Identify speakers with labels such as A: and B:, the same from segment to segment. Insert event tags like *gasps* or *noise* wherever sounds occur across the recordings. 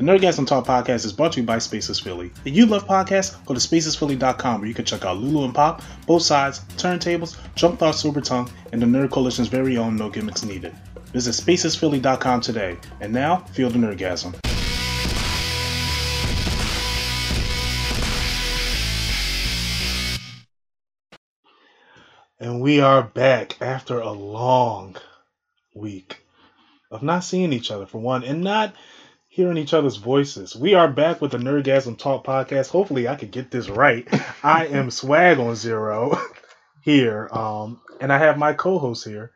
A: The Nerdgasm Talk podcast is brought to you by Spaces Philly. If you love podcasts, go to spacesphilly.com where you can check out Lulu and Pop, both sides, turntables, Jump Thought Super Tongue, and the Nerd Coalition's very own No Gimmicks Needed. Visit spacesphilly.com today. And now, feel the Nerdgasm. And we are back after a long week of not seeing each other for one, and not hearing each other's voices. We are back with the Nerdgasm Talk podcast. Hopefully, I could get this right. I am Swag on Zero *laughs* here, um, and I have my co-host here,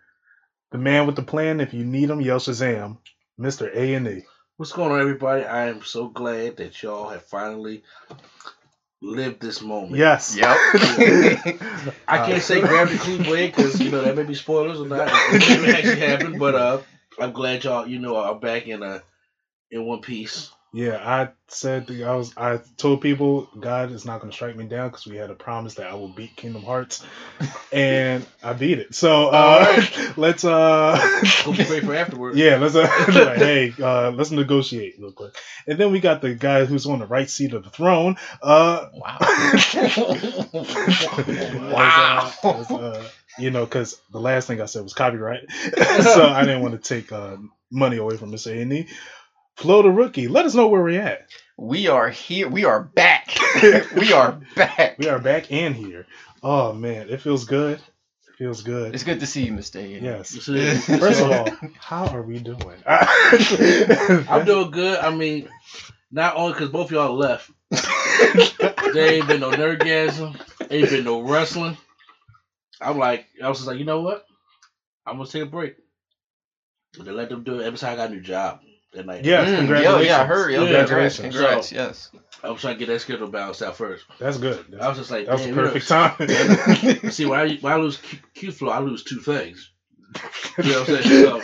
A: the man with the plan. If you need him, yell Shazam, Mister A and E.
B: What's going on, everybody? I am so glad that y'all have finally lived this moment.
A: Yes.
C: Yep. *laughs*
B: I can't say grab the Cleveland because you know that may be spoilers or not. It may actually happen, but uh, I'm glad y'all you know are back in uh in one piece.
A: Yeah, I said I was. I told people God is not going to strike me down because we had a promise that I will beat Kingdom Hearts, *laughs* and I beat it. So uh, *laughs* let's uh,
B: Go be great for *laughs* afterwards.
A: yeah, let's uh, like, hey, uh, let's negotiate real quick. And then we got the guy who's on the right seat of the throne. Uh,
C: wow.
A: wow. uh, you know, because the last thing I said was copyright, so I didn't want to take uh, money away from Miss A and E. Flo the rookie, let us know where we're at.
C: we are here. We are back. *laughs* we are back.
A: We are back and here. Oh man, it feels good. It feels good.
C: It's good to see you, Mr. A.
A: Yes. First of *laughs* all, how are we doing? *laughs*
B: I'm doing good. I mean, not only because both y'all left. there ain't been no nerdgasm. Ain't been no wrestling. I'm like, I was just like, you know what? I'm gonna take a break. And they let them do it. Ever since I got a new job that night.
A: Yes,
C: Mm, yo,
A: congratulations.
C: yeah, I heard. Yo,
B: Yeah.
C: congrats. Congrats.
B: So-
C: Yes.
B: I was trying to get that schedule balanced out first.
A: That's good.
B: I was just like,
A: that was the
B: damn, you know,
A: perfect time. *laughs*
B: See, when I when I lose Q, Q flow, I lose two things. You know what I'm saying?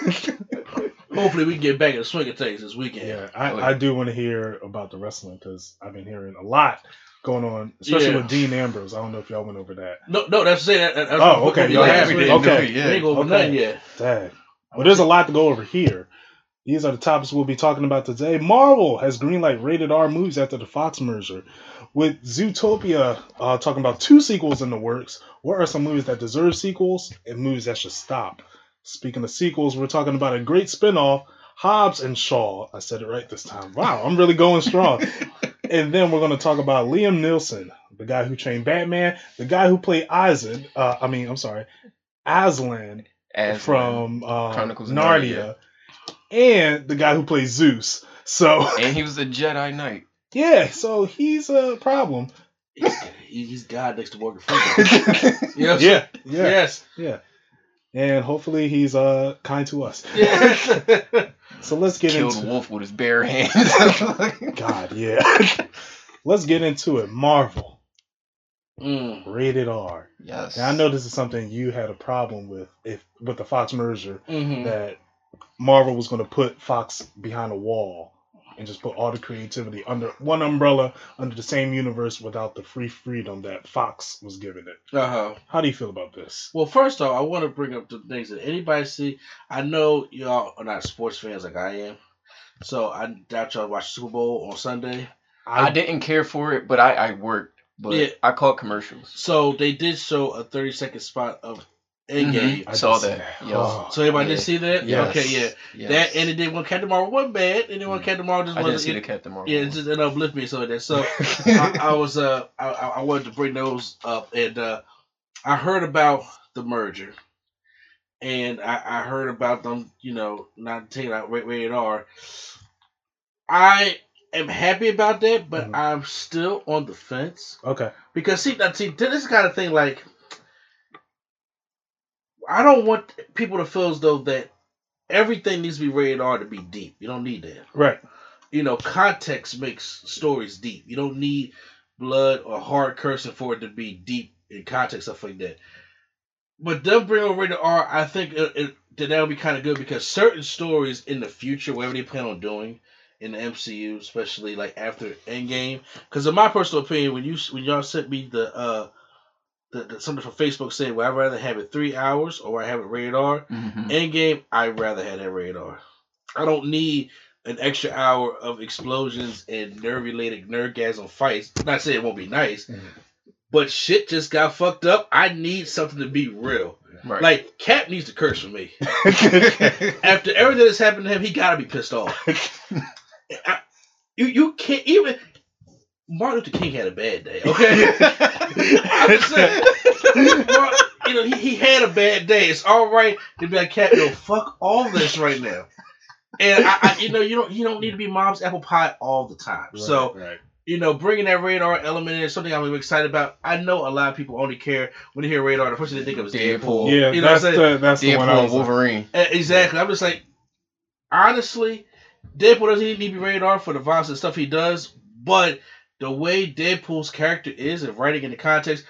B: So *laughs* hopefully we can get back in the swing of things this weekend.
A: yeah, I. I do want to hear about the wrestling because I've been hearing a lot going on, especially
B: Yeah.
A: with Dean Ambrose. I don't know if y'all went over that.
B: No, no, that's it. That, that's
A: Oh, okay,
B: we
A: y'all
B: last
A: have-
B: week.
A: okay.
B: We ain't go over
A: Okay.
B: nothing yet.
A: Dang. Well, there's a lot to go over here. These are the topics we'll be talking about today. Marvel has greenlight rated R movies after the Fox merger. With Zootopia uh, talking about two sequels in the works, what are some movies that deserve sequels and movies that should stop? Speaking of sequels, we're talking about a great spinoff, Hobbs and Shaw. I said it right this time. Wow, I'm really going strong. *laughs* and then we're going to talk about Liam Neeson, the guy who trained Batman, the guy who played Eisen. Uh, I mean, I'm sorry, Aslan
C: As
A: from uh,
C: Chronicles of
A: Narnia, and the guy who plays Zeus. So
C: and he was a Jedi Knight. *laughs*
A: yeah, so he's a problem.
B: He's, God next to Morgan *laughs* Freeman. You know what
A: Yeah, yeah,
B: Yes.
A: yeah. And hopefully he's uh kind to us.
B: Yes. *laughs*
A: So let's get
C: Killed
A: into
C: Wolf with his bare hands.
A: God, yeah. let's get into it. Marvel
B: mm.
A: rated R.
C: yes.
A: Now I know this is something you had a problem with if with the Fox merger
B: hmm
A: that Marvel was going to put Fox behind a wall and just put all the creativity under one umbrella under the same universe without the free freedom that Fox was giving it.
B: Uh-huh.
A: How do you feel about this?
B: Well, first off, I want to bring up the things that anybody see. I know y'all are not sports fans like I am, so I doubt y'all watch Super Bowl on Sunday.
C: I didn't care for it, but I, I worked. But
B: Yeah.
C: I caught commercials.
B: So they did show a 30 second spot of Endgame.
A: I
C: I saw that.
A: Oh.
B: So everybody
C: Yeah.
B: did see that?
A: Yes.
B: Okay, yeah.
C: Yes.
B: That and it didn't want Captain Marvel wasn't bad. And then when Captain Marvel just
C: I
B: wasn't
C: see the Captain Marvel.
B: Yeah, it
C: one.
B: just it uplift me so that so *laughs* I, I was uh I, I wanted to bring those up and uh I heard about the merger and I, I heard about them you know not taking out ra- rated R. I am happy about that, but
A: Mhm.
B: I'm still on the fence
A: Okay.
B: because see that see this kind of thing like I don't want people to feel as though that everything needs to be rated R to be deep. You don't need that.
A: Right.
B: you know, context makes stories deep. You don't need blood or hard cursing for it to be deep in context, stuff like that. But them bring over rated R, I think it, it, that that would be kind of good because certain stories in the future, whatever they plan on doing in the MCU, especially like after Endgame, because in my personal opinion, when you when y'all sent me the uh the, the something from Facebook said, "Well, I'd rather have it three hours or I have it rated R."
C: Mhm.
B: Endgame, I'd rather have that rated R. I don't need an extra hour of explosions and nerve related nerdgasm fights. Not saying it won't be nice,
A: Mhm.
B: but shit just got fucked up. I need something to be real.
C: Right.
B: Like Cap needs to curse for me. *laughs* After everything that's happened to him, he gotta be pissed off. *laughs* I- you you can't even. Martin Luther King had a bad day. Okay, I'm just saying. Mar- you know he, he had a bad day. It's all right to be like Cap. Yo, fuck all this right now. And I, I, you know, you don't you don't need to be mom's apple pie all the time. So
A: right.
B: you know, bringing that radar element in is something I'm excited about. I know a lot of people only care when they hear radar. The first thing they think of is Deadpool.
C: Deadpool.
A: Yeah,
B: You know what
A: that's
B: I'm saying?
A: the that's the
C: Deadpool
A: one I
C: and
A: was
C: Wolverine.
B: Uh, Exactly. I'm just like, honestly, Deadpool doesn't need to be radar for the violence and stuff he does, but the way Deadpool's character is and writing in the context,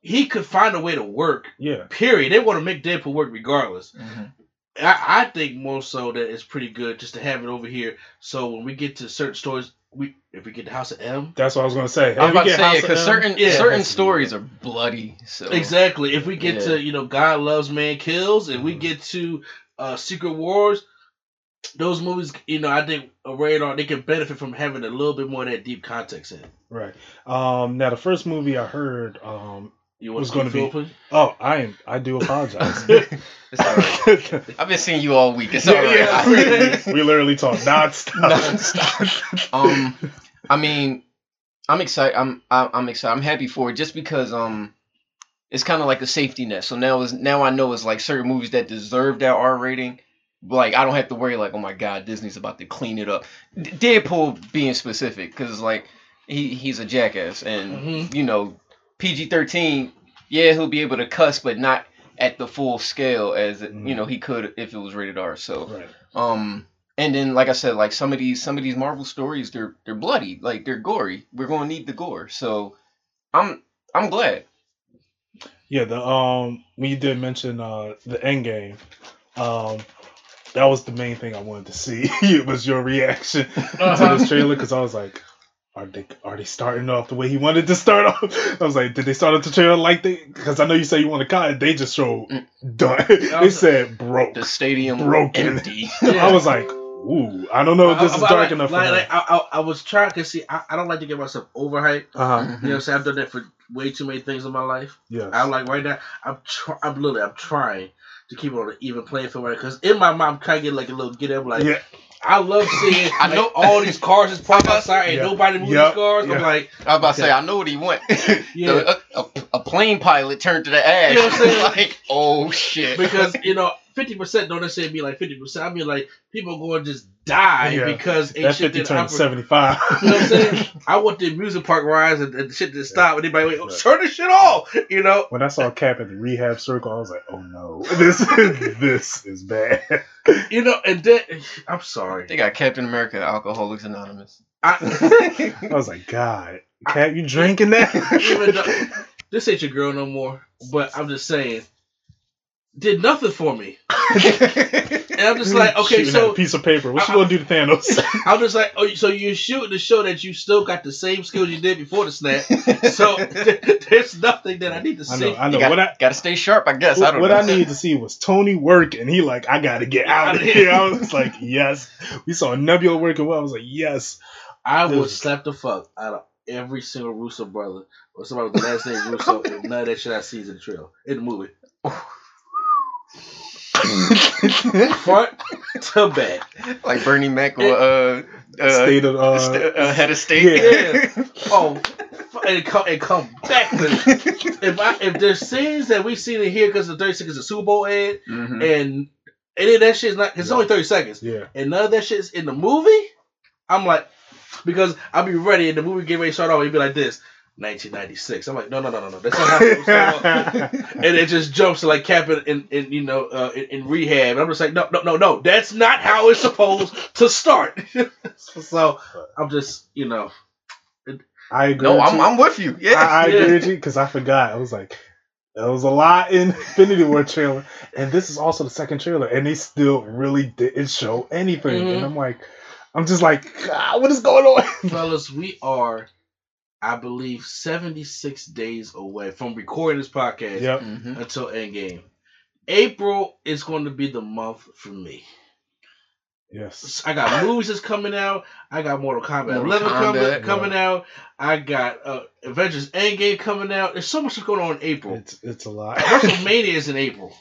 B: he could find a way to work.
A: yeah.
B: Period. They want to make Deadpool work regardless.
C: Mhm.
B: I, I think more so that it's pretty good just to have it over here. So when we get to certain stories, we if we get the House of M,
A: That's what I was gonna say.
C: I was
A: If
C: about to say
A: House
C: because certain
B: Yeah.
C: certain stories are bloody. So
B: Exactly. If we get
C: Yeah.
B: to you know God loves man kills, and we
A: Mhm.
B: get to uh, Secret Wars, those movies, you know, I think a radar they can benefit from having a little bit more of that deep context in.
A: Right. Um. Now the first movie I heard. Um.
B: You
A: Was gonna
B: to
A: be- Oh, I am. I do apologize. *laughs*
C: It's all right. *laughs* I've been seeing you all week. It's all
A: Yeah,
C: right.
A: yeah, we, *laughs* we literally talk nonstop.
C: Nonstop. um, I mean, I'm excited. I'm I'm I'm excited. I'm happy for it just because um, it's kind of like a safety net. So now is now I know it's like certain movies that deserve that R rating. Like I don't have to worry like, oh my god, Disney's about to clean it up. D- Deadpool being specific because like he he's a jackass and
B: Mhm.
C: you know PG-13. Yeah, he'll be able to cuss, but not at the full scale as it, you know he could if it was rated R. So
A: right.
C: um, and then like I said, like some of these some of these Marvel stories, they're they're bloody, like they're gory. We're gonna need the gore. So I'm I'm glad.
A: Yeah. The um. When you did mention uh the end game, um, that was the main thing I wanted to see. *laughs* it was your reaction
B: Uh-huh. *laughs*
A: to this trailer because I was like. Are they are they starting off the way he wanted to start off? *laughs* I was like, did they start off the trailer like they? Because I know you say you want to cut. It, they just showed
C: Mm.
A: done. they said broke.
C: The stadium
A: Broken.
C: empty.
A: I was like, ooh, I don't know if this is
B: I- I-
A: dark
B: like,
A: enough.
B: Like,
A: for
B: like, I, I, I was trying to see. I, I don't like to get myself overhyped.
A: uh huh.
B: You know, what I'm saying I've done that for way too many things in my life.
A: Yeah.
B: I'm like right now. I'm try, I'm literally I'm trying to keep it on an even playing field right because in my mind I'm kind of getting like a little get up like
A: yeah.
B: I love seeing
C: I
B: I
C: know-
B: know all these cars just parked outside and
A: Yeah.
B: nobody moving
A: Yep.
B: these cars.
A: Yeah.
B: I'm like,
C: I was about to say I know what he went. *laughs*
B: Yeah.
C: The- a, a, a plane pilot turned to the ash.
B: You know what I'm saying? *laughs*
C: like oh shit.
B: because you *laughs* know, fifty percent don't necessarily be like fifty percent. I mean, like people going just die
A: Yeah.
B: because ain't
A: That
B: shit
A: fifty
B: didn't
A: turned
B: operate.
A: seventy five.
B: You know what I'm saying? *laughs* I want the amusement park rides and, and shit to stop, and everybody wait, oh,
A: Right.
B: turn this shit off. You know,
A: When I saw Cap at the rehab circle, I was like, oh no, *laughs* this this is bad. *laughs*
B: you know, and then I'm sorry.
C: they got Captain America, Alcoholics Anonymous.
B: I,
A: I was like, God, Cap, you drinking that?
B: even though this ain't your girl no more, but I'm just saying, did nothing for me. *laughs* And I'm just like, okay,
A: Shooting at a
B: so
A: piece of paper. What you gonna do to Thanos? *laughs*
B: I'm just like, oh, so you're shooting to show that you still got the same skills you did before the snap. *laughs* So there's nothing that I need to
A: I
B: see.
A: know, I know.
C: got,
A: What I
C: gotta stay sharp, I guess. I don't
A: what
C: know.
A: I needed to see was Tony work, and he like, I gotta get out of here. I was like, yes. We saw Nebula working well. I was like, yes.
B: I would slap the fuck out of every single Russo brother or somebody with the last name Russo, none of that shit I see in the trail in the movie. Front to back.
C: like Bernie Mac or uh, uh,
A: State of uh,
C: st- uh, head of state.
B: Yeah. *laughs* Oh, f- and come and come back. To, if I if there's scenes that we've seen in here because the 30 seconds of Super Bowl ad
C: Mhm.
B: and any of that shit's not. 'cause It's only 30 seconds.
A: yeah.
B: and none of that shit's in the movie, I'm like, because I'll be ready and the movie get ready to start off, it'd be like this. 1996. I'm like, no, no, no, no, no. That's not how it was. *laughs* and it just jumps to like Captain in, in you know uh, in, in rehab. And I'm just like, no, no, no, no. That's not how it's supposed to start. *laughs* so I'm just you know.
A: I agree.
C: No,
A: with
C: I'm
A: you.
C: I'm with you. Yeah.
A: I, I
B: Yeah.
A: agree with you because I forgot. I was like, there was a lot in *laughs* Infinity War trailer, and this is also the second trailer, and they still really didn't show anything.
B: Mhm.
A: And I'm like, I'm just like, God, what is going on?
B: fellas, we are, I believe, 76 days away from recording this podcast
A: yep.
C: Mhm.
B: until Endgame. April is going to be the month for me.
A: Yes.
B: I got movies that's coming out. I got Mortal Kombat
C: Mortal
B: 11 coming,
C: Kombat,
B: coming out. I got uh, Avengers Endgame coming out. There's so much that's going on in April.
A: It's it's a lot. *laughs*
B: WrestleMania is in April.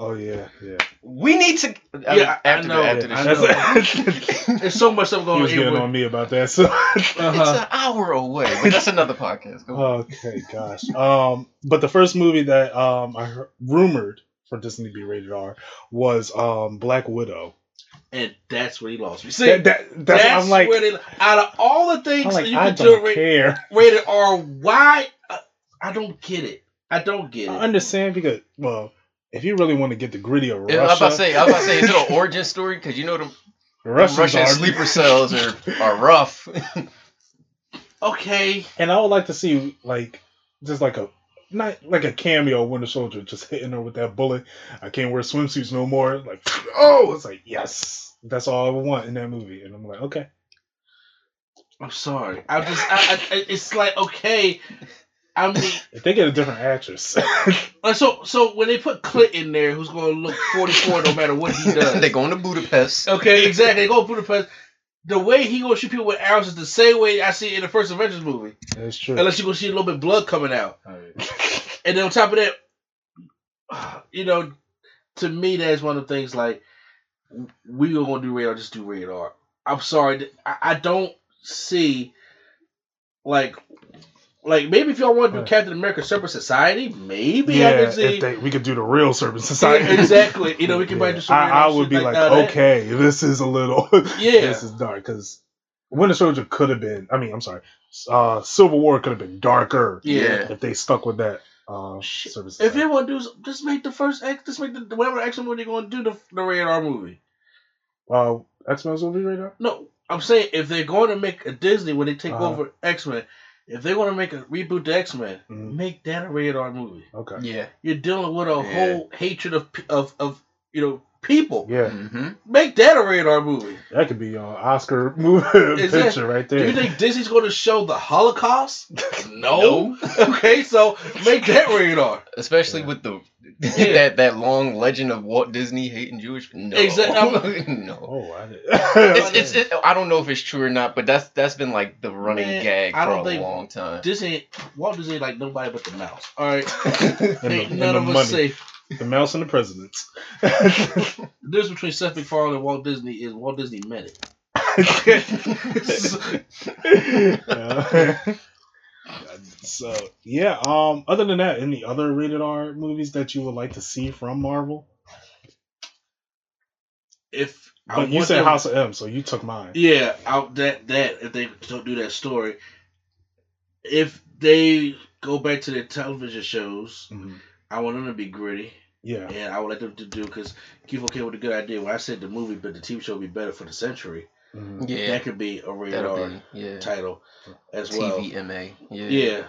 A: Oh yeah, yeah.
C: We need to.
B: Yeah, I
C: after
B: know,
C: the, after the
B: I
C: show.
B: know. *laughs* There's so much stuff
A: he
B: going on
A: was
B: in
A: getting
B: April.
A: on me about that. So
C: It's
B: Uh-huh.
C: an hour away, but that's another podcast. Go on.
A: okay, gosh. Um, but the first movie that um I heard, rumored for Disney to be rated R was um Black Widow.
B: And that's where he lost me. See,
A: That, that, that's,
B: that's
A: I'm like,
B: where they, out of all the things
A: like,
B: that you
A: I
B: can do
A: don't
B: ra-
A: care.
B: rated R, why? Uh, I don't get it. I don't get it.
A: I
B: it.
A: understand because well, if you really want to get the gritty of Russia,
C: Yeah, I was about to say, I was about to say, is it an *laughs* origin story? Because you know the
A: the Russians
C: Russian
A: are-
C: sleeper cells are, are rough. *laughs*
B: Okay,
A: and I would like to see like just like a not like a cameo of Winter Soldier just hitting her with that bullet. I can't wear swimsuits no more. Like *sniffs* oh, it's like yes, that's all I want in that movie, and I'm like okay.
B: I'm sorry. I'm just. I, I, it's like okay. I mean,
A: If *laughs* they get a different actress, *laughs*
B: so so when they put Clint in there, who's going to look 44 no matter what he *laughs* does.
C: they going to Budapest.
B: Okay, exactly. They go to Budapest. The way he gonna shoot people with arrows is the same way I see it in the first Avengers movie.
A: that's true.
B: Unless you gonna see a little bit of blood coming out. Oh, and then on top of that, *sighs* you know, to me that's one of the things like we are gonna do radar, just do radar. I'm sorry, I, I don't see like like maybe if y'all want to do Captain America Serpent Society, maybe
A: yeah,
B: I can see
A: they, we could do the real Serpent Society.
B: exactly. You know, we could
A: Yeah.
B: do. *laughs*
A: I, I would be like,
B: that.
A: okay, this is a little, *laughs*
B: Yeah.
A: this is dark because Winter Soldier could have been. I mean, I'm sorry, uh, Civil War could have been darker.
B: Yeah.
A: if they stuck with that. Uh. Serpent
B: If they want to do, just make the first X. Just make the whatever X movie they're going to do the the rated R movie.
A: uh, X Men's right now.
B: No, I'm saying if they're going to make a Disney when they take
A: Uh-huh.
B: over X Men, if they want to make a reboot the X Men,
A: Mhm.
B: make that a rated R movie.
A: Okay.
C: Yeah.
B: You're dealing with a
C: Yeah.
B: whole hatred of of of you know people.
A: Yeah,
C: hmm
B: Make that a radar movie.
A: that could be an Oscar movie *laughs*
B: Is that-
A: picture right there.
B: Do you think Disney's going to show the Holocaust? *laughs* No. *laughs* okay, so make that radar.
C: Especially
A: Yeah.
C: with the
B: Yeah.
C: that that long legend of Walt Disney hating Jewish. No.
B: Exact-
C: no.
A: oh, I.
C: It's, it's, it, I don't know if it's true or not, but that's that's been like the running
B: Man,
C: gag
B: I
C: for
B: don't
C: a
B: think-
C: long time.
B: Disney, Walt Disney, like nobody but the mouse. All right,
A: and the,
B: ain't none
A: the
B: of
A: money,
B: us safe.
A: The mouse and the presidents.
B: The *laughs* difference between Seth MacFarlane and Walt Disney is Walt Disney meant it.
A: Uh, *laughs* so yeah. Um. Other than that, any other rated R movies that you would like to see from Marvel?
B: If I
A: But you said
B: them-
A: House of M, so you took mine.
B: yeah, out that that if they don't do that story, if they go back to their television shows,
A: Mhm.
B: I want them to be gritty,
A: Yeah.
B: and I would like them to do because Keith came with a good idea. When I said the movie, but the TV show would be better for the century,
A: Mhm.
C: Yeah,
B: that could be a rated R
C: be yeah.
B: title as well.
C: TVMA. Yeah.
B: Yeah.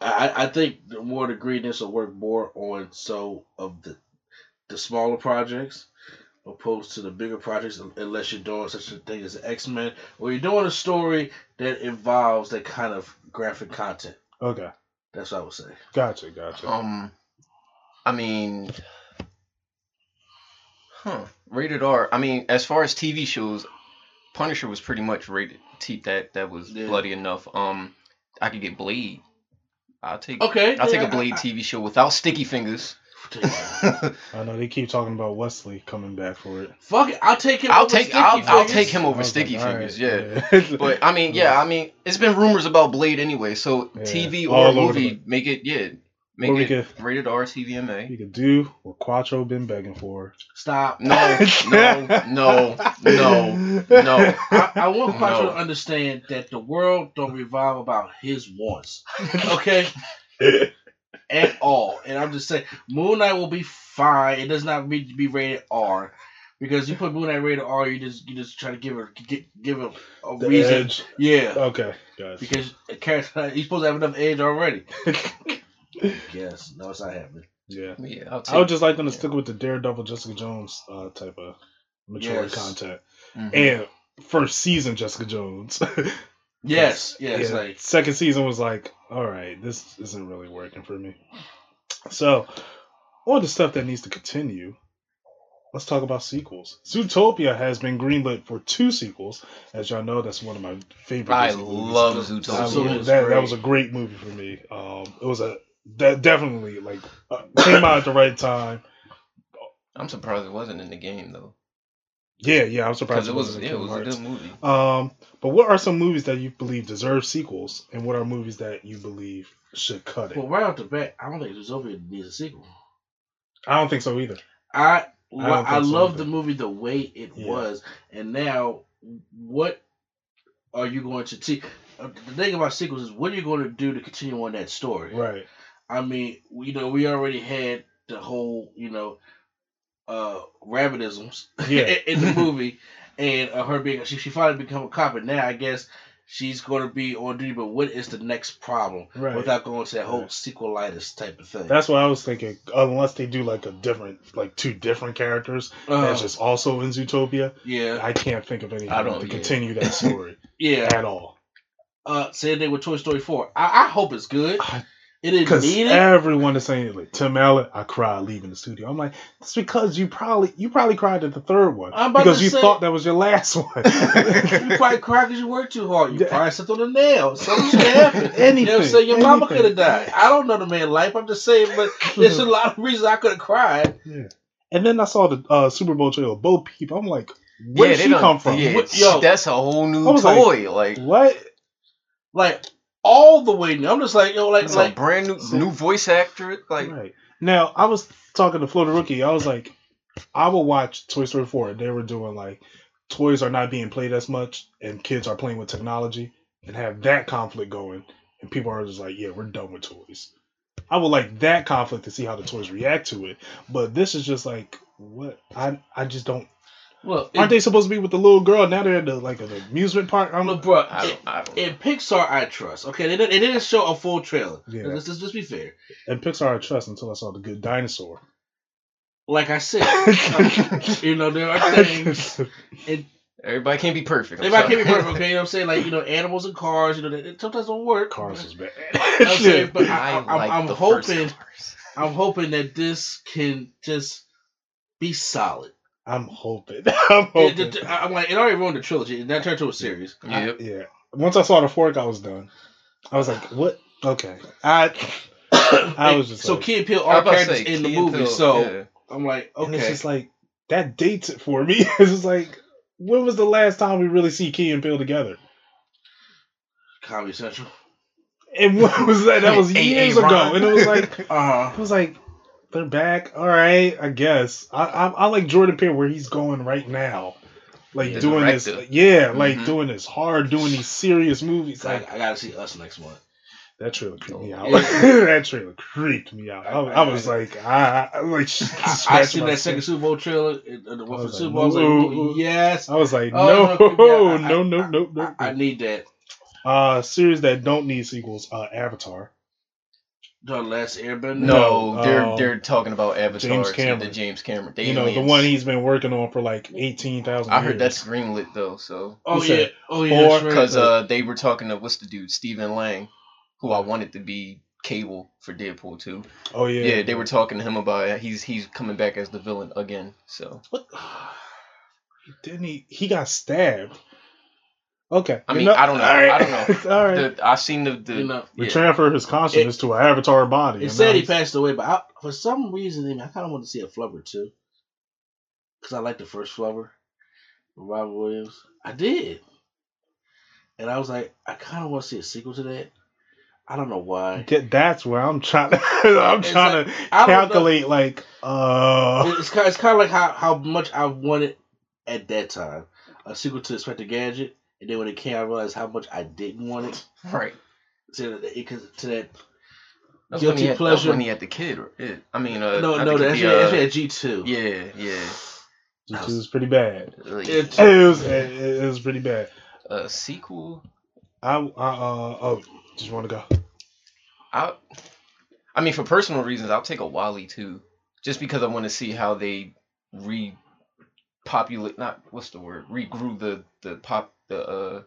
B: I, I think the more the greenness will work more on so of the the smaller projects opposed to the bigger projects unless you're doing such a thing as X Men or you're doing a story that involves that kind of graphic content.
A: Okay.
B: That's what I would say.
A: Gotcha. Gotcha.
C: Um, I mean, huh? Rated R. I mean, as far as TV shows, Punisher was pretty much rated. T that that was
B: Yeah.
C: bloody enough. Um, I could get Blade. I'll take.
B: Okay.
C: I'll take a Blade
B: I-
C: TV show without sticky fingers.
B: I- *laughs*
A: I know they keep talking about Wesley coming back for it.
B: Fuck it. I'll take him.
C: I'll
B: over
C: take.
B: Sticky
C: I'll, I'll
B: Fingers.
C: take him over
A: was
C: sticky
A: like,
C: fingers.
A: alright, *laughs*
C: Yeah. But I mean, yeah, I mean, it's been rumors about Blade anyway. So
A: Yeah.
C: TV or
A: over
C: movie, make it yeah. Make
A: Or
C: it
A: could-
C: rated R TVMA.
A: We could do what Quattro been begging for.
B: Stop.
C: No, no, no, no, no. *laughs*
B: I, I want Quattro
C: No.
B: to understand that the world don't revolve about his wants. Okay? At all. And I'm just saying, Moon Knight will be fine. It does not need to be rated R. Because you put Moon Knight rated R, you just you just try to give her give, give him a
A: The
B: reason.
A: edge.
B: Yeah.
A: Okay, guys.
B: Because a character he's supposed to have enough edge already. *laughs* yes. No, it's not happening.
A: yeah.
C: Yeah, I'll take
A: I would just like them to
C: yeah.
A: stick with the Daredevil, Jessica Jones uh, type of mature
B: Yes.
A: content,
C: Mhm.
A: and first season Jessica Jones. *laughs*
B: Yes, yes,
A: Yeah,
B: like
A: second season was like, all right, this isn't really working for me. So, on the stuff that needs to continue, let's talk about sequels. Zootopia has been greenlit for two sequels. As y'all know, that's one of my favorite.
C: I
A: Disney
C: love
A: I
C: Zootopia.
B: Zootopia
A: love-
B: is
A: that, that was a great movie for me. Um, it was a that definitely like uh, came out at the right time.
C: I'm surprised it wasn't in the game though,
A: Yeah, yeah, I'm surprised
C: because it was
A: wasn't
C: yeah, it
A: Kingdom
C: was a
A: Hearts.
C: good movie.
A: Um, but what are some movies that you believe deserve sequels, and what are movies that you believe should cut it?
B: well right off the bat, I don't think Zootopia needs a sequel.
A: I don't think so either.
B: I
A: don't
B: I,
A: so
B: love the movie the way it
A: Yeah.
B: was, and now what are you going to see? uh, The thing about sequels is what are you going to do to continue on that story?
A: Right.
B: I mean, you know, we already had the whole, you know, uh, rabbitisms *laughs*
A: Yeah.
B: in the *laughs* movie, and uh, her being she, she finally become a cop, and now I guess she's going to be on duty. But what is the next problem
A: Right.
B: without going to that whole
A: Right.
B: sequelitis type of thing?
A: That's what I was thinking. Unless they do like a different, like two different characters
B: Uh,
A: that's just also in Zootopia,
B: yeah,
A: I can't think of anything
C: I don't
A: to
C: it.
A: continue that *laughs* story
B: yeah.
A: at all.
B: Uh, same thing with Toy Story Four. I, I hope it's good.
A: I- Because
B: need it.
A: everyone is saying like Tim Allen, I cried leaving the studio. I'm like, it's because you probably you probably cried at the third one
B: I'm about
A: because
B: to
A: you
B: say-
A: thought that was your last *laughs* one.
B: you probably cried because you worked too hard. You
A: Yeah.
B: probably stepped on a nail. Something should happen. you know what I'm
A: Anything,
B: saying? Your mama could have died. I don't know the man's life. I'm just saying, but there's a *laughs* lot of reasons I could have cried.
A: Yeah. And then I saw the uh, Super Bowl trailer, Bo Peep. I'm like, where
C: yeah,
A: did she come from?
C: Yeah,
B: What- yo.
C: that's a whole new
A: I was like-
C: toy. Like,
A: What?
B: Like all the way. I'm just like, yo, like,
C: it's
B: like
C: a brand new new voice actor. Like,
A: right. Now, I was talking to Florida Rookie. I was like, I will watch Toy Story 4. They were doing like, toys are not being played as much and kids are playing with technology and have that conflict going. And people are just like, yeah, we're done with toys. I would like that conflict to see how the toys react to it. But this is just like, what? I I just don't.
B: Look,
A: Aren't
B: it,
A: they supposed to be with the little girl? Now they're at the like an amusement park. I'm
B: look, bro.
C: I
B: it-
C: don't, I don't.
B: in Pixar, I trust. Okay, they didn't, they didn't show a full trailer.
A: Yeah.
B: Let's, let's just be fair.
A: and Pixar I trust until I saw the Good Dinosaur.
B: Like I said, *laughs* you know, there are things. *laughs*
C: Everybody can't be perfect. I'm
B: Everybody can't be perfect, *laughs* okay? You know what I'm saying? Like, you know, animals and cars, you know, they, they sometimes don't work.
A: Cars is bad.
B: I'm saying, but I,
C: I
B: I,
C: like
B: I'm, I'm
C: first
B: hoping,
C: Cars.
B: I'm hoping that this can just be solid.
A: I'm hoping. *laughs* I'm
B: It-
A: hoping.
B: it- I'm like, it already ruined the trilogy, and that turned to a series.
C: Yep.
A: yeah. Once I saw the fork, I was done. I was like, what? Okay. I *coughs* I was just
B: so
A: like-
B: Key and Peele
C: I
B: are
C: was
B: characters
C: say,
B: in the movie,
C: Peele,
B: so
C: yeah.
B: I'm like, okay,
A: and it's just like that dates it for me. *laughs* it's just like when was the last time we really see Key and Peele together?
B: Comedy Central.
A: And what was that? That *laughs* was
C: Hey,
A: years
C: hey,
A: ago. And it was like
B: Uh huh.
A: I was like, they're back. All right, I guess. I I, I like Jordan Peele where he's going right now, like
C: The
A: doing
C: director.
A: this. Yeah, like
C: Mhm.
A: doing this hard, doing these serious movies.
B: I,
A: Like
B: I gotta see us next month.
A: that trailer creeped me
C: Oh,
A: out. *laughs* that trailer creeped me out. I, I was like, I, I like
B: I, I seen that second. Super Bowl trailer, uh, the one for Super Bowl. I was like, yes,
A: I was like,
B: Oh,
A: no,
B: no, *laughs*
A: no, no, no,
B: I, I need that.
A: Uh, series that don't need sequels. Uh, Avatar.
B: The Last Airbender.
C: No,
A: No,
C: they're
A: uh,
C: they're talking about Avatar.
A: James
C: The James Cameron. The
A: You know, the one he's been working on for like eighteen thousand.
C: I heard that's greenlit though. So
B: Oh
A: Who
B: yeah.
A: said?
B: Oh yeah.
A: Or-
B: that's right.
C: because uh they were talking to what's the dude Stephen Lang, who I wanted to be Cable for Deadpool two.
A: Oh yeah.
C: Yeah, they were talking to him about it. He's he's coming back as the villain again. So
A: What? *sighs* Didn't he? He got stabbed. Okay.
C: I
A: you
C: mean, I don't know.
A: All right.
C: I don't know. *laughs*
A: All right.
C: the, I seen the the
B: you know,
A: we
C: yeah.
A: transfer his consciousness to an avatar body.
B: it said he passed away, but I, for some reason, I, mean, I kind of want to see a Flubber too, because I like the first Flubber, with Robin Williams. I did, and I was like, I kind of want to see a sequel to that. I don't know why.
A: Get, that's where I'm trying. *laughs* To, I'm
B: It's
A: trying
B: like-
A: to
B: I don't know.
A: calculate. Like, uh,
B: It's kind, it's kind of like how, how much I wanted at that time a sequel to Inspector Gadget, and then when it came, I realized how much I didn't want it. *laughs*
C: Right.
B: To, that- it, to that
C: That's
B: Guilty
C: when had,
B: pleasure.
C: That's when he had the kid. It, I mean, uh,
B: no, no, that's
C: kid,
B: yeah,
C: the,
B: that's
C: uh,
B: at G two.
C: yeah, yeah.
A: G two was pretty bad.
C: Like,
B: It-
A: It was. It, it was pretty bad.
C: a sequel.
A: I. I uh. Oh, just want to go.
C: I, I mean, for personal reasons, I'll take a WALL-E too, just because I want to see how they repopulate. Not what's the word? Regrew the the pop the uh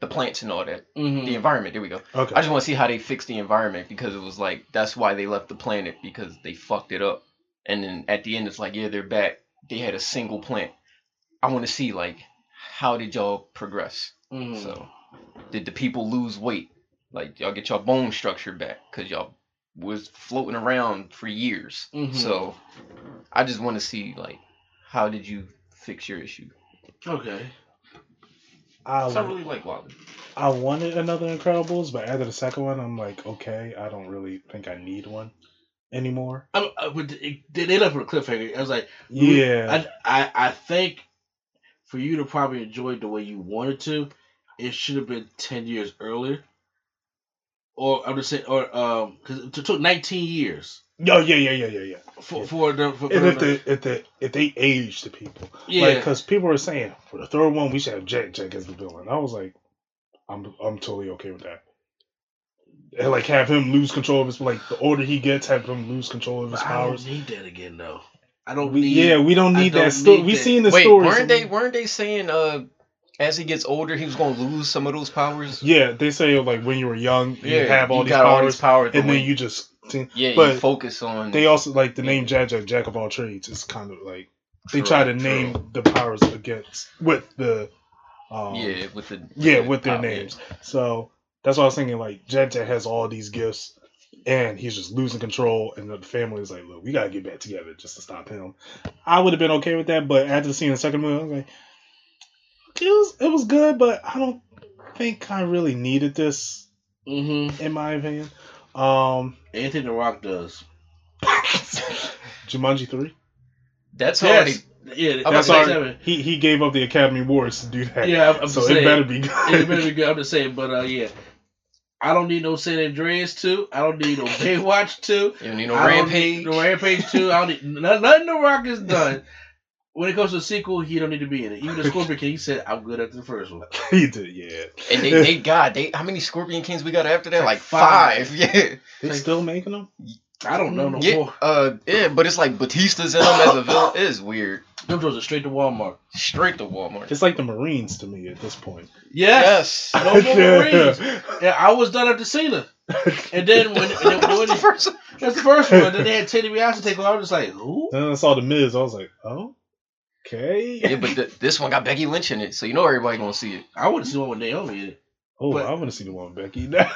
C: the plants and all that.
B: Mm-hmm.
C: The environment. There we go.
A: Okay.
C: I just want to see how they fix the environment because it was like that's why they left the planet because they fucked it up. And then at the end, it's like yeah, they're back. They had a single plant. I want to see like how did y'all progress?
B: Mm-hmm.
C: So, did the people lose weight? Like y'all get your bone structure back because y'all was floating around for years.
B: Mhm.
C: So, I just want to see like how did you fix your issue?
B: okay.
A: I,
C: So I really like WALL-E.
A: I wanted another Incredibles, but after the second one, I'm like, okay, I don't really think I need one anymore.
B: I'm, uh, but it, they they left with a cliffhanger. I was like,
A: Yeah.
B: I, I I think for you to probably enjoy it the way you wanted to, it should have been ten years earlier. Or I'm just saying, or um, because it took 19 years
A: Yo, yeah, yeah, yeah, yeah, yeah.
B: for
A: Yeah.
B: for the for,
A: And if
B: the-
A: the if the if they age the people,
B: yeah.
A: because people are saying for the third one we should have Jack Jack as the villain. I was like, I'm I'm totally okay with that. And like have him lose control of his like the older he gets, have him lose control of his
B: But I don't
A: powers.
B: need that again though. I don't
A: We,
B: need.
A: yeah, we don't need
B: don't
A: that story.
B: need
A: We
B: that.
A: seen the
C: Wait,
A: stories.
C: weren't they weren't they saying uh as he gets older he was gonna lose some of those powers?
A: Yeah, they say like when you were young, you
C: Yeah,
A: have all
C: you
A: these
C: got
A: powers,
C: all these powers,
A: and then you just.
C: Yeah,
A: but
C: you focus on.
A: They also like the name
C: Yeah.
A: Jack Jack Jack of all trades is kind of like they
C: True,
A: try to
C: true.
A: name the powers against with the um,
C: yeah with the
A: yeah
C: the
A: with their
C: power, yeah.
A: names. So that's why I was thinking like Jack Jack has all these gifts and he's just losing control and the family is like, look, we gotta get back together just to stop him. I would have been okay with that, but after seeing the second movie, I was like, it was it was good, but I don't think I really needed this
B: Mm-hmm.
A: in my opinion. Um,
B: Anything The Rock does. *laughs*
A: Jumanji three.
C: That's
B: Yes.
C: already
B: Yeah,
C: I'm
A: That's
C: about
B: that's
C: to
A: our, he he gave up the Academy Awards to do that.
B: Yeah, I'm, I'm
A: so
B: just
A: it
B: saying.
A: better be good.
B: it better be good. I'm just saying, but uh, yeah, I don't need no San Andreas two. I don't need no *laughs* Baywatch two.
C: you don't need no
B: I don't
C: rampage.
B: need no Rampage two. I don't need nothing. nothing The Rock is done. *laughs* When it comes to the sequel, he don't need to be in it. Even the *laughs* Scorpion King, he said, "I'm good after the first one." *laughs*
A: he did, yeah.
C: And they, they *laughs* got they how many Scorpion Kings we got after that?
B: Like
C: Like
B: five.
C: five. Yeah.
A: They still making them?
B: I don't know no
C: Yeah.
B: more.
C: Uh yeah, but it's like Batista's in them as a villain. *coughs* It is weird.
B: Them goes straight to Walmart.
C: Straight to Walmart.
A: It's like the Marines to me at this point.
B: Yes.
C: Yes.
B: No more Marines. Yeah, I was done after Cena. And then when, and then when
C: the first one.
B: that's the first one, then they had Teddy DiBiase take over. I was just like, who?
A: Then I saw the Miz. I was like, oh, okay.
C: Yeah, but th- this one got Becky Lynch in it, so you know everybody gonna see it.
B: I want to see one with Naomi in it.
A: oh,
B: but-
A: I want to see the one with Becky. *laughs* Now,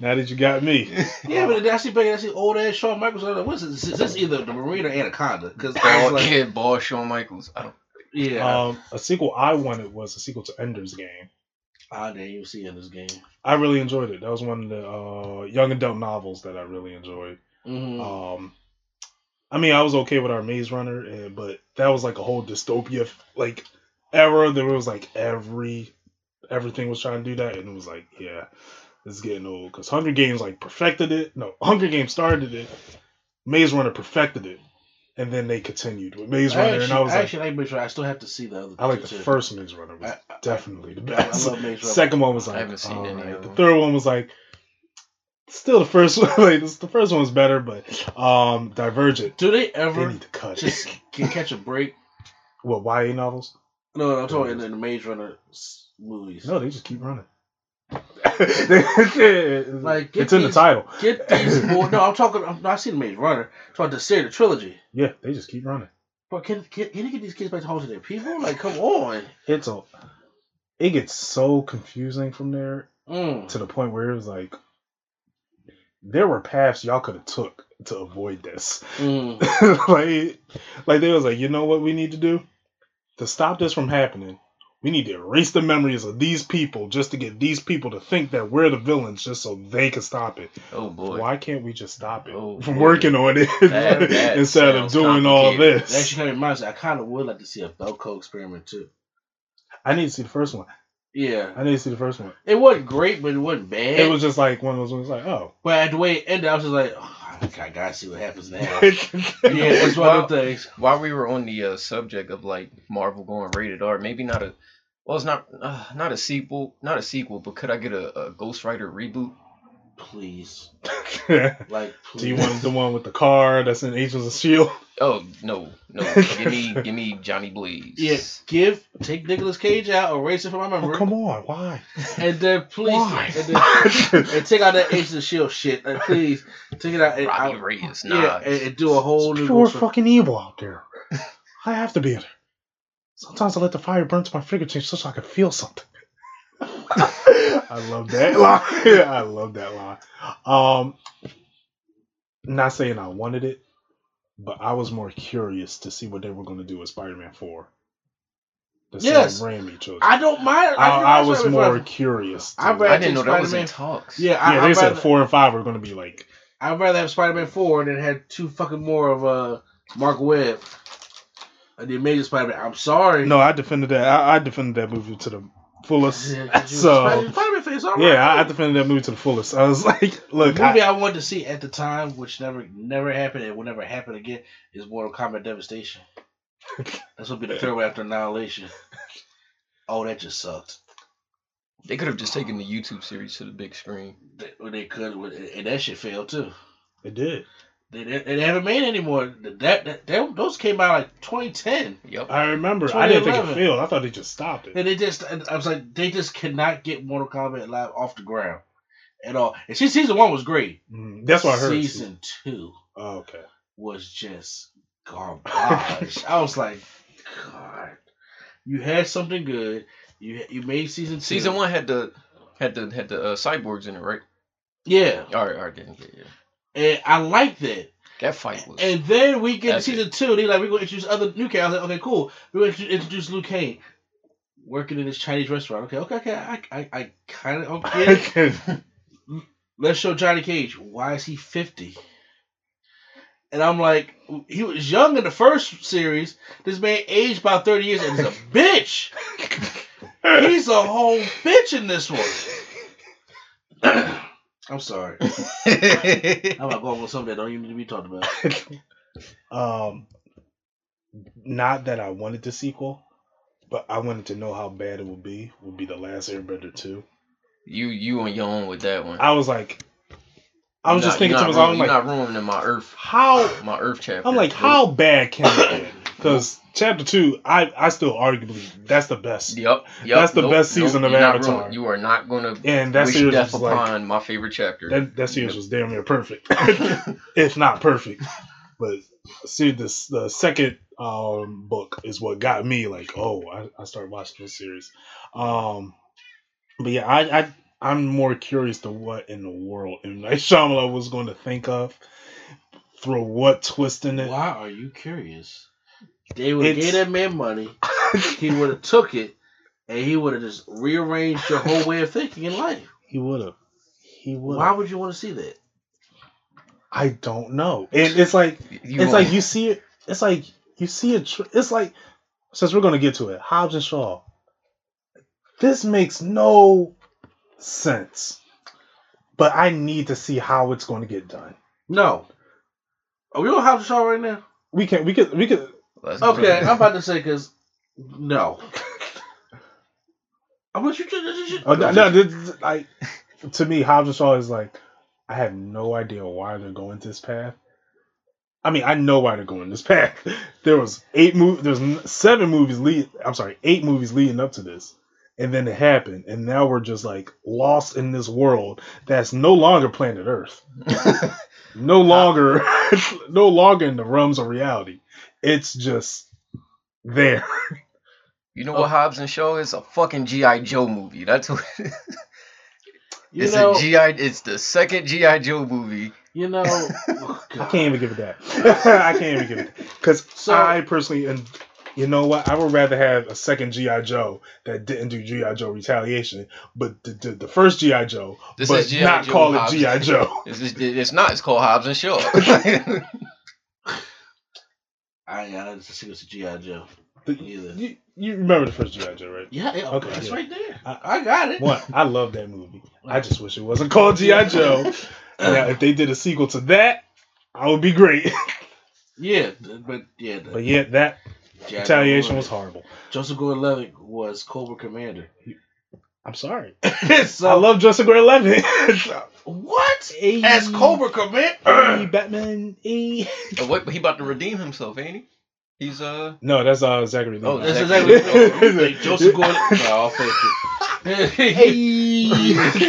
A: now that you got me. *laughs*
B: Yeah, but then I see Becky, I see old ass Shawn Michaels. Like, what's this? Is this either the Marine or Anaconda? Because I
C: Ball,
B: was like,
C: yeah, ball Shawn Michaels. I don't,
B: yeah,
A: Um, a sequel I wanted was a sequel to Ender's Game.
B: I didn't even see Ender's Game.
A: I really enjoyed it. That was one of the uh, young adult novels that I really enjoyed.
B: hmm
A: Um, I mean, I was okay with our Maze Runner, eh, but that was like a whole dystopia like era. There was like every everything was trying to do that, and it was like, yeah, this is getting old. Because Hunger Games like perfected it. No, *laughs* Hunger Games started it. Maze Runner perfected it, and then they continued with Maze
B: I
A: Runner,
B: actually,
A: and I was like,
B: actually like Maze Runner. I still have to see the other.
A: I like the
B: too.
A: first Maze Runner was
B: I- I-
A: definitely the
B: I- I
A: best.
B: love Maze *laughs* Runner.
A: Second one was like, I
C: haven't seen any
A: alright.
C: of
A: The third one was like, still the first *laughs* one. Like this, the first one was better, but um, Divergent.
B: Do they
A: They
B: ever
A: need to cut
B: just *laughs* can catch a break?
A: What YA novels?
B: No, no, I'm talking in the Maze Runner movies.
A: No, they just keep running. *laughs* like it's in the title.
B: Get these more. No, I'm talking. I'm not seeing Maze Runner. I'm talking the series, the trilogy.
A: Yeah, they just keep running.
B: But can, can can you get these kids back to home to their people? Like, come on.
A: It's a. It gets so confusing from there
B: Mm.
A: to the point where it was like, there were paths y'all could have took to avoid this.
B: Mm. *laughs*
A: like, like they was like, you know what we need to do to stop this from happening. We need to erase the memories of these people just to get these people to think that we're the villains just so they can stop it.
C: Oh boy.
A: Why can't we just stop it
C: Oh,
A: from
C: boy.
A: working on it
C: That- that *laughs*
A: instead of doing all this?
B: That actually reminds me. I kind of would like to see a Belko experiment too.
A: I need to see the first one.
B: Yeah,
A: I need to see the first one.
B: it wasn't great, but it wasn't bad.
A: It was just like one of those ones like, oh.
B: but at the way it ended, I was just like, oh, I gotta see what happens now. *laughs* yeah, it's one of the things.
C: While we were on the uh, subject of like Marvel going rated R, maybe not a well, it's not uh, not a sequel, not a sequel, but could I get a, a Ghost Rider reboot?
B: Please, *laughs* like, please.
A: you want the one with the car that's in Agents of Shield?
C: Oh no, no, give me give me Johnny Blaze.
B: Yeah, give take Nicolas Cage out, erase it from my oh, memory,
A: Oh, come on, why?
B: and then please,
A: Why?
B: and, then, *laughs* and take out that Agents of Shield shit. And please take it out. And,
C: Robbie
B: out-
C: Reyes,
B: yeah, and, and do a whole new.
A: Pure
B: Ghost Rider.
A: fucking evil out there. I have to be there. Sometimes I let the fire burn to my fingertips just so I can feel something. *laughs* I love that *laughs* line. I love that line. Um, not saying I wanted it, but I was more curious to see what they were going to do with Spider-Man Four. The
B: Yes.
A: Sam Raimi chose.
B: I don't mind.
A: I, I
B: can
A: was more
B: Spider-Man.
A: curious.
B: I
C: I didn't know that was in
B: Spider-Man.
C: talks.
B: Yeah, I,
A: yeah,
B: I'd
A: they said
B: rather-
A: four and five were going to be like.
B: I'd rather have Spider Man 4 and than had two fucking more of uh, Marc Webb. Uh, the Amazing Spider Man. I'm sorry.
A: No, I defended that. I, I defended that movie to the fullest.
B: Yeah, 'cause
A: so
B: face, all right.
A: yeah, I, I defended that movie to the fullest. I was *laughs* like, look,
B: the movie
A: I,
B: I, wanted to see at the time, which never never happened and will never happen again, is Mortal Kombat Devastation. *laughs* That's gonna be the third one after Annihilation. Oh, that just sucked.
C: They could have just taken the YouTube series to the big screen.
B: They, they could, and that shit failed too.
A: it did.
B: They, they, they haven't made anymore. That, that, that those came out like 2010.
C: Yep.
A: I remember. I didn't think it
B: 2011.
A: failed. I thought they just stopped it.
B: And they just, I was like, they just cannot get Mortal Kombat Live off the ground at all. And see, season one was great.
A: Mm, that's what I heard.
B: Season two
A: Oh, okay.
B: was just garbage. *laughs* I was like, God, you had something good. You you made season two.
C: Season one had the had the had the uh, cyborgs in it, right?
B: yeah,
C: All right, all right, then, yeah, yeah.
B: And I like that.
C: That fight was.
B: And then we get to season two. They like we're gonna introduce other new characters. I was like, okay, cool. We're gonna intro- introduce Liu Kang working in this Chinese restaurant. Okay, okay, okay. I I, I kind of *laughs* okay. Let's show Johnny Cage. Why is he 50? And I'm like, he was young in the first series. This man aged about 30 years and he's a *laughs* bitch. He's a whole bitch in this one. *laughs* I'm sorry. *laughs* I'm about going with something that don't even need to be talked about. *laughs*
A: um, not that I wanted the sequel, but I wanted to know how bad it would be. Would be the Last Airbender two.
C: you you on your own with that one.
A: I was like, I was
C: You're
A: just
C: not-
A: thinking
C: you're
A: to myself, I'm like,
C: you're not ruining my Earth
A: how?
C: my Earth chapter.
A: I'm like, how bad can it get? *laughs* Because chapter two, I I still arguably that's the best,
C: Yep, yep.
A: That's the best season of
C: you're not
A: Avatar.
C: ruining- you are not gonna
A: and that
C: wish
A: series
C: death
A: was like
C: my favorite chapter.
A: that that series was damn near perfect, *laughs* if not perfect. But see, this the second um book is what got me like, oh, I, I started watching this series. Um, but yeah, I I I'm more curious to what in the world M Night Shyamalan was going to think of, throw what twist in it.
B: Why are you curious? They would have
A: It's-
B: gave that man money. *laughs* He would have took it, and he would have just rearranged your whole way of thinking in life.
A: he would have. He would.
B: Why would you want to see that?
A: I don't know. And it's like
C: You
A: it's
C: on-
A: like you see it. It's like you see it. Tr- it's like since we're gonna get to it, Hobbs and Shaw. This makes no sense, but I need to see how it's going to get done.
B: No. Are we on Hobbs and Shaw right now?
A: We can. We could. We could.
C: Let's
B: Okay. I'm about to say *laughs* because no. I'm gonna shoot.
A: Oh, no, no, this, like to me, Hobbs and Shaw is like I have no idea why they're going this path. I mean, I know why they're going this *laughs* path. There was eight movies. There's seven movies lead. I'm sorry, eight movies leading up to this, and then it happened, and now we're just like lost in this world that's no longer planet Earth, *laughs* no longer, *laughs* no longer in the realms of reality. It's just there.
C: You know what Hobbs and Shaw is? A fucking GI Joe movie. That's what.
B: You
C: it's
B: know,
C: a GI. It's the second GI Joe movie.
B: you know. oh, *laughs*
A: I can't even give it that. I can't even give it because
B: So-
A: I personally and You know what? I would rather have a second GI Joe that didn't do GI Joe Retaliation, but the, the, the first GI Joe,
C: This
A: but
C: is
A: not
C: Joe
A: call
C: Hobbs.
A: it GI *laughs* Joe.
C: It's, it's not. It's called Hobbs and Shaw.
B: I ain't got to see what's a GI Joe
A: The-
B: either.
A: you, you remember the first GI Joe, right?
B: Yeah, yeah
A: Okay,
B: it's
A: yeah.
B: right there.
A: I-
B: I, got it.
A: One, I love that movie. I just wish it wasn't called GI *laughs* Joe. now, if they did a sequel to that, I would be great. *laughs*
B: Yeah, but yeah, the
A: but yeah, that
B: G.I. Joe
A: retaliation was horrible.
B: Joseph Gordon-Levitt was Cobra Commander.
A: I'm sorry. *laughs*
B: so
A: I love Joseph Gordon-Levitt. *laughs* *laughs*
B: what?
A: Hey.
B: As Cobra Commander? *clears throat*
A: Hey, Batman. Hey.
C: Oh, what? He about to redeem himself, ain't he? He's uh.
A: No, that's uh Zachary.
C: Oh,
A: Levi.
B: That's
C: Exactly.
B: exactly like Joseph Gordon. No, thank you.
A: Hey,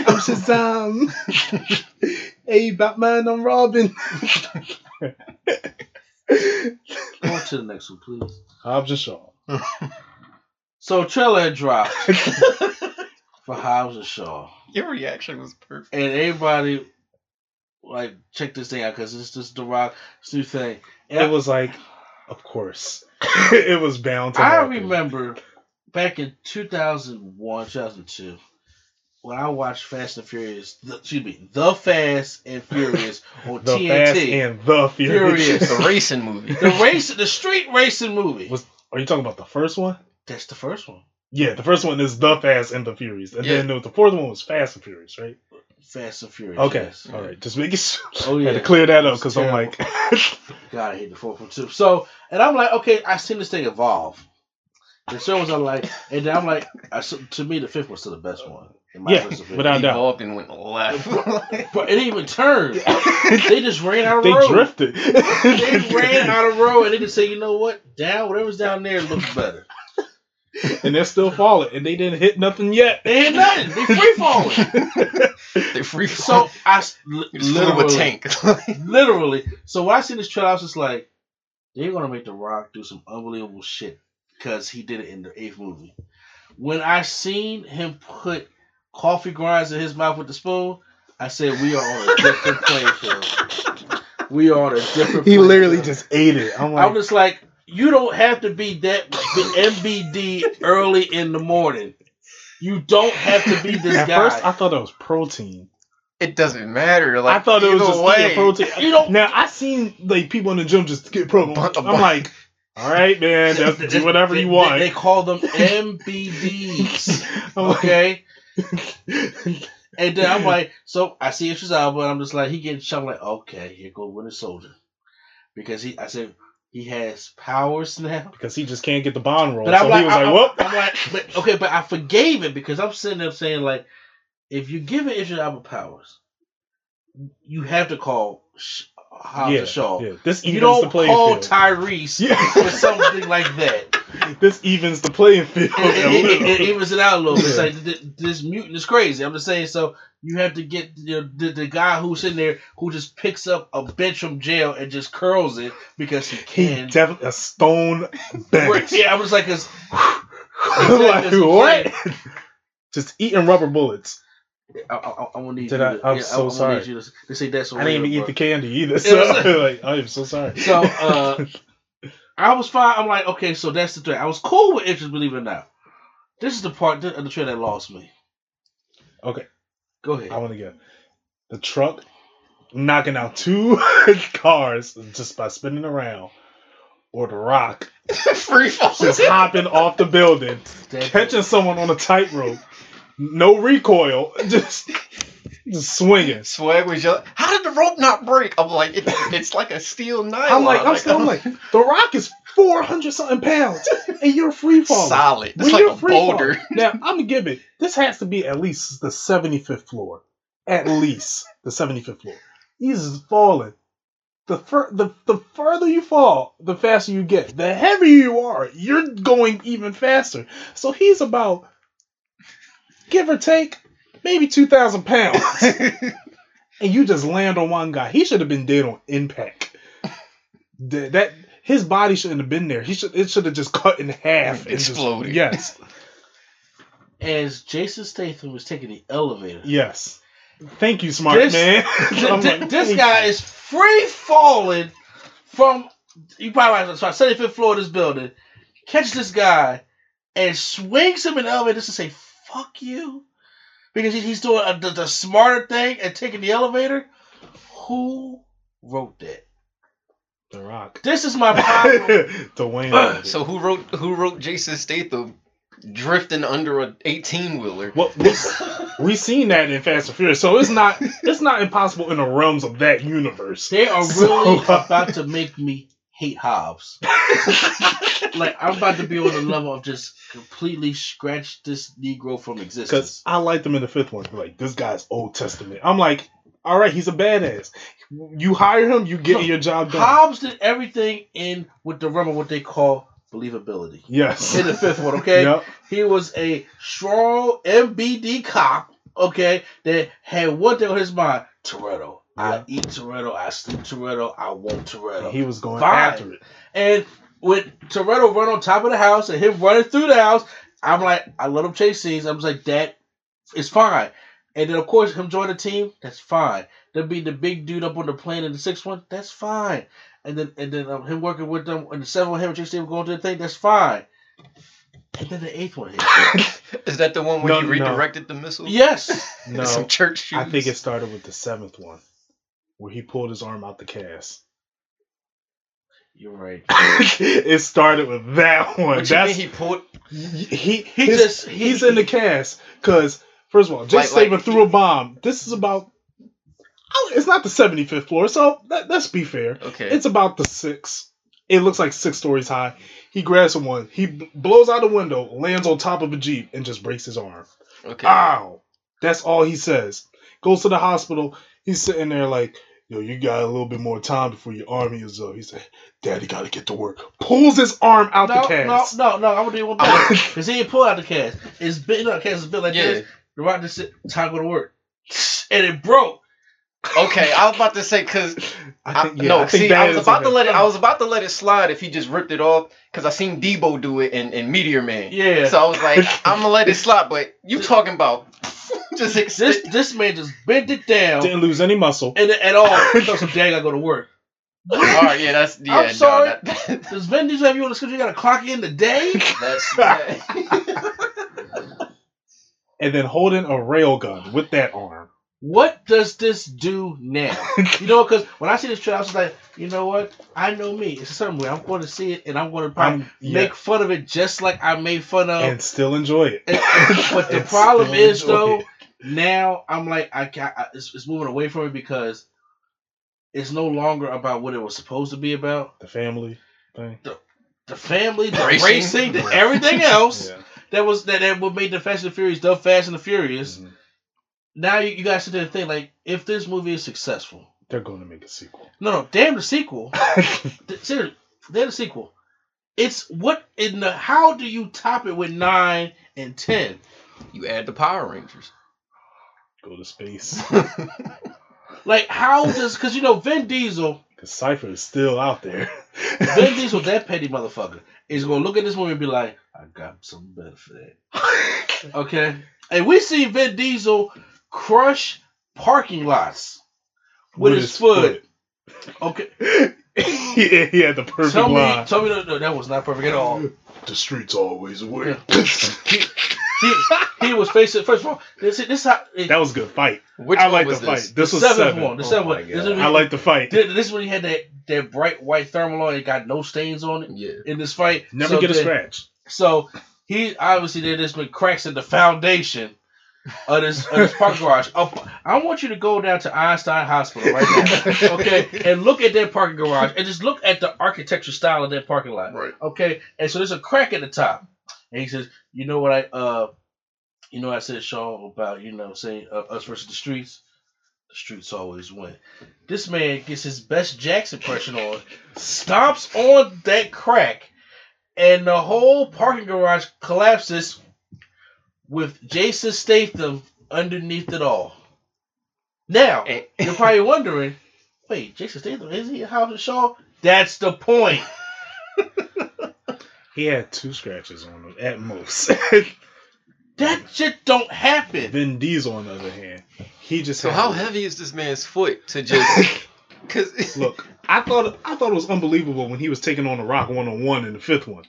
A: I'm Shazam. hey, Batman, I'm Robin.
B: Go on to the next one, please.
A: Hobbs and Shaw. *laughs*
B: So trailer had dropped *laughs* for Hobbs and Shaw,
C: Your reaction was perfect.
B: and everybody like check this thing out because it's just the Rock this new thing. And
A: It was like, of course, *laughs* it was bound to.
B: I
A: happen.
B: remember back in 2001, 2002, when I watched Fast and Furious, the, excuse me, The Fast and Furious *laughs* on
A: the
B: TNT.
A: Fast and the Furious.
B: Furious.
C: The *laughs* racing movie.
B: the race, the street racing movie.
A: Was- Are you talking about the first one?
B: That's the first one.
A: Yeah, the first one is the Fast and the Furious, and
C: Yeah.
A: then the, the fourth one was Fast and Furious, right?
B: Fast and Furious.
A: Okay,
B: yes.
A: all right, just making sure. *laughs*
B: Oh
A: Had
B: yeah.
A: to clear that up because I'm like,
B: God, I hate the fourth one too. So, and I'm like, okay, I seen this thing evolve. The show was I'm like, and then I'm like, I, so- to me, the fifth was still the best one. In my
A: Yeah, without doubt.
C: evolved and went left. *laughs*
B: But it didn't even turned. *laughs* they just ran out of road.
A: they
B: road.
A: drifted. *laughs*
B: They ran out of road, and they just say, you know what? Down, whatever's down there looks better.
A: and they're still falling, and they didn't hit nothing yet.
B: They ain't nothing. They free falling.
C: they free falling.
B: So I s- li-
C: It's a
B: literally,
C: tank.
B: literally. So when I see this trailer, I was just like, they're gonna make The Rock do some unbelievable shit because he did it in the eighth movie. When I seen him put coffee grinds in his mouth with the spoon, I said we are on a different *laughs* playing field. We are on a different.
A: He
B: playing
A: literally
B: field.
A: just ate it. I'm
B: I'm
A: like,
B: just like, you don't have to be that MBD early in the morning. You don't have to be this
A: at
B: guy.
A: first I thought it was protein.
C: it doesn't matter. Like
A: I thought it was just
C: way.
A: protein.
B: You don't-
A: Now I seen like people in the gym just get protein. I'm like, all right, man, that's, do *laughs* whatever
B: They-
A: you want.
B: They, call them MBDs. *laughs*
A: Oh
B: okay. *laughs* And then I'm like, so I see Idris Elba, and I'm just like, he getting shot. I'm like, okay, here go Winter Soldier, because he, I said, he has powers now.
A: because he just can't get the bond role.
B: But I'm
A: so
B: like,
A: he was
B: I,
A: like,
B: I'm like, but okay, but I forgave it because I'm sitting there saying like, if you give Idris Elba powers, you have to call Sh- Hobbs
A: yeah,
B: Shaw.
A: yeah, this
B: You don't
A: the
B: call
A: field.
B: Tyrese
A: Yeah.
B: for something like that. *laughs*
A: this evens the playing field.
B: it, it, it, evens it out a little bit. It's like th- this mutant is crazy. I'm just saying. So you have to get the, the the guy who's in there who just picks up a bench from jail and just curls it because he
A: he
B: can.
A: definitely a stone bench.
B: yeah, I was like,
A: I'm *laughs* like, what? *laughs* Just eating rubber bullets.
B: I, I, I want need
A: Did
B: you.
A: I-
B: to,
A: I'm
B: yeah,
A: so
B: I,
A: sorry.
B: Need you to, to say that's
A: I didn't even eat the candy either. So *laughs* like, I am so sorry.
B: So uh, I was fine. I'm like, okay, so that's the thing. I was cool with Idris, believe it or not. This is the part of the trailer that lost me.
A: Okay.
B: Go ahead.
A: I want to get the truck knocking out two *laughs* cars just by spinning around, or the rock *laughs*
C: free fall.
A: just hopping off the building,
B: That-
A: catching someone on a tightrope, no recoil, *laughs* just just swinging.
C: Swag was just, how did the rope not break? I'm like, it, it's like a steel knife.
A: I'm like, I'm still I'm like, *laughs* the rock is four hundred something pounds, and you're free falling.
C: solid. It's
A: When
C: like
A: you're
C: a
A: free
C: boulder.
A: falling- Now I'm gonna give it. This has to be at least the 75th floor, at least the 75th floor. He's falling. The, fur- the the further you fall, the faster you get. The heavier you are, you're going even faster. So he's about, give or take, maybe two thousand pounds, *laughs* and you just land on one guy. He should have been dead on impact. That, that his body shouldn't have been there. He should it should have just cut in half and just-
C: Exploded.
A: yes.
B: as Jason Statham was taking the elevator.
A: Yes. Thank you, smart
B: This-
A: man. *laughs* *laughs*
B: Th- th-
A: like,
B: this guy
A: you.
B: is free falling from you probably right, sorry, 75th floor of this building, catches this guy and swings him in the elevator just to say "fuck you," because he's doing a, the, the smarter thing and taking the elevator. Who wrote that?
A: The Rock.
B: This is my problem. *laughs*
A: Dwayne. Uh, wrote.
C: So who wrote who wrote Jason Statham drifting under a eighteen wheeler?
A: Well, we we seen that in Fast and Furious, so it's not it's not impossible in the realms of that universe.
B: They are
A: So-
B: really *laughs* about to make me hate Hobbs. *laughs* like I'm about to be on the level of just completely scratch this Negro from
A: Because
B: existence.
A: I liked him in the fifth one. Like this guy's Old Testament. I'm like, all right, he's a badass. You hire him, you get your job done.
B: Hobbs did everything in with the realm of what they call believability.
A: Yes.
B: In the fifth one, okay?
A: Yep.
B: He was a strong MBD cop, okay, that had one thing on his mind: Toretto. I eat Toretto. I sleep Toretto. I want Toretto.
A: He was going
B: Fine.
A: after it.
B: And with Toretto run on top of the house and him running through the house, I'm like, I let him chase scenes. I was like, that is fine. And then of course him join the team, that's fine. Then be the big dude up on the plane in the sixth one, that's fine. And then and then um, him working with them in the seventh one, him and Chase Steve going to the thing, that's fine. And then the eighth one hit. *laughs*
C: Is that the one where
A: No,
C: he
A: no.
C: redirected the missile?
B: yes. *laughs*
A: No,
C: Some church shoes.
A: I think it started with the seventh one, where he pulled his arm out the cast.
B: You're right. *laughs*
A: it started with that one.
C: What you
A: That's
C: mean he pulled?
A: he,
B: He
A: his-
B: just- he-
A: he's in the cast because first of all, Jay
C: Like-
A: Statham
C: like-
A: threw a bomb. This is about. It's not the 75th floor, so let, let's be fair.
C: Okay.
A: It's about the six. It looks like six stories high. He grabs someone. He b- blows out a window, lands on top of a jeep, and just breaks his arm.
C: okay.
A: Ow! That's all he says. Goes to the hospital. He's sitting there like, yo, you got a little bit more time before your army is up. He said, Daddy got to get to work. Pulls his arm out
B: No,
A: the
B: no,
A: cast.
B: no, no, no, I'm gonna do one better. Because he didn't pull out the cast. It's bit, no, the cast is built like
C: Yeah.
B: this. The rock just said, time to go to work. And it broke.
C: Okay, I was about to say because *laughs*
A: I think, yeah,
C: no,
A: I
C: see, I was about to let it. I was about to let it slide if he just ripped it off because I seen Debo do it in, in Meteor Man.
B: Yeah.
C: So I was like, I'm gonna let it *laughs* slide. But you talking about *laughs* just
B: this
C: exist?
B: this man just bent it down
A: Didn't lose any muscle.
B: and at all. So some day I gotta go to work.
C: All right, yeah, that's yeah. no,
B: sorry.
C: that-
B: Does Vin Diesel have you on the schedule? You gotta clock in the day.
C: that's that.
A: And then holding a rail gun with that arm.
B: What does this do now? You know, because when I see this trailer, I was like, you know what? I know me. It's a certain way. I'm going to see it, and I'm going to probably
A: yeah,
B: make fun of it just like I made fun of.
A: and still enjoy it.
B: And- *laughs* but the problem is though,
A: it.
B: now I'm like I can't. I, it's, it's moving away from it because it's no longer about what it was supposed to be about.
A: the family thing.
B: The family, the
C: Racing.
B: racing, the everything *laughs* else
A: Yeah.
B: that was that, that what made the Fast and the Furious the Fast and the Furious.
A: Mhm.
B: Now you, you guys sit there and think like, if this movie is successful,
A: They're going to make a sequel.
B: no, no, damn the sequel. *laughs* Th- Seriously, damn the sequel. It's what in the how do you top it with nine and ten?
C: you add the Power Rangers.
A: Go to space. *laughs*
B: Like how does because you know Vin Diesel
A: Because Cypher is still out there.
B: Vin *laughs* Diesel, that petty motherfucker, is gonna look at this movie and be like, I got something better for that. Okay? And we see Vin Diesel crush parking lots with, his, foot. Okay. *laughs*
A: yeah, he had the perfect
B: Tell me, tell me that, no, that was not perfect at all.
A: The streets always win.
B: He, he, he was facing first of all, this this is how it,
A: that was a good fight.
C: Which
A: I like the
C: this?
A: fight. This
B: the
A: was
B: seventh
A: seven.
B: one. The
C: Oh
B: seventh one. This is when
A: I
B: he-
A: like the fight.
B: this, this is when he had that, that bright white thermal on. It got no stains on it
C: Yeah.
B: in this fight.
A: Never
B: So
A: get a
B: then-
A: scratch.
B: So he obviously there there's been cracks in the foundation of this of this parking garage. Up, I want you to go down to Einstein Hospital right now, *laughs* okay, and look at that parking garage and just look at the architecture style of that parking lot,
A: Right.
B: okay. And so there's a crack at the top, and he says, "You know what I uh, you know I said, Sean, about you know saying uh, us versus the streets." The streets always win. This man gets his best Jackson impression on, stomps on that crack, and the whole parking garage collapses with Jason Statham underneath it all. Now,
C: eh.
B: you're probably wondering, wait, Jason Statham, is he Hobbs and Shaw? That's the point. *laughs*
A: He had two scratches on him at most. *laughs*
B: That shit don't happen.
A: Vin Diesel, on the other hand, he just
C: So
A: had-
C: how heavy is this man's foot to just? *laughs* Because
A: Look, I thought I thought it was unbelievable when he was taking on the Rock one on one in the fifth one.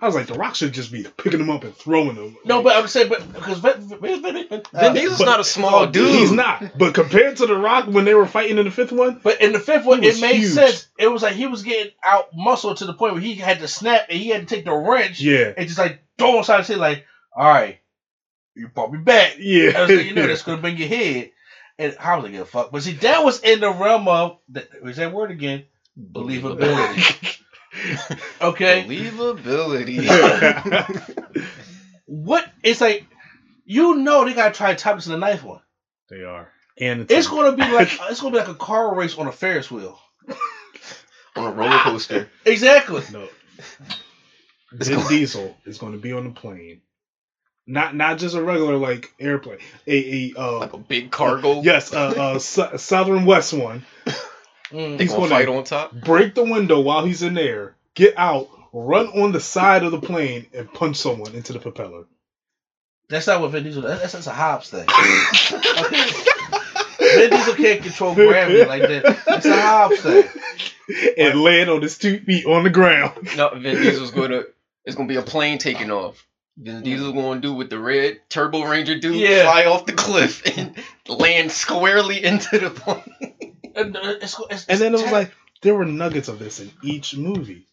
A: I was like, The Rock should just be picking them up and throwing them.
B: No,
A: Like,
B: but I'm saying, but because Vin,
C: Diesel's not a small dude.
A: he's not. But compared to The Rock when they were fighting in the fifth one,
B: But in the fifth one, it made
A: huge.
B: sense. It was like he was getting out muscle to the point where he had to snap and he had to take the wrench
A: yeah,
B: and just like throw him side to side, like, all right, you brought me back.
A: yeah.
B: I was like, you know, that's gonna bring your head. And I was like, give a fuck. But see, that was in the realm of that, is that word again? Believability. *laughs* Okay,
C: Believability. *laughs*
B: what? It's like you know they gotta try to top this in the ninth one.
A: they are. And
B: It's gonna be like *laughs* it's gonna be like a car race on a Ferris wheel. *laughs*
C: On a roller coaster.
B: Exactly.
A: no.
C: It's
A: Vin
C: going-
A: Diesel is going to be on the plane, not not just a regular like airplane, a a uh,
C: Like a big cargo.
A: yes, uh, uh, Sou- Southern West one.
B: Mm.
A: He's
C: gonna
A: gonna-
C: fight on top.
A: Break the window while he's in there, get out, run on the side of the plane, and punch someone into the propeller.
B: That's not what Vin Diesel. That's, that's a Hobbs thing. Okay. *laughs* Vin Diesel can't control gravity like that. It's a Hobbs thing.
A: and land on his two feet on the ground.
C: No, Vin Diesel's gonna. It's gonna be a plane taking off. Vin Diesel's gonna do what the red Turbo Ranger do.
B: Yeah.
C: Fly off the cliff and land squarely into the plane.
B: And, uh, it's, it's,
A: And then it was like there were nuggets of this in each movie.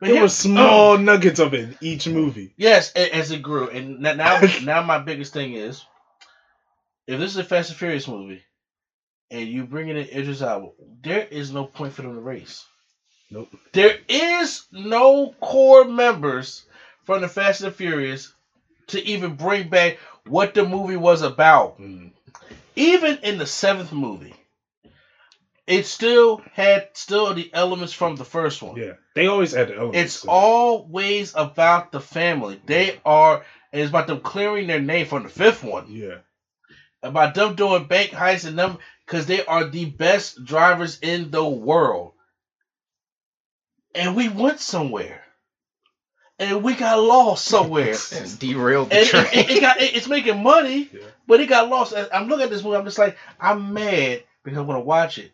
B: but
A: There
B: here-
A: were small nuggets of it in each movie.
B: Yes, as it grew, and now, *laughs* now my biggest thing is, if this is a Fast and Furious movie, and you bring in Idris Elba, there is no point for them to race.
A: Nope.
B: There is no core members from the Fast and Furious to even bring back what the movie was about.
A: Mm.
B: Even in the seventh movie, it still had still the elements from the first one.
A: Yeah, they always had the elements.
B: It's
A: to
B: always about the family. They are. and It's about them clearing their name from the fifth one.
A: Yeah,
B: About them doing bank heists and them because they are the best drivers in the world. And we went somewhere, and we got lost somewhere. *laughs*
C: And derailed the
B: and
C: train.
B: it, it, it got it- it's making money,
A: Yeah.
B: but it got lost. I'm looking at this movie. I'm just like I'm mad because I want to watch it,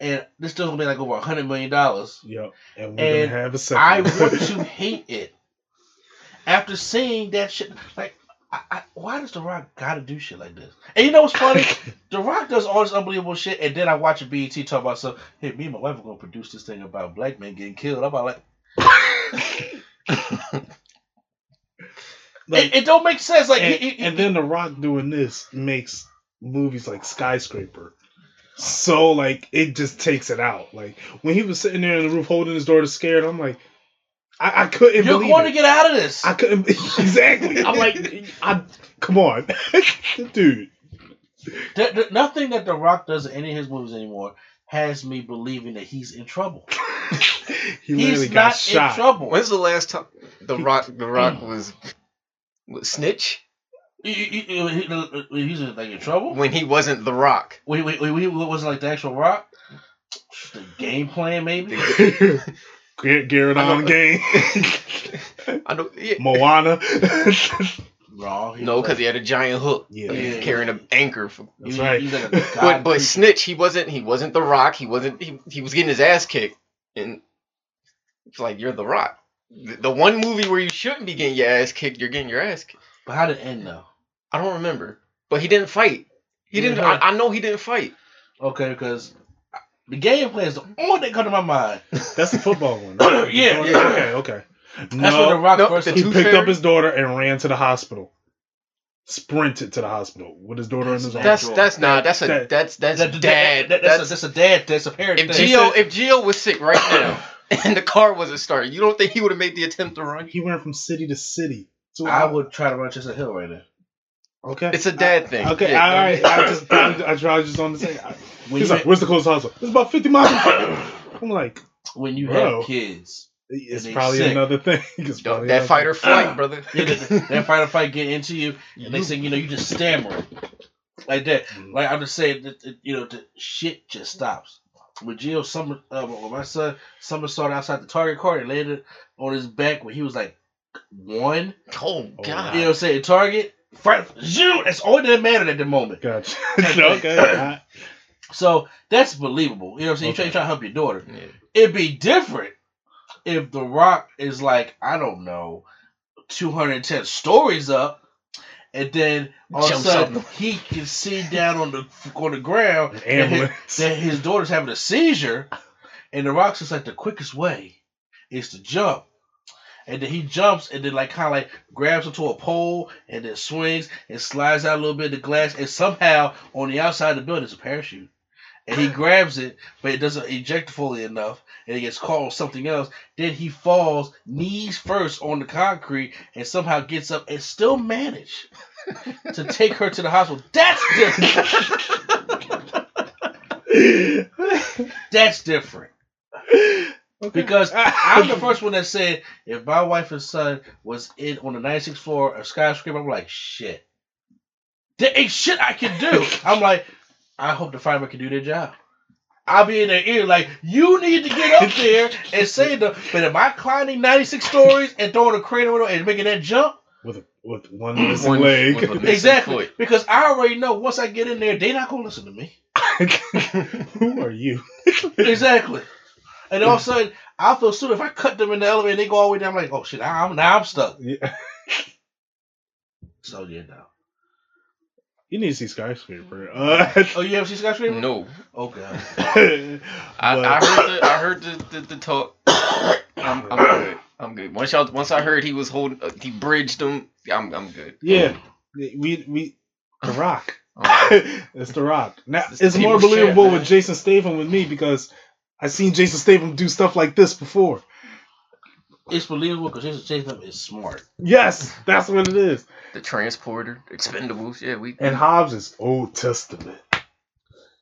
B: and this still gonna be like over a hundred million dollars.
A: yep. And we're
B: And
A: gonna have a second.
B: I want *laughs* to hate it. After seeing that shit, like, I, I, why does The Rock gotta do shit like this? And you know what's funny? *laughs* the Rock does all this unbelievable shit, and then I watch a BET talk about so. Hey, me and my wife are gonna produce this thing about black men getting killed. I'm about like, *laughs*
A: Like,
B: it, it don't make sense. Like,
A: and,
B: he- he-
A: and then The Rock doing this makes movies like Skyscraper. So like it just takes it out. Like when he was sitting there in the roof holding his daughter scared, I'm like, I, I couldn't
B: you're
A: believe
B: going
A: it.
B: to get out of this.
A: I couldn't *laughs* exactly. I'm like, I *laughs* come on, *laughs* dude.
B: There- there- nothing that The Rock does in any of his movies anymore has me believing that he's in trouble.
A: He literally
B: He's
A: got
B: not in trouble.
C: When's the last time the Rock the Rock mm. was, was snitch
B: He- he- he- he- he's like in trouble.
C: when he wasn't the Rock?
B: Wait, wait, wait, wait, what was it like the actual rock? The game plan, maybe. *laughs*
A: Garrett, Garrett on game. *laughs*
C: I don't. Yeah.
A: Moana. *laughs*
B: Wrong.
C: No, because he had a giant hook.
A: Yeah.
C: He was
B: Yeah.
C: carrying an anchor. For,
A: That's right.
B: He's like
C: but but
B: creature.
C: snitch, he wasn't. He wasn't the Rock. He wasn't. He, he was getting his ass kicked, and it's like you're the Rock. The, the one movie where you shouldn't be getting your ass kicked, you're getting your ass kicked.
B: But how did it end though?
C: I don't remember, but he didn't fight. He
B: He
C: didn't.
B: didn't
C: I. I know he didn't fight.
B: Okay, because the game plan is the only thing that come to my mind.
A: That's the football one. *coughs*
B: Yeah,
A: Okay,
C: yeah.
A: Okay, okay.
B: That's when the
A: No,
B: Rock
C: no,
B: first.
C: the
A: he picked
C: Fairy?
A: up his daughter and ran to the hospital. Sprinted to the hospital with his daughter in his arms.
C: That's
B: Natural.
C: that's not. That's a
A: That-
C: that's that's
B: That- that-
C: dad.
B: that-
C: That's
B: that's, a, that's a dad. That's a parent.
C: if
B: thing.
C: Gio if Gio was sick right now *coughs* and the car wasn't started, you don't think he would have made the attempt to run?
A: He ran from city to city. So
B: I would try to run Chester Hill right now.
A: Okay.
C: It's a dad thing.
A: Okay,
C: Yeah,
A: all
C: no,
A: right. I just, I, I tried just on the same.
B: When
A: He's
B: you,
A: like, "Where's the closest hospital?" It's about fifty miles. *coughs* I'm like,
B: when you
A: Bro.
B: have kids,
A: it's probably
B: sick.
A: another thing. *laughs* It's
C: Don't-
A: probably
C: that
A: another
C: fight or
A: thing.
C: flight, brother.
B: yeah, that, that fight or fight get into you, and they say you know you just stammering like that. Like I'm just saying that, that, you know the shit just stops. With Gio Summer, uh, with my son Summer started outside the Target car and landed on his back when he was like one.
C: oh
A: Oh,
B: You know
C: god.
B: what I'm saying? Target, fight, zoom. That's all that mattered at the moment.
A: Gotcha. *laughs* *laughs* okay. I-
B: So that's believable. You know what I'm saying? You try,
C: Okay.
B: you try to help your daughter.
C: Yeah.
B: It'd be different if The Rock is like I don't know, two hundred ten stories up, and then all of a sudden
C: up.
B: he can see down on the on the ground
A: An
B: that his, that his daughter's having a seizure, and The Rock's just like the quickest way is to jump. And then he jumps and then like kind of like grabs onto a pole and then swings and slides out a little bit of the glass and somehow on the outside of the building is a parachute. And he *laughs* grabs it, but it doesn't eject fully enough, and he gets caught on something else. Then he falls knees first on the concrete and somehow gets up and still manage to *laughs* take her to the hospital. That's different. *laughs* That's different.
A: Okay.
B: Because *laughs* I'm the first one that said if my wife and son was in on the 96th floor of skyscraper, I'm like, shit. There ain't shit I can do. *laughs* I'm like, I hope the firemen can do their job. I'll be in their ear like, you need to get up there and say the. But am I climbing 96 stories and throwing a crane over and making that jump?
A: with a, with one missing
C: One-
A: leg.
C: with a- Missing
B: Exactly.
C: foot.
B: Because I already know once I get in there, they not gonna listen to me. *laughs*
A: Who are you?
B: Exactly. And all of a sudden, I feel stupid if I cut them in the elevator and they go all the way down. I'm like, oh shit, I'm now I'm stuck.
A: Yeah. *laughs*
B: So yeah, no.
A: You need to see skyscraper. Uh, *laughs*
B: Oh, you ever see skyscraper?
C: No,
B: Oh god. *laughs*
C: I, I heard the I heard the, the, the talk. *coughs* I'm, I'm good. I'm good. Once y'all once I heard he was holding uh, he bridged him. I'm I'm good.
A: yeah, we we the Rock.
C: Um,
A: it's the Rock. Now
C: It's
A: it's, more believable
B: champ,
A: with Jason Statham with me because I seen Jason Statham do stuff like this before.
B: It's believable because Jason Statham is smart.
A: Yes, that's what it is.
C: the transporter, expendables. Yeah, we.
A: And Hobbs is Old Testament,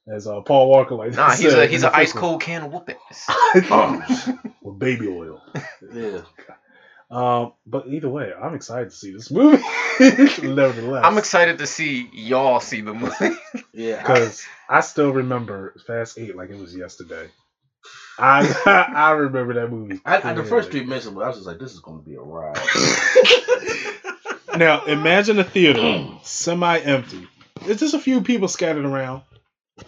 A: as uh, Paul Walker like
C: Nah, *laughs* he's a he's
A: the
C: an ice cold can of whoop ass.
A: one. with baby oil.
B: Yeah.
A: Um, but either way, I'm excited to see this movie. *laughs* Nevertheless,
C: I'm excited to see y'all see the movie.
B: Yeah. *laughs*
A: because I still remember Fast Eight like it was yesterday. I *laughs* I remember that movie.
B: I, I, the first three minutes, of I was just like, this is going to be a ride.
A: now imagine a theater mm. semi-empty. It's just a few people scattered around,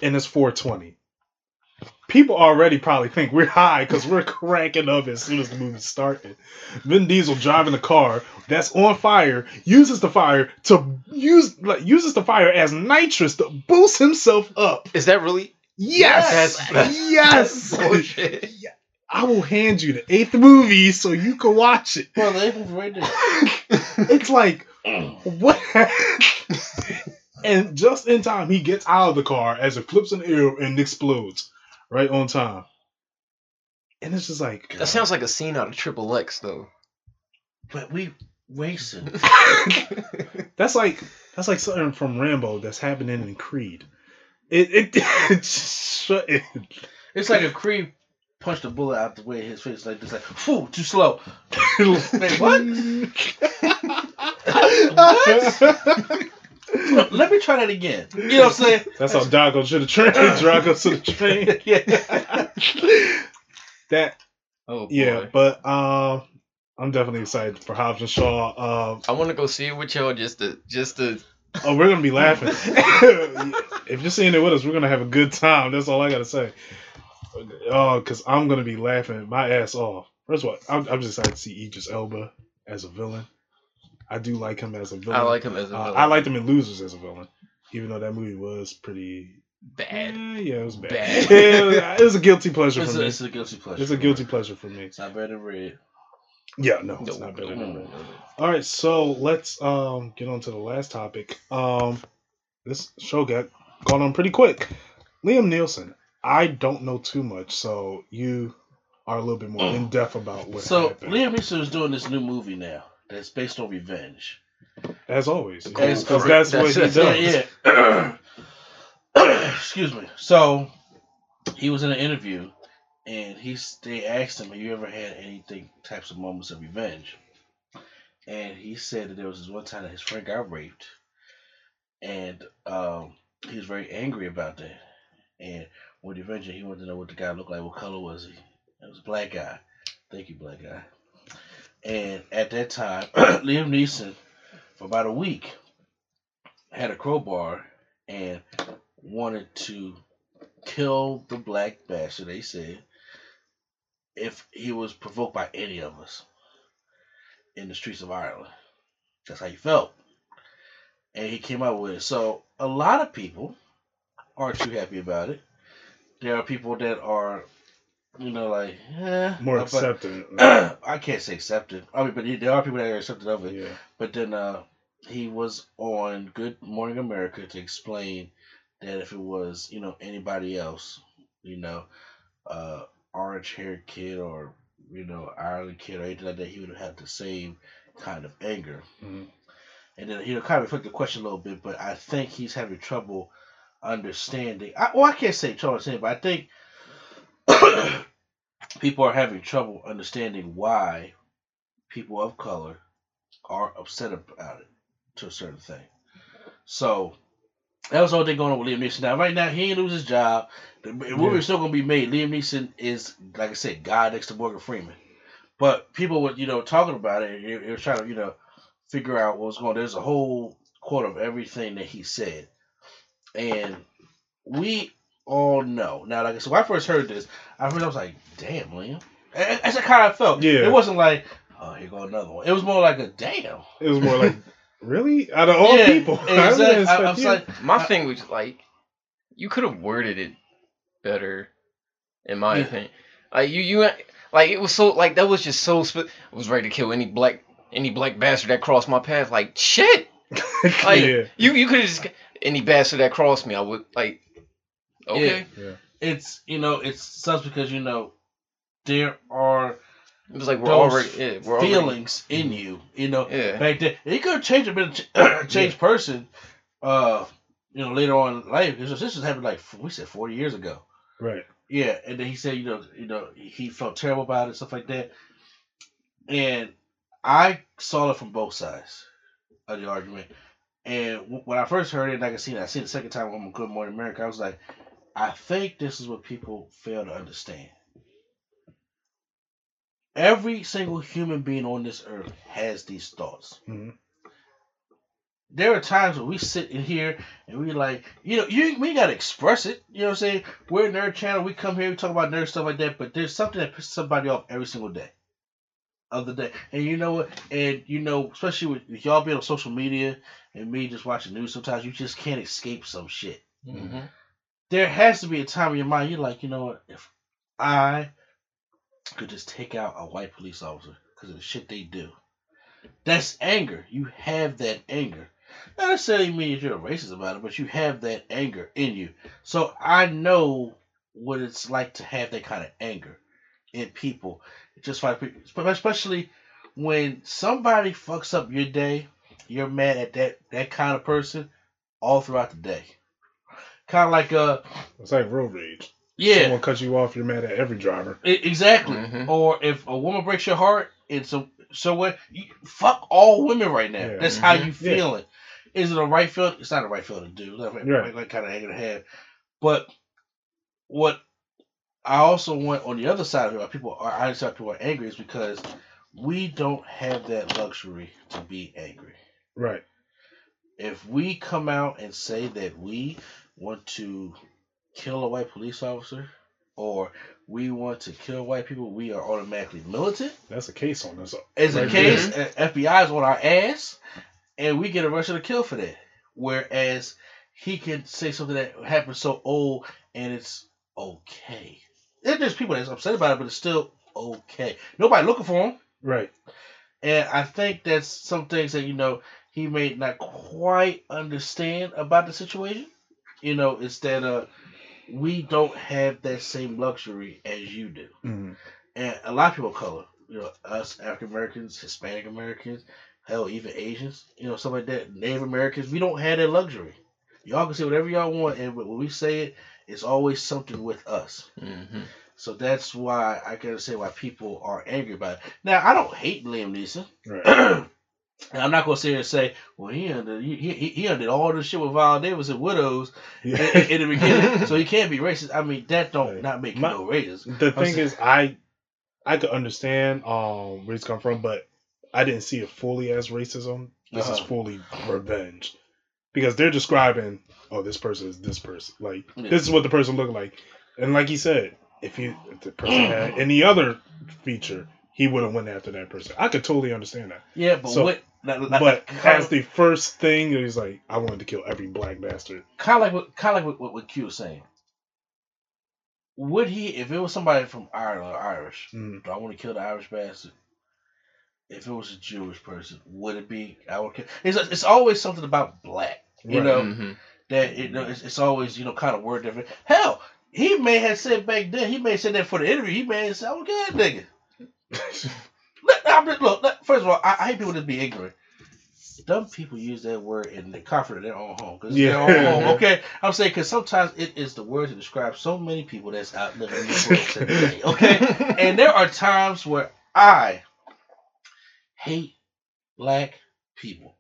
A: and it's 420. People already probably think we're high because we're cranking up as soon as the movie started. Vin Diesel driving a car that's on fire uses the fire to use like uses the fire as nitrous to boost himself up.
C: Is that really?
A: Yes,
C: That's- that's-
A: yes.
C: Bullshit.
A: I will hand you the eighth movie so you can watch it.
B: Bro, they was right there.
A: It's like mm. what? and just in time, he gets out of the car as it flips an arrow and explodes right on time. And it's just like
C: That sounds like a scene out of Triple X though.
B: But we racing. *laughs*
A: that's like that's like something from Rambo that's happening in Creed. It it, *laughs* it, shut it.
B: It's like a creep punched a bullet out the way of his face like this, like, phew, too slow. *laughs*
A: Wait,
B: what? Let me try that again. You know what I'm saying?
A: That's how Drago should have trained. Drago should have trained.
B: yeah.
A: that
C: Oh boy.
A: yeah, but um, I'm definitely excited for Hobbs and Shaw. Um,
C: I want to go see it with y'all just to just to.
A: Oh, we're gonna be laughing. *laughs* if you're seeing it with us, we're gonna have a good time. That's all I gotta say. Oh, because I'm gonna be laughing my ass off. First of all, I'm, I'm just excited to see Idris Elba as a villain. I do like him as a villain.
C: I like him as a
A: Uh,
C: villain.
A: I liked him in Losers as a villain, even though that movie was pretty
C: bad.
A: Eh, yeah, it was bad.
C: Bad.
A: Yeah, *laughs* it, was, it was a guilty pleasure
B: It's
A: for
B: a,
A: me.
B: it's a guilty pleasure.
A: It's a guilty pleasure for me.
B: It's not better than red.
A: Yeah, no, it's
C: No,
A: not better than Red. All right, so let's um get on to the last topic. Um, this show got gone on pretty quick. Liam Neeson. I don't know too much, so you are a little bit more in depth about what
B: So
A: happened.
B: Liam Neeson is doing this new movie now that's based on revenge.
A: As always, because that's what he does.
B: Yeah, yeah. *coughs* Excuse me. So he was in an interview, and he's they asked him, "Have you ever had anything types of moments of revenge?" And he said that there was this one time that his friend got raped, and um, he was very angry about that. And when he avenged, he wanted to know what the guy looked like. What color was he? It was a black guy. Thank you, black guy. And at that time, *clears throat* Liam Neeson, for about a week, had a crowbar and wanted to kill the black bastard, they said, if he was provoked by any of us in the streets of Ireland. That's how he felt. And he came out with it. So a lot of people aren't too happy about it. There are people that are, you know, like, eh,
A: More accepting. *clears throat*
B: I can't say accepted. I mean, but there are people that are accepted of it.
A: yeah.
B: But then uh, he was on Good Morning America to explain that if it was, you know, anybody else, you know, uh, orange haired kid or, you know, Ireland kid or anything like that, he would have the same kind of anger.
A: Mhm.
B: And then, you know, kind of reflect the question a little bit, but I think he's having trouble understanding. I, well, I can't say trouble understanding, but I think *coughs* people are having trouble understanding why people of color are upset about it to a certain thing. So that was the whole thing going on with Liam Neeson. Now, right now, he ain't lose his job. The movie's still gonna be made. Liam Neeson is, like I said, God next to Morgan Freeman. But people were, you know, talking about it. They, they were trying to, you know, figure out what was going. on. There's a whole quote of everything that he said, and we all know now. Like I said, when I first heard this, I first I was like, "Damn, Liam." That's kind of felt.
A: Yeah.
B: It wasn't like, "Oh, here go another one." It was more like a "Damn."
A: It was more like, *laughs* really? Out of all
B: Yeah,
A: people,
B: exactly. *laughs* I,
A: expect
B: I
A: you.
C: My
B: I-
C: thing was like, you could have worded it better, in my
B: Yeah.
C: opinion. Like you, you, like it was so like that was just so. Sp- I was ready to kill any black, any black bastard that crossed my path. Like shit. *laughs* Like
A: yeah.
C: you, you could have just any bastard that crossed me. I would like. Okay. Yeah.
B: it's you know it sucks because you know there are
C: It was like we're
B: Those
C: already. Yeah, we're already.
B: feelings in you. You know,
C: Yeah.
B: back then he could have changed a bit, of ch- *clears throat* changed person. Uh, you know, later on in life, this was, this was happened like we said forty years ago.
A: Right.
B: Yeah, and then he said, you know, you know, he felt terrible about it, stuff like that. And I saw it from both sides of the argument. And when I first heard it, and I can see it, I see it the second time on Good Morning America, I was like, I think this is what people fail to understand. Every single human being on this earth has these thoughts.
A: Mhm.
B: There are times when we sit in here and we like, you know, you we gotta express it. You know what I'm saying? We're a nerd channel. We come here, we talk about nerd stuff like that. But there's something that pisses somebody off every single day of the day. And you know what? And you know, especially with, with y'all being on social media and me just watching news, sometimes you just can't escape some shit.
C: hmm
B: There has to be a time in your mind you're like, you know what? If I could just take out a white police officer because of the shit they do, that's anger. You have that anger. Not necessarily mean you're a racist about it, but you have that anger in you. So I know what it's like to have that kind of anger in people. Just like especially when somebody fucks up your day, you're mad at that that kind of person all throughout the day. Kind of like a.
A: It's like road rage.
B: Yeah,
A: Someone cuts you off, you're mad at every driver.
B: Exactly.
C: Mhm.
B: Or if a woman breaks your heart, it's a so what? You, fuck all women right now.
A: Yeah.
B: That's how
C: Mhm.
B: you feeling. Is it a right feel? It's not a right feel to do. That's right.
A: Right.
B: right kind of anger to have. But what I also want on the other side of it, why people are I understand people are angry is because we don't have that luxury to be angry.
A: Right.
B: If we come out and say that we want to kill a white police officer or we want to kill white people, we are automatically militant.
A: That's a case on this.
B: As a case, FBI is on our ass, and we get a arrested or killed for that. Whereas he can say something that happened so old and it's okay. There's people that's upset about it, but it's still okay. Nobody looking for him.
A: Right.
B: And I think that's some things that, you know, he may not quite understand about the situation. You know, it's that uh we don't have that same luxury as you do.
A: Mhm.
B: And a lot of people of color, you know, us African Americans, Hispanic Americans, hell, even Asians, you know, stuff like that, Native Americans, we don't have that luxury. Y'all can say whatever y'all want, and when we say it, it's always something with us.
C: hmm
B: So that's why I can say why people are angry about it. Now, I don't hate Liam Neeson.
A: Right. *clears throat*
B: and I'm not gonna sit here and say, well, he undid he, he, he undid all this shit with Viola Davis and widows in, in- in the beginning, so he *laughs* can't be racist. I mean, that don't
A: Right.
B: not make you
A: My-
B: no racist.
A: The
B: I'm
A: thing
B: saying-
A: is, I I could understand um where he's come from, but I didn't see it fully as racism. This is
B: Uh-huh.
A: fully revenge because they're describing, oh, this person is this person. Like
B: Yeah.
A: this is what the person looked like, and like he said, if you if the person had any other feature, he would have went after that person. I could totally understand that.
B: Yeah, but
A: So-
B: what? Not, not,
A: But
B: kind,
A: as
B: of,
A: the first thing, he's like, I wanted to kill every black bastard.
B: kind of like what kind of like what, what, what Q was saying. Would he, if it was somebody from Ireland or Irish,
A: Mm.
B: do I want to kill the Irish bastard? If it was a Jewish person, would it be I would kill? It's, it's always something about black, you
A: Right.
B: know,
C: Mhm.
B: that you know it's, it's always you know kind of word different. Hell, he may have said back then, he may have said that for the interview. He may have said, "I'm good, nigga." Look, I'm just- look, look, first of all, I, I hate people to be ignorant. Dumb people use that word in the comfort of their own home. Cause
A: Yeah.
B: their own home. Okay, I'm saying because sometimes it is the word to describe so many people that's out living this world today. *laughs* Okay, and there are times where I hate black people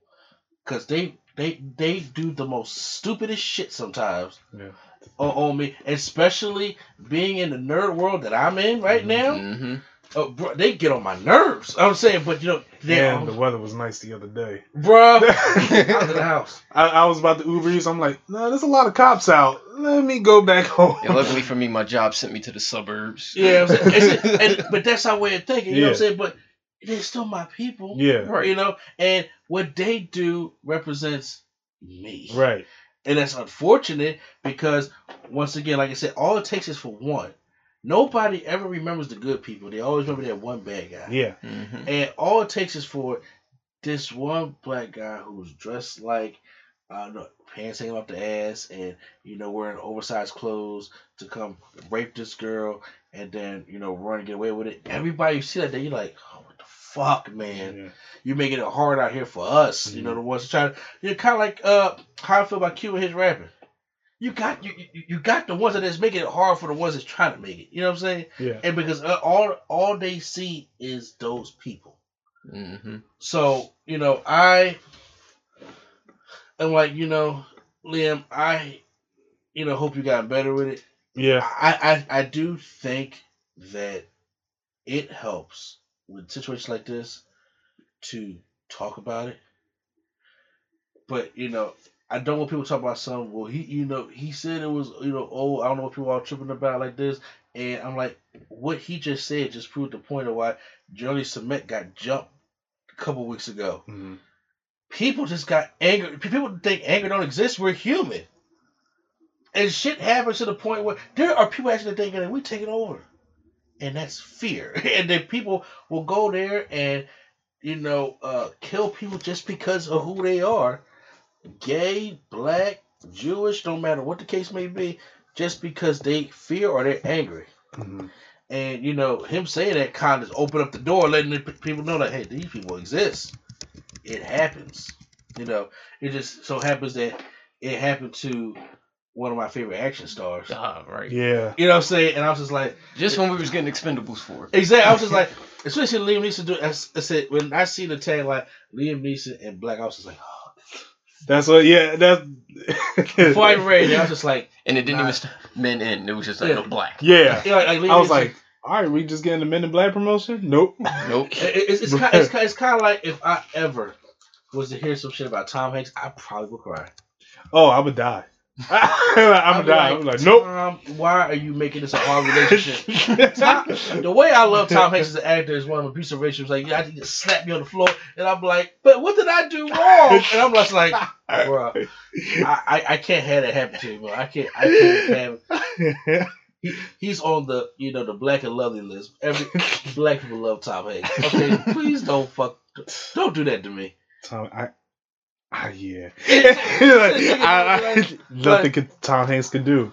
B: because they they they do the most stupidest shit sometimes
A: Yeah.
B: on, on me, especially being in the nerd world that I'm in right now.
C: Mhm.
B: Oh, bro, they get on my nerves. I'm saying, but you know, they,
A: And the weather was nice the other day.
B: bro, *laughs* out of the house.
A: I, I was about to Uber Eats. I'm like, no, there's a lot of cops out. Let me go back home.
C: Yeah, luckily for me, my job sent me to the suburbs.
B: Yeah, I'm saying, it's- *laughs* and, but that's our way of thinking. You know what I'm
A: Yeah.
B: saying? But they're still my people.
A: yeah,
C: Right.
B: You know, and what they do represents me.
A: right.
B: And that's unfortunate because, once again, like I said, all it takes is for one. Nobody ever remembers the good people. They always remember that one bad guy.
A: Yeah,
C: Mhm.
B: And all it takes is for this one black guy who's dressed like uh, no, pants hanging off the ass and you know wearing oversized clothes to come rape this girl and then you know run and get away with it. Everybody you see that day, you're like, oh, what the fuck, man?
A: yeah.
B: You're making it hard out here for us. You know the ones trying. To, you're kind of like uh how I feel about Q and his rapping. You got you, you you got the ones that is making it hard for the ones that's trying to make it. You know what I'm saying?
A: yeah.
B: And because uh, all all they see is those people.
C: Mhm.
B: So, you know, I am like, you know, Liam, I, you know, hope you got better with it.
A: Yeah,
B: I, I, I do think that it helps with situations like this to talk about it. But, you know, I don't want people to talk about some, well, he, you know, he said it was, you know, oh, I don't know what people are tripping about like this. And I'm like, what he just said just proved the point of why Jussie Smollett got jumped a couple weeks ago.
A: Mhm.
B: People just got angry. People think anger don't exist. We're human. And shit happens to the point where there are people actually thinking that we take it over. And that's fear. *laughs* And then people will go there and, you know, uh, kill people just because of who they are. Gay, black, Jewish, no matter what the case may be, just because they fear or they're angry.
A: Mhm.
B: And you know, him saying that kind of open up the door, letting the people know that hey, these people exist. It happens. You know, it just so happens that it happened to one of my favorite action stars.
C: Ah, right.
A: yeah.
B: You know what I'm saying? And I was just like,
C: Just when we was getting expendables for.
B: exactly. I was just like, especially Liam Neeson. Do I s- I said when I see the tagline Liam Neeson and Black, I was just like, oh.
A: That's what. Yeah, that's.
B: before I even *laughs* read it, I was just like,
C: And it didn't
B: Nah.
C: even st- men in. It was just like
B: Yeah.
C: no black.
A: yeah.
B: you know, like
A: I was
B: Neeson-
A: like, all right, we just getting the Men in Black promotion? Nope.
C: Nope.
B: It- it- it's it's *laughs* kind, it's, it's kind of like if I ever was to hear some shit about Tom Hanks, I probably would cry.
A: Oh, I would die. I'm
B: I'd
A: gonna
B: be
A: die. I'm like, nope.
B: Tom, why are you making this a hard relationship? *laughs* Tom, the way I love Tom Hanks as an actor is one of a piece of racial. Like, yeah, I just slap me on the floor, and I'm like, but what did I do wrong? *laughs* And I'm just like, bro, I, I, I can't have that happen to me, bro. I can't, I can't have. He, he's on the, you know, the black and lovely list. Every black people love Tom Hanks. Okay, *laughs* please don't fuck, don't do that to me.
A: Tom, I, ah, yeah. *laughs* *laughs* Like, I, I, nothing could, Tom Hanks could do.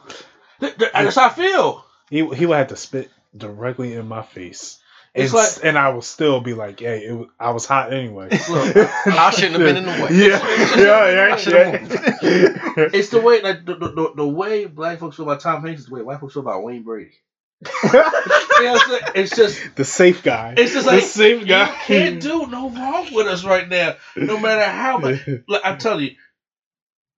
B: Th- th- That's how I feel.
A: He he would have to spit directly in my face.
B: It's
A: and,
B: like-
A: and I will still be like, hey, it I was hot anyway.
B: Look,
C: I *laughs* shouldn't have been in the way.
A: Yeah, yeah, yeah. Yeah.
B: It's the way, like the, the, the, the way black folks feel about Tom Hanks is the way white folks feel about Wayne Brady. You know what I'm saying? It's just, *laughs*
A: the safe guy.
B: it's just
A: the
B: like
A: safe guy.
B: you can't do no wrong with us right now, no matter how much. *laughs* Like I'm telling you,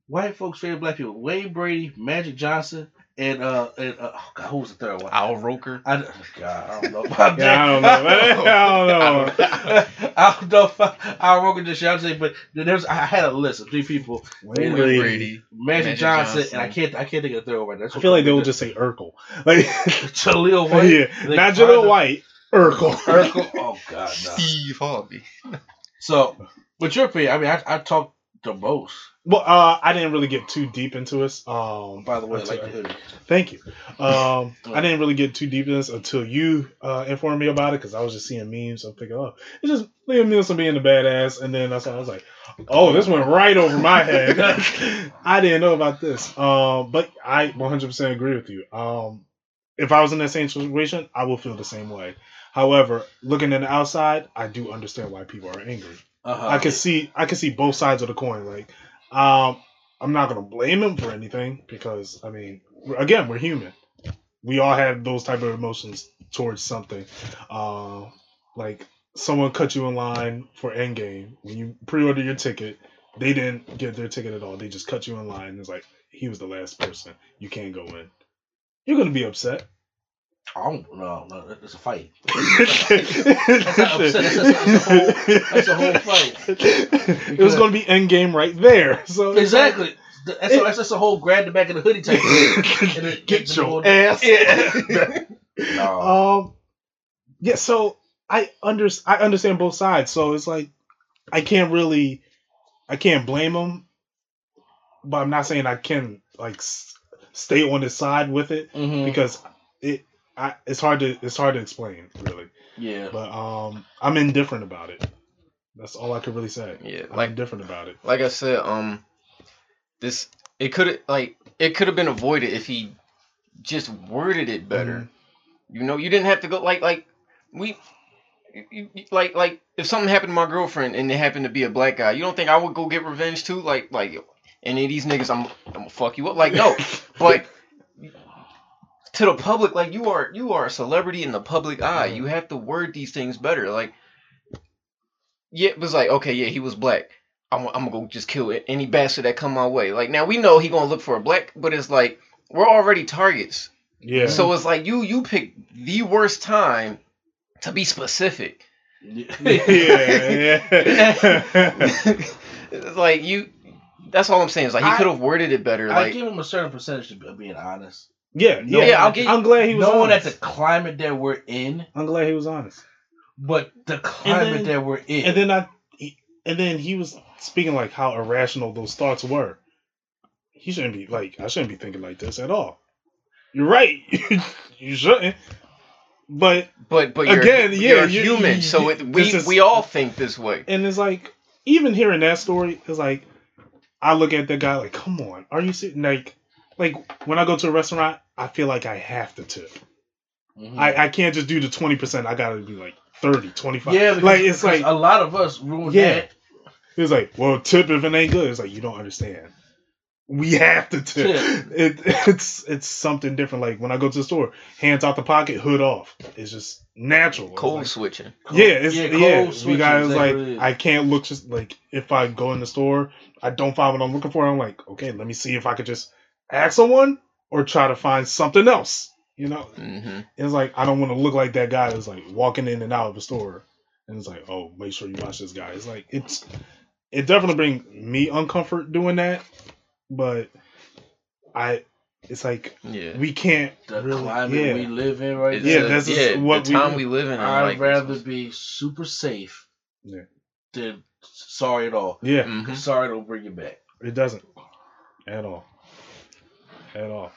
B: white folks favorite black people: Wayne Brady, Magic Johnson, and uh, and uh, oh God, who was the third one?
C: Al Roker.
B: I, God, I don't know. *laughs* About *laughs*
A: Yeah, I don't know. Man. *laughs* I don't know.
B: I don't know if I, I wrote this shit. I'm saying, but there was I had a list of three people:
A: Wayne
B: Wayne
A: Brady.
C: Brady.
B: Magic,
C: Magic
B: Johnson,
C: Johnson.
B: and I can't I can't think of the third one. That's
A: I feel like they will just say Urkel. Like,
B: Jaleel White.
A: yeah,
B: They
A: not Jaleel White, Urkel.
B: Urkel. Oh God, no.
C: Steve Harvey.
B: So, but your opinion? I mean, I, I talked the most.
A: Well, uh, I didn't really get too deep into this. Um,
B: By the way, I like the hoodie.
A: Thank you. Um, *laughs* I didn't really get too deep into this until you uh, informed me about it because I was just seeing memes. I'm thinking, oh, it's just Liam Neeson being the badass, and then that's why I was like, oh, this went right over my head. *laughs* I didn't know about this. Um, but I 100% agree with you. Um, if I was in that same situation, I will feel the same way. However, looking in the outside, I do understand why people are angry.
B: Uh-huh.
A: I can see I can see both sides of the coin. Like, um, I'm not gonna blame him for anything because I mean, again, we're human. We all have those type of emotions towards something. Uh, like someone cut you in line for Endgame when you pre-order your ticket. They didn't get their ticket at all. They just cut you in line. It's like he was the last person. You can't go in. You're gonna be upset.
B: I don't no, no, it's a fight. *laughs*
A: That's.
B: That's- that's- a whole- that's a whole fight.
A: It was going to be Endgame right there. So
B: Exactly. That's, a, that's just a whole grab the back of the hoodie type thing. *laughs* And it-
A: Get your ass.
B: Yeah. No. *laughs*
A: Um, yeah. So I under I understand both sides. So it's like I can't really, I can't blame them, but I'm not saying I can like stay on his side with it
B: Mhm.
A: because it. I, it's hard to it's hard to explain really,
B: Yeah.
A: but um, I'm indifferent about it. That's all I could really say.
C: Yeah,
A: I'm
C: like
A: indifferent about it.
C: like I said, um, this it could like it could have been avoided if he just worded it better. You know, you didn't have to go like like we. you- you- Like like if something happened to my girlfriend and it happened to be a black guy, you don't think I would go get revenge too? Like like any of these niggas, I'm I'm gonna fuck you up. Like no, *laughs* but to the public, like you are you are a celebrity in the public eye. You have to word these things better. Like yeah, it was like okay, yeah, he was black. I'm, I'm gonna go just kill it- any bastard that come my way. Like now we know he gonna look for a black, but it's like we're already targets.
A: Yeah.
C: So it's like you you pick the worst time to be specific. *laughs*
A: yeah, yeah.
C: it's *laughs* like you. That's all I'm saying. Is like he could have worded it better.
B: I
C: Like
B: give him a certain percentage of being honest.
A: Yeah,
B: No,
A: yeah.
C: I'll give.
A: I'm glad he was
B: Knowing that the climate that we're in,
A: I'm glad he was honest.
B: but the climate
A: then-
B: that we're in.
A: And then I, he- and then he was speaking like how irrational those thoughts were. He shouldn't be like I shouldn't be thinking like this at all. You're right. *laughs* you shouldn't. But
C: But but you're,
A: Again, yeah,
C: you're
A: you-
C: human,
A: you-
C: so it, we
A: is-
C: we all think this way.
A: and it's like even hearing that story is like I look at the guy like, come on, are you sitting like like when I go to a restaurant, I feel like I have to tip.
B: Mhm.
A: I, I can't just do the twenty percent. I gotta be like 30, 25.
B: yeah, because,
A: like it's like
B: a lot of us ruin
A: Yeah.
B: that.
A: It's like, well, tip if it ain't good. It's like you don't understand. We have to tip.
B: Tip.
A: It it's it's something different. Like when I go to the store, hands out the pocket, hood off. It's just natural.
C: Cold
A: like-
C: switching.
A: yeah, it's
B: Yeah,
A: yeah.
B: code
A: we
B: switching,
A: guys
B: is
A: like
B: what?
A: I can't look just like if I go in the store, I don't find what I'm looking for. I'm like, okay, let me see if I could just ask someone or try to find something else. You know,
C: hmm
A: it's like I don't want to look like that guy that's like walking in and out of the store, and it's like, oh, make sure you watch this guy. It's like it's it definitely bring me uncomfort doing that, but I it's like
C: Yeah.
A: we can't
B: The
A: really,
B: climate
A: yeah.
B: we live in right
C: It's,
A: Yeah,
B: now.
A: this
C: yeah,
A: what
C: the
A: we-
C: time we, live in.
B: I'd
C: like,
B: rather be super safe
A: Yeah.
B: than sorry at all.
A: yeah,
C: Mhm.
B: Sorry don't bring you back.
A: it doesn't at all, at all.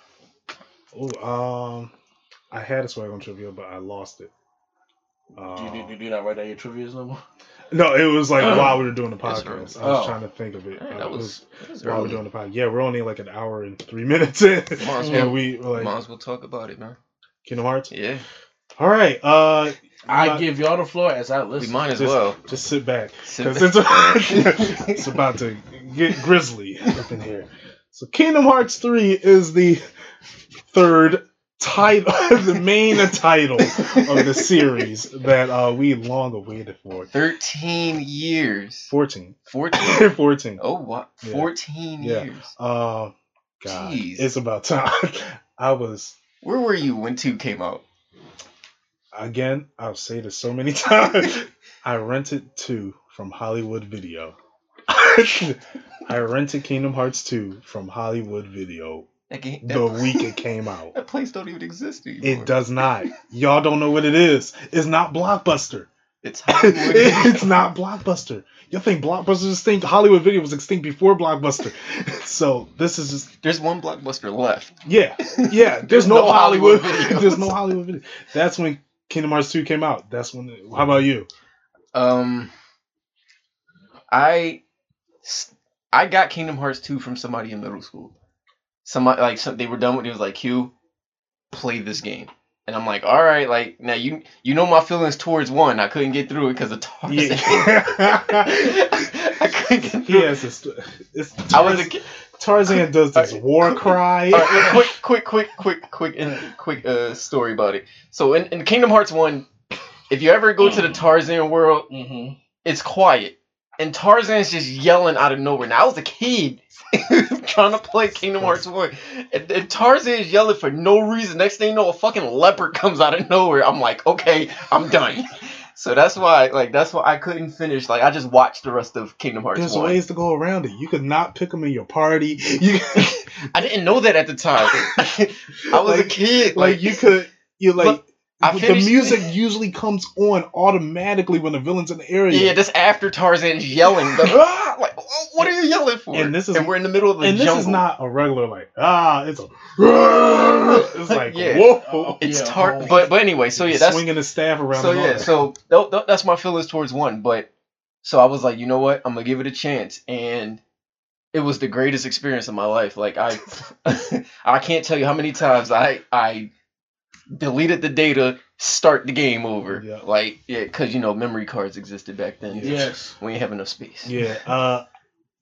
A: Oh, um, I had a swag on trivia, but I lost it.
B: Do
A: Um,
B: you, do, you- do you not write down your trivias no more?
A: no, it was like while we were doing the podcast.
C: right.
A: I was
B: Oh.
A: trying to think of it.
C: Yeah,
A: Uh,
C: that was, that was
A: while we're
C: early.
A: doing the podcast. Yeah, we're only like an hour and three minutes in,
C: Might as
A: and
C: well,
A: we like
C: might as well talk about it, man.
A: Kingdom Hearts.
C: Yeah,
A: All right, uh,
B: I
A: not-
B: give y'all the floor as I listen.
C: we might as
A: Just-
C: well.
A: just sit back
C: Sit
A: because
C: back.
A: it's, *laughs* it's *laughs* about to get grisly up in here. So, Kingdom Hearts three is the third title, *laughs* the main title of the series that uh, we long awaited for.
C: Thirteen years.
A: 14.
C: Fourteen. *laughs*
A: 14.
C: Oh what?
A: Yeah.
C: Fourteen
A: Yeah.
C: years.
A: Uh, God,
C: Jeez.
A: it's about time. *laughs* I was
C: Where were you when two came out?
A: again. I'll say this so many times. I rented two from Hollywood Video. *laughs* I rented Kingdom Hearts 2 from Hollywood Video
C: game,
A: the
C: that,
A: week it *laughs* came out.
C: that place don't even exist anymore.
A: It does *laughs* not. Y'all don't know what it is. It's not Blockbuster.
C: It's Hollywood.
A: it's not Blockbuster. You think Blockbuster was extinct? Hollywood Video was extinct before Blockbuster. So this is just
C: There's one blockbuster left.
A: yeah, yeah. There's, no,
C: no
A: Hollywood.
C: Hollywood
A: there's no Hollywood video. That's when Kingdom Hearts 2 came out. That's when. How about you?
C: Um, I I got Kingdom Hearts 2 from somebody in middle school. Somebody like some, they were done with it. It was like, "Q, play this game." And I'm like, "All right, like now you you know my feelings towards one. I couldn't get through it because of Tarzan.
A: Yeah. *laughs*
C: I couldn't get
A: he
C: through. it.
A: has this. It's
C: I was a
A: Tarzan. Does this
C: Alright,
A: war
C: quick-
A: cry.
C: Right, quick, quick, quick, quick, quick, and quick uh, story about it. So in, in Kingdom Hearts one, if you ever go to the Tarzan world,
B: Mm-hmm.
C: it's quiet. And Tarzan's just yelling out of nowhere. Now I was a kid *laughs* trying to play Kingdom Hearts 1. And, and is yelling for no reason. Next thing you know, a fucking leopard comes out of nowhere. I'm like, okay, I'm done. *laughs* So that's why, like, that's why I couldn't finish. Like, I just watched the rest of Kingdom Hearts
A: There's
C: 1.
A: ways to go around it. You could not pick them in your party. *laughs* You
C: I didn't know that at the time. I was a kid.
A: like you could you like The music usually comes on automatically when the villain's in the area.
C: Yeah, that's after Tarzan's yelling. The, *laughs* "Ah!" like, what are you yelling for?
A: And this is-
C: and we're in the middle of the
A: and this is not a regular like ah, it's a *laughs* it's like
C: Yeah.
A: whoa.
C: It's
B: Yeah,
C: tar.
B: oh.
C: But but anyway, so yeah, that's
A: swinging the staff around.
C: so yeah,
A: that.
C: so th- th- that's my feelings towards one. But so I was like, you know what, I'm gonna give it a chance, and it was the greatest experience of my life. Like I, *laughs* I can't tell you how many times I I deleted the data, start the game over.
A: Yeah.
C: Like yeah, because you know memory cards existed back then.
B: Yes.
C: We ain't have enough space.
A: Yeah. Uh,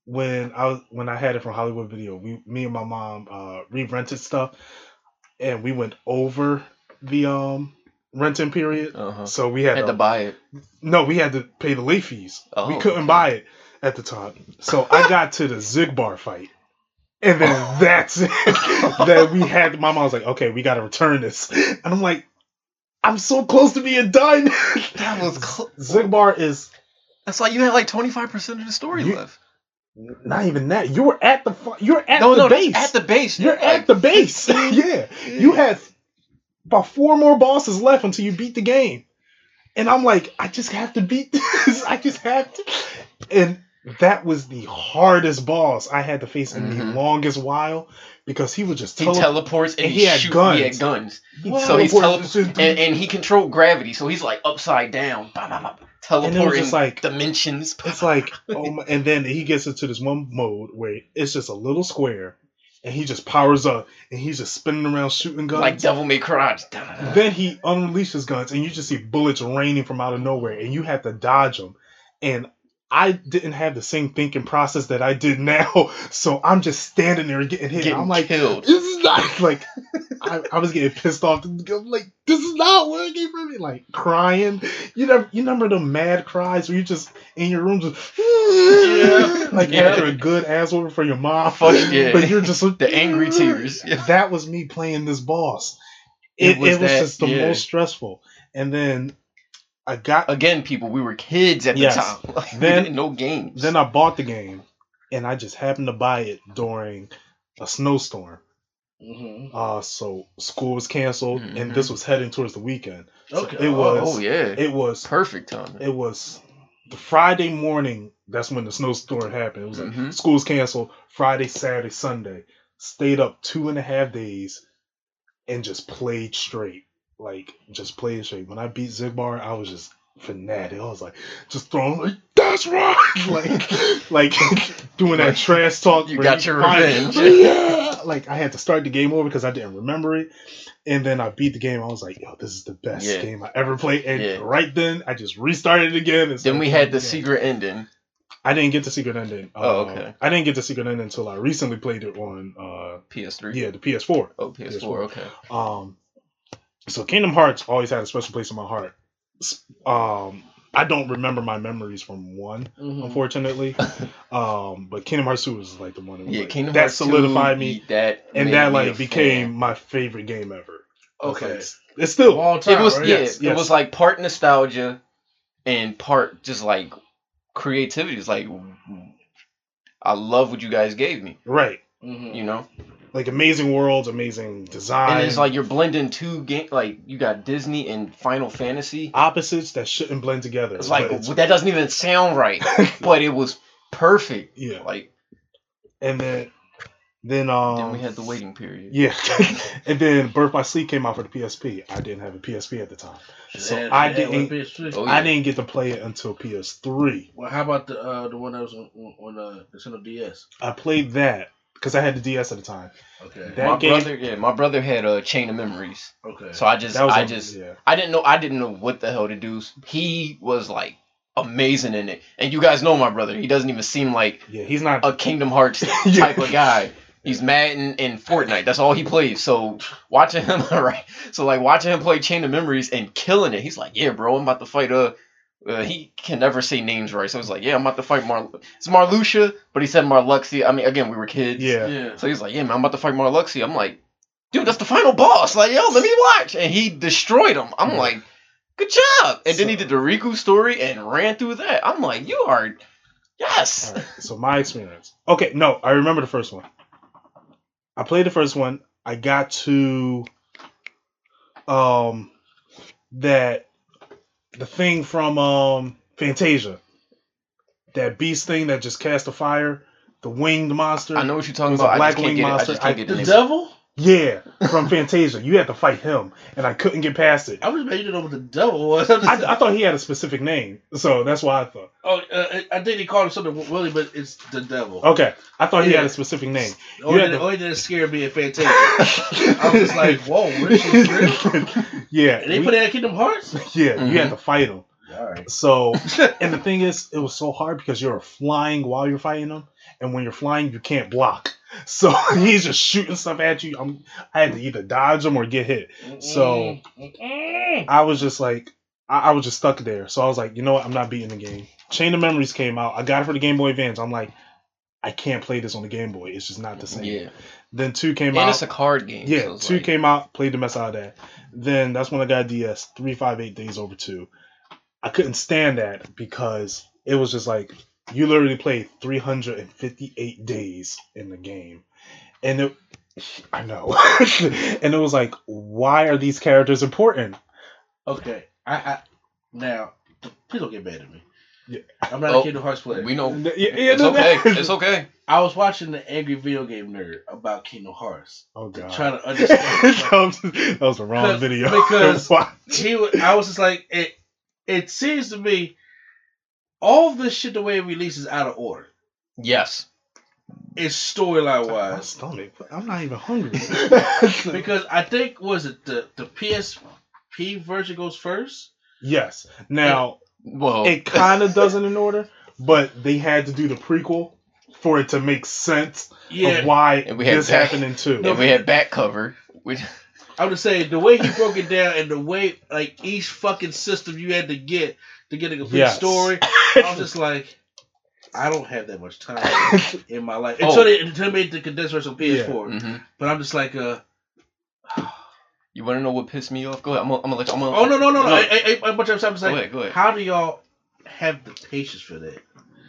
A: when I was when I had it from Hollywood Video, we me and my mom uh re-rented stuff, and we went over the um renting period.
C: Uh huh.
A: So we had,
C: Had
A: to,
C: to buy it.
A: no, we had to pay the late fees.
C: Oh,
A: we couldn't
C: okay.
A: buy it at the time. So I got to the Xigbar fight. And then that's it. *laughs* that we had my mom was like, okay, we gotta return this. And I'm like, I'm so close to being done.
C: That *laughs* was cl-
A: Xigbar is
C: That's like you had like twenty five percent of the story
A: You-
C: left.
A: not even that. You were at the you're at
C: no,
A: the
C: no,
A: base.
C: at the base.
A: You're at the *laughs* base. yeah. You had about four more bosses left until you beat the game. And I'm like, I just have to beat this. I just have to. And that was the hardest boss I had to face in the
C: Mhm.
A: longest while because he was just
C: He teleports and,
A: and
C: he,
A: had
C: shoot,
A: guns.
C: He had guns,
A: he
C: so he's
A: teleported
C: tele- and, and he controlled gravity, so he's like upside down, bah, bah, bah,
A: And
C: teleporting
A: just like
C: dimensions.
A: it's like *laughs* oh my, and then he gets into this one mode where it's just a little square and he just powers up and he's just spinning around shooting guns.
C: like Devil May Cry.
A: Then he unleashes guns, and you just see bullets raining from out of nowhere, and you have to dodge them. And I didn't have the same thinking process that I did now, *laughs* so I'm just standing there getting hit.
C: Getting
A: I'm like,
C: killed.
A: this is not *laughs* like I, I was getting pissed off. I'm like, this is not working for me. Like crying. You know, you remember the mad cries where you just in your room just
C: Yeah. *laughs*
A: like
C: Yeah.
A: after a good ass over for your mom.
C: Fuck yeah.
A: But you're just
C: The angry tears. Yeah.
A: That was me playing this boss.
C: It
A: It, it
C: was
A: was,
C: that-
A: just the most stressful. And then I got
C: Again, people, we were kids at
A: Yes.
C: the time. *laughs* Like,
A: Then-
C: didn't games.
A: then I bought the game and I just happened to buy it during a snowstorm.
B: Mm-hmm.
A: Uh so school was canceled and
C: Mhm.
A: this was heading towards the weekend. So
B: Okay.
A: it was
C: oh yeah,
A: it was
C: perfect time.
A: it was the Friday morning, that's when the snowstorm happened. It was like
C: Mhm.
A: school's canceled Friday, Saturday, Sunday. Stayed up two and a half days and just played straight. Like just played straight. When I beat Xigbar, I was just fanatic. I was like just throwing like that's right. *laughs* like like *laughs* doing that trash talk.
C: You got your revenge.
A: yeah. Like I had to start the game over because I didn't remember it. And then I beat the game. I was like, yo, this is the best
C: Yeah.
A: game I ever played. And
C: Yeah.
A: right then I just restarted it again. and
C: Then we had the
A: again.
C: secret ending.
A: I didn't get the secret ending.
C: Oh,
A: Uh,
C: okay.
A: I didn't get the secret ending until I recently played it on uh
C: PS3.
A: yeah, the PS4.
C: Oh, PS4.
A: PS4.
C: Okay.
A: Um so Kingdom Hearts always had a special place in my heart. Um I don't remember my memories from one,
B: Mhm.
A: unfortunately. *laughs* um, but Kingdom Hearts two was like the one that,
C: Yeah,
A: like,
C: Kingdom
A: that
C: Hearts 2,
A: solidified me,
C: That
A: and that like became
C: fan.
A: my favorite game ever.
B: Okay.
A: It's, it's still
B: All time.
C: It was
B: right?
C: yeah.
A: Yes,
C: It was like part nostalgia, and part just like creativity. It's like I love what you guys gave me.
A: right.
B: Mhm.
C: You know,
A: Like amazing worlds, amazing design.
C: and it's like you're blending two game. Like you got Disney and Final Fantasy.
A: opposites that shouldn't blend together.
C: It's like
A: it's-
C: that doesn't even sound right, *laughs* but it was perfect.
A: yeah.
C: Like
A: And then then um
C: then we had the waiting period.
A: Yeah. *laughs* and then Birth by Sleep came out for the PSP. I didn't have a PSP at the time. So
B: Yeah,
A: I didn't
B: with PS3.
C: Oh,
A: I didn't get to play it until PS3.
B: Well, how about the uh, the one that was on, on uh, Nintendo DS?
A: I played that because I had the DS at the time.
B: Okay.
A: That
C: my
A: game-
C: brother, yeah, my brother had a chain of memories.
B: okay.
C: So I just,
A: That was
C: I just,
A: yeah.
C: I didn't know, I didn't know what the hell to do. He was like amazing in it, and you guys know my brother. He doesn't even seem like
A: Yeah, he's not
C: a Kingdom Hearts
A: Yeah. *laughs*
C: type of guy. He's Madden and Fortnite. That's all he plays. So watching him, *laughs* right? So like watching him play Chain of Memories and killing it. He's like, yeah, bro, I'm about to fight. Uh, uh he can never say names right. So he's like, yeah, I'm about to fight Mar. It's Marluxia, but he said Marluxia. I mean, again, we were kids.
A: Yeah.
B: yeah.
C: So he's like, yeah, man, I'm about to fight Marluxia. I'm like, dude, that's the final boss. Like, yo, let me watch. And he destroyed him. I'm
A: Yeah.
C: like, good job. And then he did the Riku story and ran through that. I'm like, you are, yes.
A: All right, so my experience. Okay, no, I remember the first one. I played the first one. I got to um that the thing from um Fantasia. That beast thing that just cast a fire, the winged monster.
C: I know what you're talking
A: was a
C: about. I
A: black
C: just can't
A: wing
C: get it. I
A: monster.
C: just can't get the
B: The
C: name.
B: devil?
A: Yeah, from Fantasia. You had to fight him, and I couldn't get past it.
B: I was made to know what the devil was. I'm
A: I, I thought he had a specific name, so that's why I thought.
B: oh, uh, I think they called him something Willie, but it's the devil.
A: Okay, I thought he had a specific name.
B: only,
A: had
B: did,
A: to-
B: only did it scare me in Fantasia. *laughs* I was like, whoa, this is real. *laughs*
A: yeah,
B: And they
A: we-
B: put it at Kingdom Hearts? *laughs*
A: yeah,
C: Mhm.
A: you had to fight him.
B: All right.
A: So, and the thing is, it was so hard because you're flying while you're fighting them, and when you're flying, you can't block. So *laughs* he's just shooting stuff at you. I'm, I had to either dodge him or get hit. So-
B: Mm-mm.
A: I was just like, I, I was just stuck there. So I was like, you know what? I'm not beating the game. Chain of Memories came out. I got it for the Game Boy Advance. I'm like, I can't play this on the Game Boy. It's just not the same.
C: Yeah.
A: Then two came
C: And
A: out.
C: it's a card game.
A: Yeah,
C: so
A: two
C: like-
A: came out, played the mess out of that. Then that's when I got DS, three five eight days over two. I couldn't stand that because it was just like you literally played three hundred and fifty eight days in the game, and it, I know, *laughs* and it was like, why are these characters important?
B: Okay. I, I Now, please don't get mad at me.
A: Yeah.
B: I'm not
C: Oh,
B: a Kingdom Hearts player.
C: We know.
A: Yeah, yeah,
C: It's
A: no,
C: okay.
A: that-
C: It's okay. *laughs*
B: I was watching the Angry Video Game Nerd about Kingdom Hearts.
A: Oh god,
B: Trying to *laughs* understand.
A: that, was, the wrong video.
B: because- he, wa- I was just like, it. It seems to me, all of this shit the way it releases out of order.
C: Yes.
B: It's storyline wise.
A: stomach. I'm not even hungry. *laughs* *laughs*
B: Because I think was it the the PSP version goes first.
A: yes. Now
C: Well,
A: it kind of *laughs* doesn't in order, but they had to do the prequel for it to make sense
B: Yeah,
A: of why
C: And we had
A: this
C: that.
A: happened in two.
C: and we had back cover. Which,
B: I'm just saying the way he broke it down and the way like each fucking system you had to get to get a complete
A: Yes.
B: story. *laughs* I was just like, I don't have that much time *laughs* in my life
C: Oh.
B: until they until they made the condensed version on PS4.
C: Mhm.
B: But I'm just like, uh,
C: You want to know what pissed me off? Go ahead. I'm gonna, I'm gonna let you. I'm gonna,
B: oh no no no no!
C: No.
B: I, I, I, bunch of times
C: Go
B: like,
C: ahead. Go ahead.
B: how do y'all have the patience for that?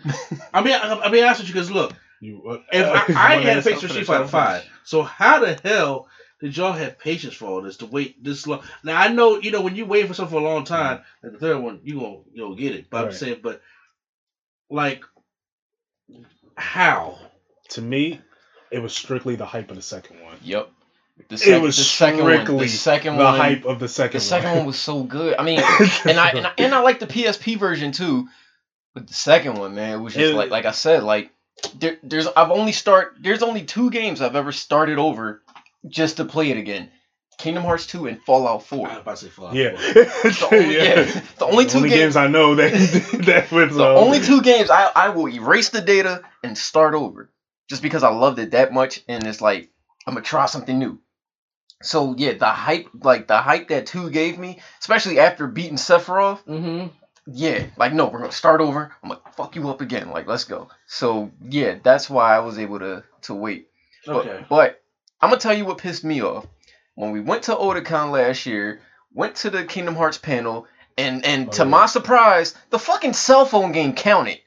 B: *laughs* I mean, I, I mean, honest with you, because look,
A: You, uh,
B: if I,
A: uh,
B: I
A: you
B: ain't had a patience for
A: answer?
B: Street Fighter Five, so how the hell did y'all have patience for all this to wait this long? Now I know you know when you wait for something for a long time, like the third one, you gonna you gonna get it. But I'm saying, but like, how?
A: To me, it was strictly the hype of the second one.
C: Yep. The,
A: It was
C: the second one. The second
A: the
C: one.
A: hype of the second
C: The second
A: one.
C: one was so good. I mean, *laughs* and I, and I and I like the PSP version too, but the second one, man, was just
A: It-
C: like like I said, like there, there's I've only start there's only two games I've ever started over just to play it again. Kingdom Hearts 2 and Fallout 4.
B: I was about to say Fallout
A: yeah.
B: 4. *laughs*
C: The only, yeah. the only
A: The
C: two
A: only
C: games,
A: games I know that *laughs* that was
C: the
A: uh,
C: only two games I, I will erase the data and start over just because I loved it that much and it's like I'm gonna try something new. So yeah, the hype like the hype that two gave me, especially after beating Sephiroth,
B: Mm-hmm.
C: yeah, like no, we're gonna start over. I'm like, fuck you up again. Like, let's go. So yeah, that's why I was able to to wait.
B: Okay.
C: But, but I'm gonna tell you what pissed me off. When we went to Otakon last year, went to the Kingdom Hearts panel, and and
A: Oh,
C: to
A: yeah.
C: my surprise, the fucking cell phone game counted.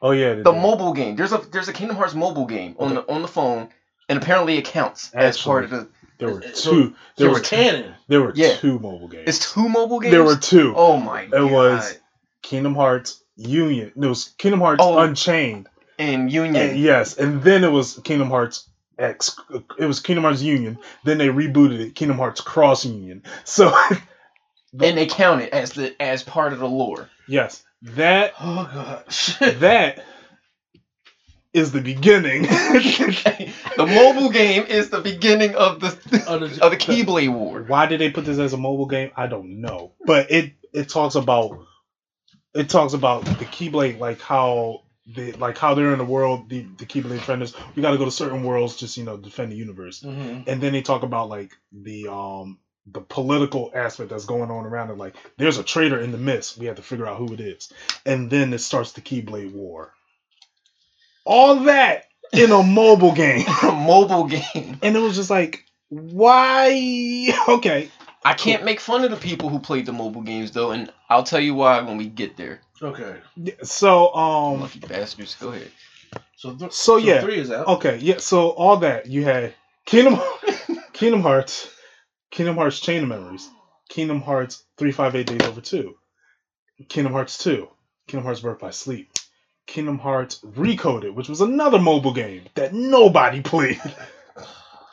A: Oh yeah,
C: The mobile game. There's a there's a Kingdom Hearts mobile game on the on the phone, and apparently it counts as part of the.
A: There were uh, uh,
B: So-
A: two. There
B: So
A: were
B: canon.
A: There were
C: Yeah.
A: two mobile games.
C: It's two mobile games.
A: there were two.
C: Oh my god.
A: it was Kingdom Hearts Union. No, it was Kingdom Hearts
C: Oh.
A: Unchained.
C: and Union.
A: And yes, and then it was Kingdom Hearts X. It was Kingdom Hearts Union. Then they rebooted it, Kingdom Hearts Cross Union. *laughs* So
C: and they count it as the as part of the lore.
A: yes, that *gasps*
B: Oh god. *laughs*
A: that is the beginning. *laughs*
C: the mobile game is the beginning of the
B: Oh, the-
C: of the Keyblade War.
A: Why did they put this as a mobile game? I don't know, but it it talks about it talks about the Keyblade, like how they like how they're in the world. The the Keyblade defenders, we got to go to certain worlds just you know defend the universe,
B: Mhm.
A: and then they talk about like the um the political aspect that's going on around it. Like there's a traitor in the mist. We have to figure out who it is, and then it starts the Keyblade War. All that in a *laughs* mobile game,
C: A mobile game. *laughs*
A: and it was just like, why? Okay,
C: I can't make fun of the people who played the mobile games though, and I'll tell you why when we get there.
B: Okay.
A: So um
C: Lucky bastards. Go ahead.
B: So, th-
A: So, yeah.
B: three is out.
A: okay, yeah, so all that you had Kingdom *laughs* Kingdom Hearts, Kingdom Hearts Chain of Memories, Kingdom Hearts 358 Days Over 2, Kingdom Hearts 2, Kingdom Hearts Birth by Sleep, Kingdom Hearts Recoded, which was another mobile game that nobody *laughs* played.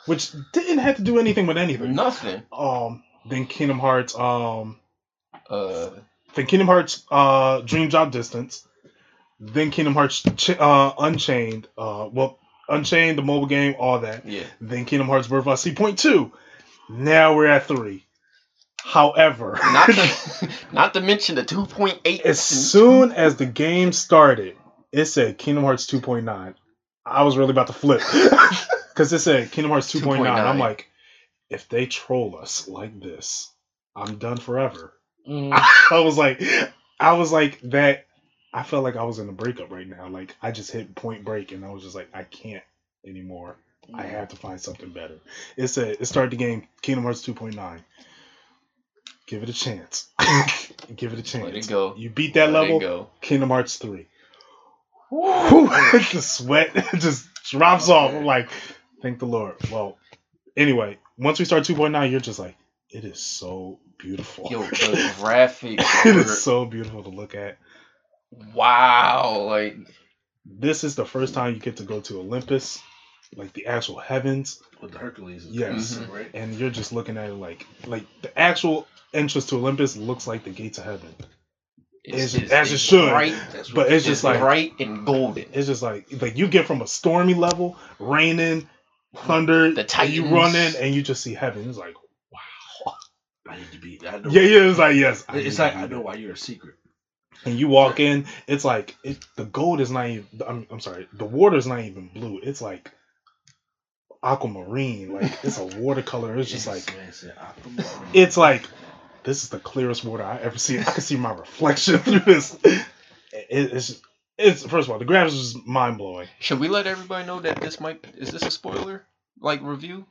A: which didn't have to do anything with anything.
C: Nothing.
A: Um then Kingdom Hearts um
C: Uh,
A: then Kingdom Hearts uh, Dream Drop Distance, then Kingdom Hearts Ch- uh, Unchained, uh, well Unchained, the mobile game, all that.
C: yeah.
A: Then Kingdom Hearts Birth by Sleep Point Two. Now we're at three. However,
C: Not to, *laughs* not to mention the 2.8.
A: as soon as the game started, it said Kingdom Hearts 2.9. I was really about to flip *laughs* because it said Kingdom Hearts 2.9.
C: 2.9.
A: I'm like, if they troll us like this, I'm done forever.
B: Mm. *laughs*
A: I was like, I was like that. I felt like I was in a breakup right now. Like I just hit point break, and I was just like, I can't anymore. I have to find something better. It said it started the game Kingdom Hearts 2.9. Give it a chance. *laughs* Give it a chance.
C: Let it go.
A: You beat that
C: Let it
A: level,
C: go.
A: Kingdom Hearts 3. Whew, *laughs* the sweat just drops off. I'm like, thank the Lord. Well, anyway, once we start 2.9, you're just like, it is so beautiful.
C: Yo, *laughs* the graphics.
A: it
C: were-
A: is so beautiful to look at.
C: wow. Like,
A: This is the first time you get to go to Olympus, like the actual heavens,
B: With the Hercules.
A: Yes.
C: Mhm.
B: Right.
A: and you're just looking at it like like the actual entrance to Olympus looks like the gates of heaven. It's- as it should.
C: Bright,
A: But
B: what-
A: it's just like
C: bright and golden.
A: it's just like like you get from a stormy level, raining, thunder,
C: The
A: and you run in and you just see heaven. It's like wow.
B: I need to be. I know.
A: Yeah, yeah. It's like yes. I
B: It's like I know why you're a secret.
A: And you walk in, it's like it. The gold is not even. I'm, I'm sorry. The water's not even blue. It's like aquamarine. Like it's a watercolor. It's just like
B: Man said,
A: it's like this is the clearest water I ever seen. I can see my reflection *laughs* through this. It, it's it's first of all the graphics is mind blowing.
C: Should we let everybody know that this might is this a spoiler like review?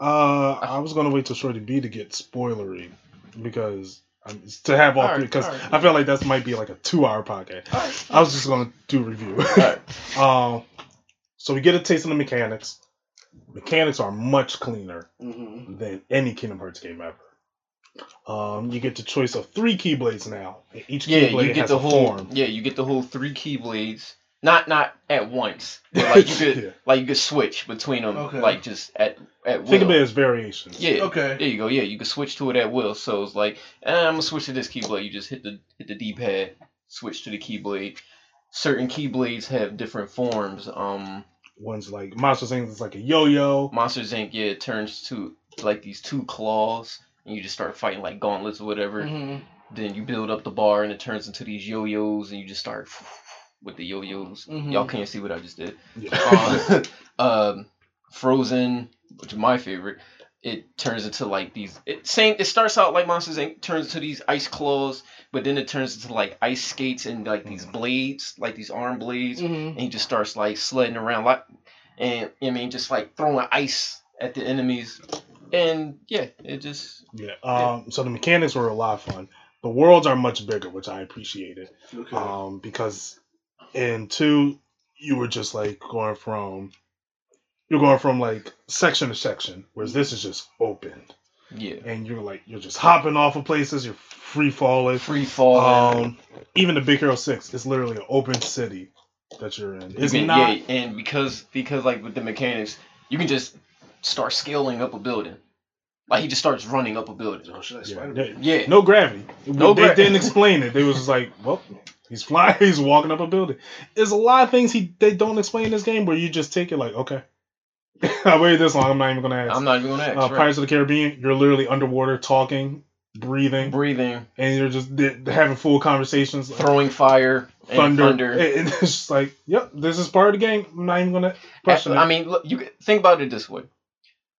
A: Uh, I was gonna wait till Shorty B to get spoilery because um, to have all,
C: All right,
A: three because
C: all right.
A: I feel like that might be like a two hour podcast.
C: All right.
A: I was just gonna do review.
C: Alright.
A: Um, *laughs* so we get a taste of the mechanics. Mechanics are much cleaner
B: Mhm.
A: than any Kingdom Hearts game ever. Um, you get the choice of three Keyblades now. Each
C: Yeah,
A: Keyblade
C: you get the
A: a
C: whole
A: form.
C: yeah, you get the whole three keyblades. Not not at once. But like you could *laughs*
A: Yeah.
C: like you could switch between them
B: Okay.
C: like just at at will.
A: Think of it as variations.
C: Yeah.
B: Okay.
C: There you go. Yeah, you can switch to it at will. So it's like, eh, I'm gonna switch to this keyblade. You just hit the hit the D-pad, switch to the keyblade. Certain keyblades have different forms. Um,
A: One's like Monster Inc. is like a yo-yo.
C: Monsters Inc. Yeah, it turns to like these two claws, and you just start fighting like gauntlets or whatever.
B: Mhm.
C: Then you build up the bar, and it turns into these yo-yos, and you just start *laughs* with the yo-yos.
B: Mhm.
C: Y'all can't see what I just did.
A: Yeah.
C: Uh, *laughs* um, Frozen, which is my favorite, it turns into like these it same it starts out like Monsters Inc. turns into these ice claws, but then it turns into like ice skates and like these blades, like these arm blades,
B: Mhm.
C: and he just starts like sledding around like and I mean just like throwing ice at the enemies. And yeah, it just
A: Yeah. Um. So the mechanics were a lot of fun. The worlds are much bigger, which I appreciated.
B: Okay.
A: Um. Because in two, you were just like going from. You're going from like section to section, whereas this is just open,
C: yeah.
A: and you're like you're just hopping off of places. You're free falling.
C: Free falling.
A: Um, even the Big Hero Six is literally an open city that you're in. It's
C: can-
A: not.
C: yeah, and because because like with the mechanics, you can just start scaling up a building. Like he just starts running up a building.
B: oh,
A: Yeah,
C: Yeah.
A: no gravity.
C: No
A: they
C: gra-
A: didn't explain it. They was just like, well, he's flying, *laughs* he's walking up a building. There's a lot of things he they don't explain in this game where you just take it like, okay, *laughs* I waited this long. I'm not even gonna ask.
C: I'm not even gonna ask.
A: uh,
C: right.
A: Pirates of the Caribbean, you're literally underwater talking, breathing,
C: Breathing,
A: and you're just they're having full conversations. Like,
C: throwing fire, and
A: thunder,
C: thunder.
A: and *laughs* it's just like, yep, this is part of the game. I'm not even gonna question it.
C: I mean, look, you think about it this way: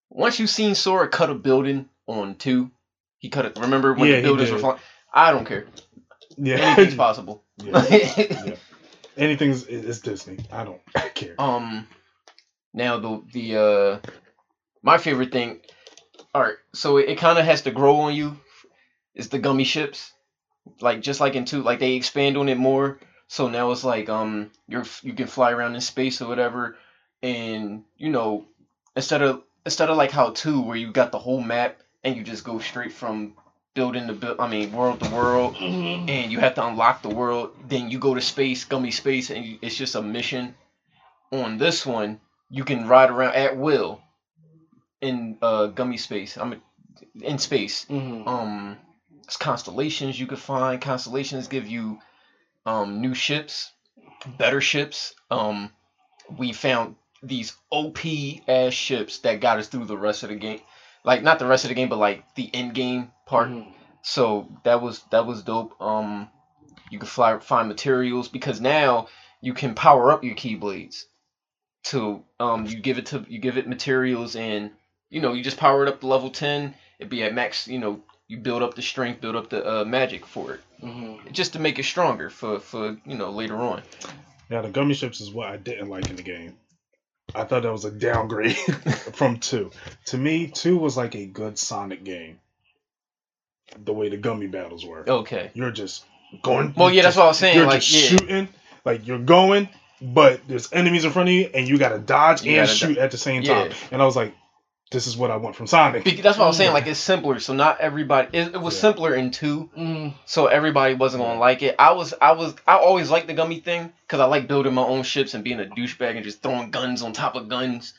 C: once you've seen Sora cut a building on two, he cut it. Remember when
A: Yeah,
C: the
A: he
C: buildings were flying? I don't care.
A: Yeah,
C: Anything's *laughs* possible. *laughs*
A: yeah, yeah. Anything's it's Disney. I don't care.
C: Um, now the the uh, my favorite thing. All right, so it, it kind of has to grow on you. Is the gummy ships, like just like in two, like they expand on it more. So now it's like um, you're you can fly around in space or whatever, and you know, instead of instead of like how two where you got the whole map and you just go straight from building to build. I mean, world to world
B: Mhm.
C: and you have to unlock the world. Then you go to space, gummy space, and you, it's just a mission. On this one, you can ride around at will in uh gummy space. I'm in space.
B: Mhm.
C: Um, it's constellations you could find. Constellations give you um new ships, better ships. Um, we found these OP ass ships that got us through the rest of the game. Like not the rest of the game, but like the end game part.
B: Mhm.
C: So that was that was dope. Um, you can fly find materials because now you can power up your keyblades. To um, you give it to you give it materials and you know you just power it up to level ten. It'd be at max. You know you build up the strength, build up the uh, magic for it,
B: Mhm.
C: just to make it stronger for for you know later on.
A: Now the gummy ships is what I didn't like in the game. I thought that was a downgrade *laughs* from two. To me, two was like a good Sonic game. The way the gummy battles were,
C: Okay.
A: you're just going.
C: Well, yeah, that's what I was saying.
A: You're
C: Like,
A: just
C: yeah,
A: shooting, like you're going, but there's enemies in front of you, and you got to dodge
C: You
A: and
C: gotta
A: shoot at the same
C: yeah.
A: time. And I was like, this is what I want from Sonic.
C: Bec- that's what I was saying. Like it's simpler, so not everybody. It, it was
A: Yeah.
C: simpler in two,
B: Mhm.
C: so everybody wasn't gonna like it. I was, I was, I always liked the gummy thing because I like building my own ships and being a douchebag and just throwing guns on top of guns.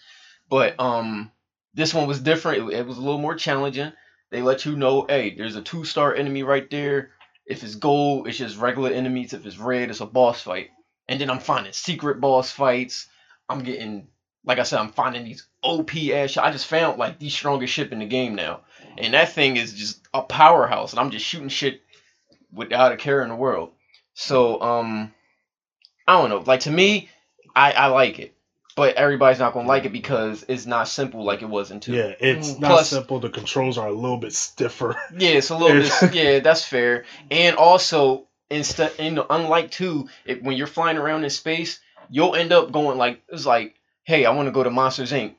C: But um, this one was different. It, it was a little more challenging. They let you know, hey, there's a two star enemy right there. If it's gold, it's just regular enemies. If it's red, it's a boss fight. And then I'm finding secret boss fights. I'm getting, like I said, I'm finding these OP ass. I just found like the strongest ship in the game now, and that thing is just a powerhouse. And I'm just shooting shit without a care in the world. So um, I don't know. Like to me, I I like it, but everybody's not gonna like it because it's not simple like it was in two.
A: Yeah, it's
B: Mm.
A: not
C: Plus-
A: simple. The controls are a little bit stiffer. *laughs*
C: Yeah, it's a little bit. *laughs* Yeah, that's fair. And also, instead, know, unlike two, it, when you're flying around in space, you'll end up going like it's like, hey, I want to go to Monsters Inc.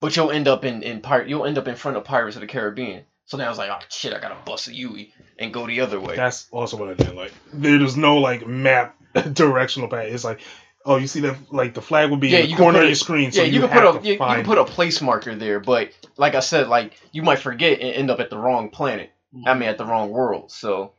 C: But you'll end up in in pirate. You'll end up in front of Pirates of the Caribbean. So now was like, oh shit, I gotta bust a Yui and go the other way.
A: That's also what I didn't like. There's no like map *laughs* directional path. It's like, oh, you see that like the flag would be
C: Yeah,
A: in the corner of your screen. So
C: yeah, you,
A: you,
C: can put a you, you can put a place marker there, but like I said, like you might forget and end up at the wrong planet. I mean, at the wrong world. So,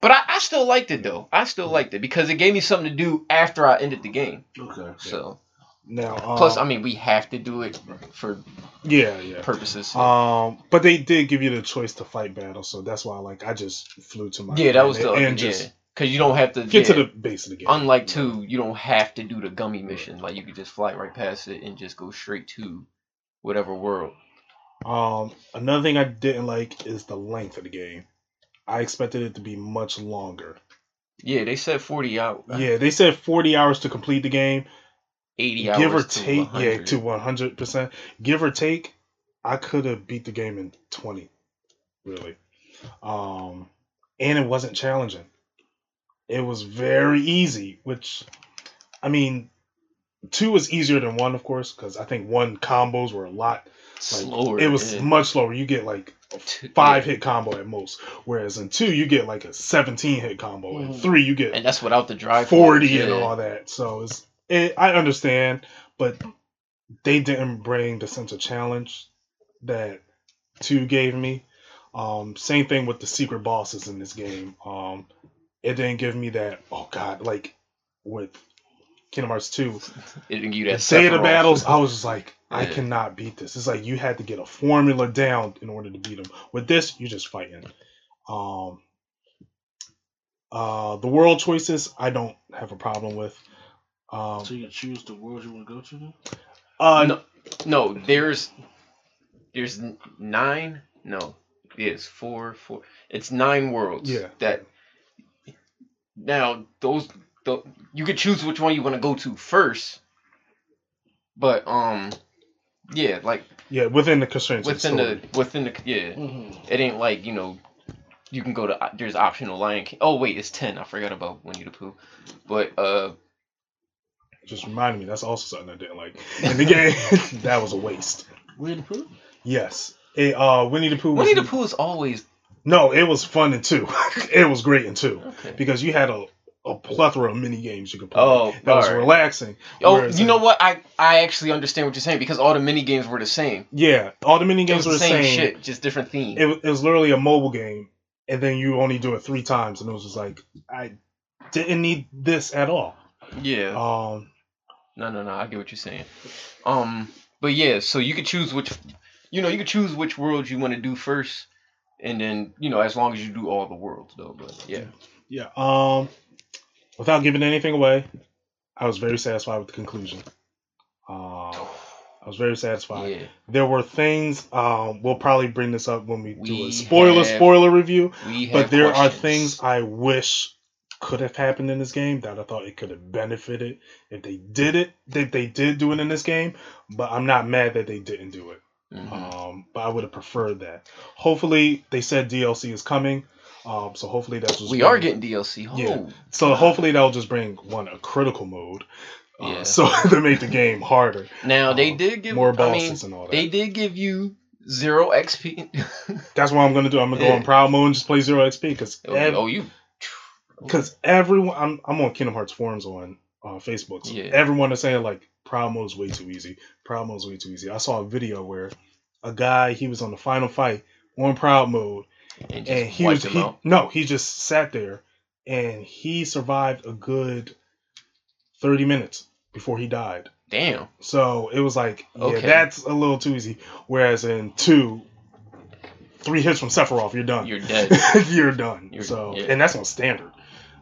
C: but I, I still liked it though. I still liked it because it gave me something to do after I ended the game.
B: Okay.
C: So,
A: now. Um,
C: plus, I mean, we have to do it for
A: yeah, yeah.
C: purposes.
A: Um, but they did give you the choice to fight battle, so that's why like I just flew to my
C: yeah, that was the
A: and, and just
C: Because you don't have to
A: get to the base of the game.
C: Unlike two, you don't have to do the gummy mission. Like you could just fly right past it and just go straight to whatever world.
A: Um, another thing I didn't like is the length of the game. I expected it to be much longer.
C: Yeah, they said forty out.
A: Yeah, they said 40 hours to complete the game.
C: eighty hours.
A: Give or take, yeah, to 100%. Give or take, I could have beat the game in 20, really. Um, and it wasn't challenging. It was very easy, which, I mean, two was easier than one, of course, because I think one combos were a lot like,
C: Slower.
A: It was
C: yeah.
A: much slower. You get like a five
C: yeah.
A: hit combo at most, whereas in two you get like a 17 hit combo. In
B: Mhm.
A: three you get
C: and that's without the drive.
A: 40
C: force,
A: and all that. So it's it, I understand, but they didn't bring the sense of challenge that two gave me. Um, same thing with the secret bosses in this game. Um, it didn't give me that. Oh God, like with Kingdom Hearts two, *laughs*
C: It didn't give you
A: the
C: that
A: day of the battles, I was just like, I cannot beat this. It's like you had to get a formula down in order to beat them. With this, you're just fighting. Um, uh, the world choices, I don't have a problem with. Um,
B: So you can choose the world you want to go to. Then?
A: uh,
C: No. No, there's there's nine. No, it's four, four. It's nine worlds.
A: Yeah.
C: That now those the, you could choose which one you want to go to first. But um, yeah, like
A: yeah, within the constraints.
C: within
A: of the,
C: the within the yeah,
B: Mm-hmm.
C: it ain't like you know. You can go to there's optional Lion King. Oh wait, it's ten. I forgot about Winnie the Pooh, but uh,
A: just reminded me that's also something I didn't like in the game. *laughs* that was a waste.
B: Winnie the Pooh.
A: Yes, it, uh, Winnie the Pooh. Was,
C: Winnie the Pooh is always
A: No, it was fun in two. *laughs* it was great in two
C: okay.
A: because you had a, a plethora of mini games you could play.
C: Oh,
A: that was
C: alright.
A: relaxing.
C: Oh, you
A: in-
C: know what? I I actually understand what you're saying because all the mini games were the same.
A: Yeah, all the mini games were
C: the
A: the
C: same,
A: same.
C: shit, just different theme.
A: It, it was literally a mobile game, and then you only do it three times, and it was just like I didn't need this at all.
C: yeah.
A: Um,
C: No, no, no. I get what you're saying. Um, but yeah, so you could choose which, you know, you could choose which world you want to do first, and then you know, as long as you do all the worlds, though. But yeah,
A: yeah. Um, without giving anything away, I was very satisfied with the conclusion. Um, I was very satisfied.
C: yeah.
A: There were things. Um, we'll probably bring this up when we, do a spoiler
C: have-
A: spoiler review.
C: We
A: But there are things I wish could have happened in this game that I thought it could have benefited if they did it. That they did do it in this game, but I'm not mad that they didn't do it.
C: Mhm.
A: Um, but I would have preferred that. Hopefully, they said DLC is coming. Um, so hopefully that's
C: we
A: bring-
C: are getting DLC. Oh,
A: Yeah. So hopefully that'll just bring one a critical mode. Uh,
C: Yeah. *laughs*
A: So to make the game harder,
C: Now they
A: Um,
C: did give
A: more
C: I mean,
A: bosses and all that.
C: they did give you zero XP. *laughs*
A: That's what I'm gonna do. I'm gonna go on proud mode and just play zero XP because
C: oh, you.
A: because everyone I'm I'm on Kingdom Hearts forums on uh, Facebook. So
C: Yeah.
A: Everyone is saying like proud mode is way too easy. Proud mode is way too easy. I saw a video where a guy he was on the final fight on proud mode
C: and
A: and he was he, no he just sat there and he survived a good 30 minutes before he died.
C: Damn.
A: So it was like, yeah,
C: Okay.
A: that's a little too easy. Whereas in two, three hits from Sephiroth, you're done.
C: You're dead. *laughs*
A: you're done.
C: You're-
A: so
C: yeah.
A: and that's on standard.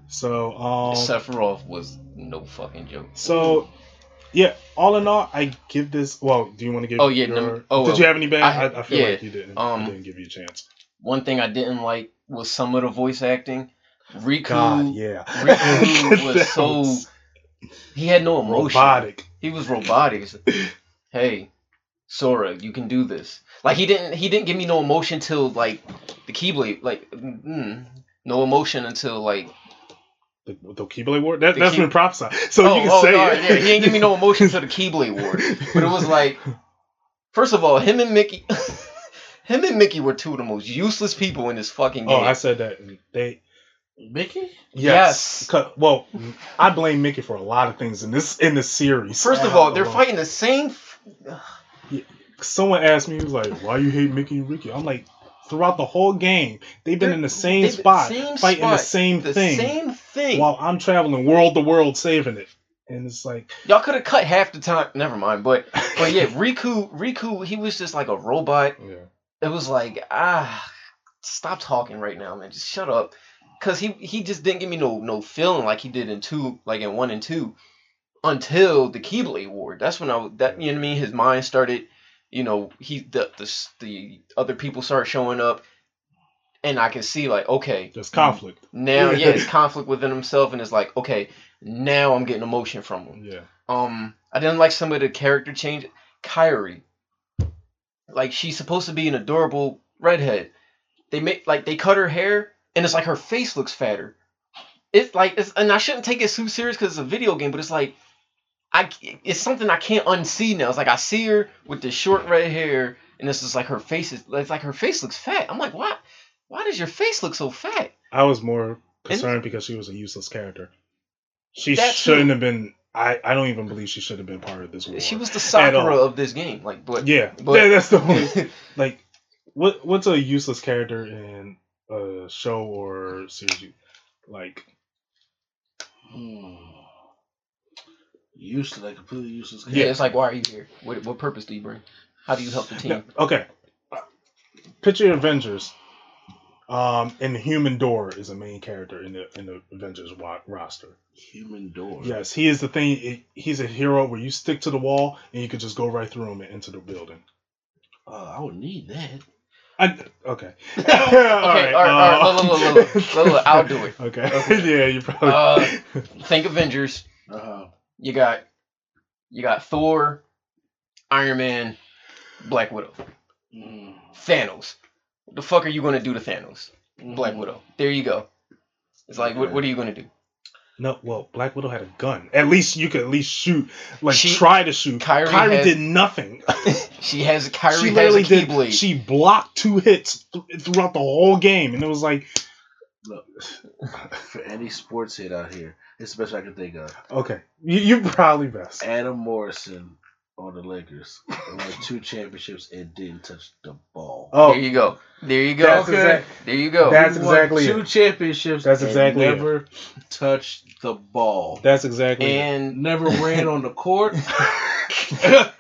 A: So um
C: Sephiroth was no fucking joke.
A: so yeah, all in all, I give this. Well, do you want to give?
C: Oh, yeah,
A: your-
C: num- oh,
A: did
C: well,
A: you have any bad?
C: I-
A: I, I, feel
C: yeah,
A: like you didn't.
C: um,
A: I didn't give you a chance.
C: One thing I didn't like was some of the voice acting. Riku,
A: God, yeah.
C: Riku *laughs* was so
A: was
C: he had no emotion.
A: robotic.
C: He was robotic. *laughs* Hey, Sora, you can do this. Like he didn't he didn't give me no emotion till like the Keyblade. Like mm, no emotion until like
A: The, the Keyblade War. That,
C: The
A: that's
C: Key-
A: been prophesied. So
C: oh,
A: you can
C: oh,
A: say
C: no,
A: it.
C: yeah, he didn't give me no *laughs* emotion till the Keyblade War. But it was like, first of all, him and Mickey, *laughs* him and Mickey were two of the most useless people in this fucking oh, game.
A: Oh, I said that. They
B: Mickey?
A: yes.
C: Yes.
A: 'Cause- Well, I blame Mickey for a lot of things in this in this series.
C: First of all, they're fighting the same. f-
A: Someone asked me, he was like, "Why you hate Mickey and Ricky?" I'm like, throughout the whole game, they've been
C: They're-
A: in the same spot,
C: same
A: fighting the same
C: The
A: thing,
C: same thing.
A: while I'm traveling world to world saving it. And it's like,
C: Y'all could have cut half the time. Never mind. But *laughs* but yeah, Riku Riku he was just like a robot.
A: yeah.
C: It was like ah, stop talking right now, man. Just shut up. Cause he he just didn't give me no no feeling like he did in two, like in one and two, until the Keyblade War. That's when I was- that you know what I mean. His mind started, you know, he the the the other people start showing up, and I can see like okay,
A: There's conflict.
C: now yeah, it's *laughs* conflict within himself, and it's like okay, now I'm getting emotion from him.
A: Yeah.
C: Um, I didn't like some of the character change. Kairi, like she's supposed to be an adorable redhead. They make like they cut her hair and it's like her face looks fatter. It's like it's and I shouldn't take it too serious because it's a video game, but it's like I it's something I can't unsee now. It's like I see her with the short red hair and it's just like her face is it's like her face looks fat. I'm like, why why does your face look so fat?
A: I was more concerned because she was a useless character. She shouldn't
C: too.
A: have been. I, I don't even believe she should have been part of this war.
C: She was the. Sakura of this game. Like, but
A: Yeah,
C: but-
A: yeah, that's the one. *laughs* like, what what's a useless character in a show or series? You, like,
B: Hmm. Useless, like completely useless.
C: yeah, it's like, why are you here? What what purpose do you bring? How do you help the team?
A: okay, picture Avengers. Um, and the Human Door is a main character in the in the Avengers wa- roster.
B: Human door.
A: Yes, he is the thing. He's a hero where you stick to the wall and you can just go right through him and into the building.
B: Uh, I would need that.
A: I, okay. *laughs* *laughs*
C: Okay, all right, all right.
A: uh,
C: Look, look, look, look, look, look, I'll do it. *laughs*
A: Okay. yeah, you probably.
C: Uh, Think Avengers.
B: Uh-huh.
C: You got you got Thor, Iron Man, Black Widow,
B: Mm.
C: Thanos. What the fuck are you gonna do to Thanos?
B: Mm.
C: Black Widow. There you go. It's like, what, what are you gonna do?
A: no, well, Black Widow had a gun. At least you could at least shoot, like
C: She-
A: try to shoot.
C: Kairi
A: Kairi,
C: had-
A: did nothing. *laughs*
C: She has Kairi
A: she
C: has a
A: literally did.
C: keyblade.
A: She blocked two hits th- throughout the whole game, and it was like, look, *sighs*
B: For any sports hit out here, it's the best I can think of.
A: okay, you, you probably best.
B: Adam Morrison on the Lakers won two championships and didn't touch the ball.
A: Oh,
C: There you go. There you go.
A: That's
B: Okay.
A: exact-
C: There you go.
A: That's
B: He won
A: exactly
B: two
A: it.
B: championships.
A: That's
B: and
A: exactly it.
B: never touched the ball.
A: That's exactly. it.
C: and
B: never ran on the court. *laughs* *laughs*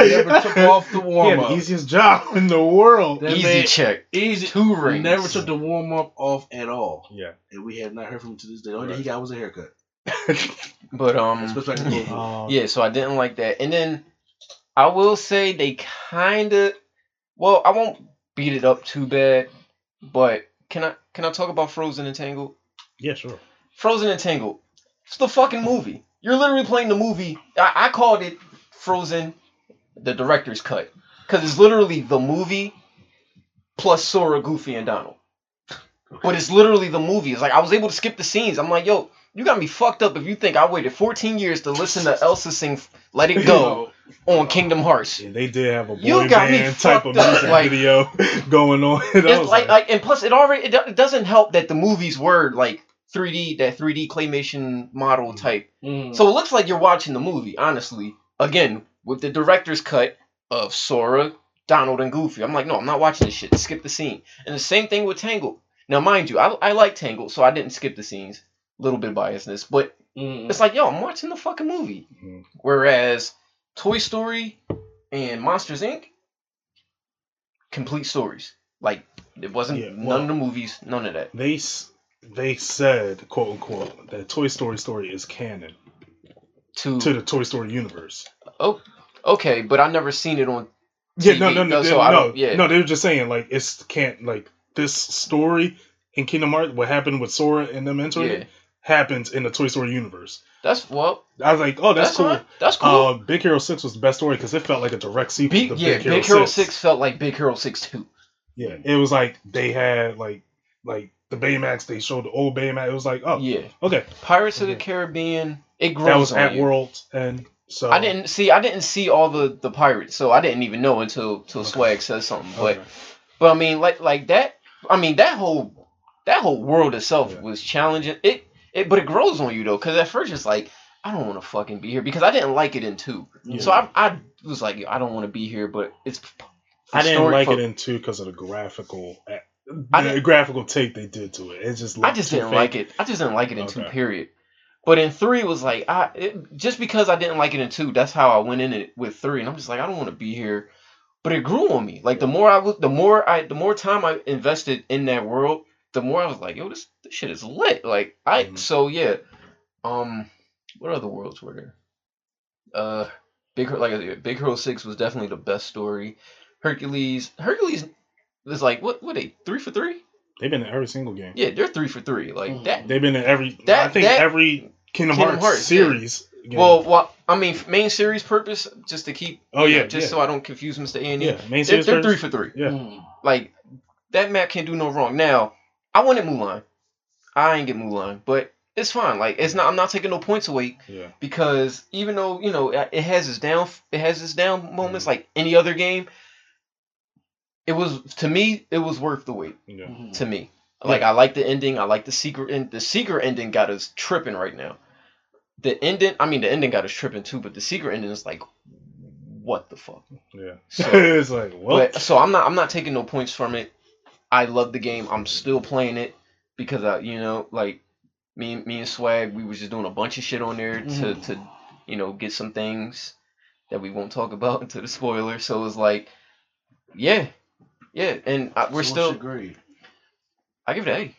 B: never took *laughs* off the warm
A: the
B: up.
A: easiest job in the world.
B: That
C: easy
B: man-
C: check.
B: Easy.
C: Two rings.
B: Never took the warm up off at all,
A: Yeah.
B: and we have not heard from him to this day. The only thing he got was a haircut. *laughs*
C: But um,
B: That's what's like a little-
A: Um,
C: yeah. So I didn't like that. And then I will say they kind of. Well, I won't beat it up too bad, but can I can I talk about Frozen and Tangled?
A: Yeah, sure.
C: Frozen and Tangled. It's the fucking movie. You're literally playing the movie. I, I called it Frozen, the director's cut, because it's literally the movie plus Sora, Goofy, and Donald. But it's literally the movie. It's like I was able to skip the scenes. I'm like, yo, you got me fucked up if you think I waited 14 years to listen to Elsa sing "Let It Go" *laughs* on Kingdom Hearts.
A: Yeah, they did have a boy
C: You got me
A: band type of music
C: like-
A: video *laughs* going on. *laughs* And
C: It's
A: was
C: like, like, and plus, it already it, it doesn't help that the movies were like 3D, that 3D claymation model type.
B: Mm.
C: So it looks like you're watching the movie, honestly. Again, with the director's cut of Sora, Donald, and Goofy. I'm like, no, I'm not watching this shit. Skip the scene. And the same thing with Tangled. Now, mind you, I, I like Tangled, so I didn't skip the scenes. Little bit biasness, but
B: Mm.
C: it's like, yo, I'm watching the fucking movie.
A: Mhm.
C: Whereas Toy Story and Monsters Inc. complete stories. Like it wasn't
A: Yeah,
C: none of the movies, none of that.
A: they they said quote unquote that Toy Story story is canon
C: To,
A: to the Toy Story universe.
C: oh, okay, but I never seen it on.
A: Yeah, no,
C: TV,
A: no, no,
C: no,
A: no,
C: so I
A: no,
C: yeah.
A: no. They were just saying like it's can't like this story in Kingdom Hearts. What happened with Sora and them entering
C: Yeah,
A: it happens in the Toy Story universe.
C: that's well,
A: I was like, oh, that's,
C: that's,
A: cool.
C: fine. That's cool.
A: Uh, Big Hero Six was the best story because it felt like a direct sequel
C: Big,
A: to
C: yeah,
A: Big Hero,
C: Big Hero
A: 6.
C: 6 felt like Big Hero 6 2.
A: Yeah, it was like they had like like the Baymax. They showed the old Baymax. It was like, oh,
C: Yeah.
A: okay,
C: Pirates of the Caribbean, it grows
A: that was at
C: you.
A: World, and so
C: I didn't see I didn't see all the the pirates, so I didn't even know until until
A: Okay.
C: Swag says something. But
A: Okay.
C: but I mean like like that I mean that whole that whole world itself
A: Yeah.
C: was challenging. It it but it grows on you though, because at first it's like I don't want to fucking be here because I didn't like it in two.
A: Yeah.
C: So I I was like I don't want to be here, but it's
A: I didn't like it in two because of the graphical eh,
C: I
A: the graphical take they did to it. It just
C: I just didn't
A: fake.
C: like it. I just didn't like it in two. Period. But in three, was like I it, just because I didn't like it in two. That's how I went in it with three, and I'm just like I don't want to be here. But it grew on me. Like the more I was, the more I, the more time I invested in that world, the more I was like, yo, this this shit is lit. Like I
A: Mhm.
C: so yeah. Um, what other worlds were there? Uh, Big like Big Hero Six was definitely the best story. Hercules, Hercules was like what? What they three for three?
A: They've been in every single game.
C: Yeah, they're three for three. Like
B: Mhm.
C: that.
A: They've been in every.
C: That-
A: I think
C: that-
A: every Kingdom,
C: Kingdom
A: Hearts,
C: Hearts,
A: series. game.
C: Well, well, I mean, main series purpose, just to keep.
A: oh yeah,
C: just
A: yeah.
C: so I don't confuse Mr. A and E.
A: yeah, main
C: They're,
A: series.
C: they're three
A: first?
C: for three.
A: Yeah.
B: Mm.
C: Like that map can't do no wrong. Now, I wanted Mulan. I ain't get Mulan, but it's fine. Like it's not. I'm not taking no points away
A: Yeah.
C: because even though you know it has its down, it has its down moments
A: Mm-hmm.
C: like any other game. It was to me, it was worth the wait.
A: Yeah.
C: To me, like I like the ending. I like the secret. And the secret ending got us tripping right now. The ending, I mean, the ending got us tripping too. But the secret ending is like, what the fuck?
A: Yeah.
C: So- *laughs*
A: it's like.
C: But so I'm not I'm not taking no points from it. I love the game. I'm still playing it because I you know like me me and Swag we was just doing a bunch of shit on there to
B: Mhm.
C: to you know get some things that we won't talk about *laughs* into the spoiler. So it's like yeah yeah and I, we're
B: So
C: still
B: grade?
C: I give it A.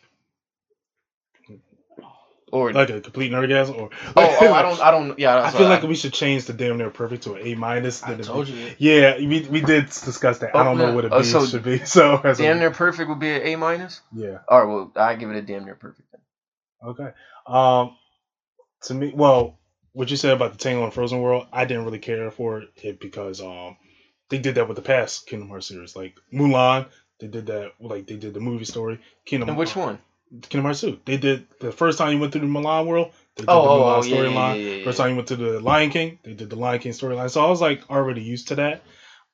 C: Or
A: like a complete nerdgasm, or
C: oh, oh I *laughs* don't I don't yeah
A: I feel
C: what
A: like we should change the damn near perfect to an A minus.
B: I told
A: B.
B: you.
A: Yeah, we, we did discuss that. I
C: Oh,
A: don't know what a B
C: Oh, so
A: should be. *laughs* So
C: damn near perfect would be an A minus.
A: yeah.
C: All right, well I give it a damn near perfect. Then.
A: Okay. Um, to me, well, what you said about the Tangle and Frozen World, I didn't really care for it because um, they did that with the past Kingdom Hearts series, like Mulan. They did that, like they did the movie story. Kingdom.
C: And which one?
A: Kingdom Hearts 2. They did the first time you went through the Mulan world. They did
C: Oh,
A: the
C: oh,
A: Mulan
C: oh,
A: storyline.
C: yeah, yeah, yeah.
A: First time you went to the Lion King, they did the Lion King storyline. So I was like already used to that.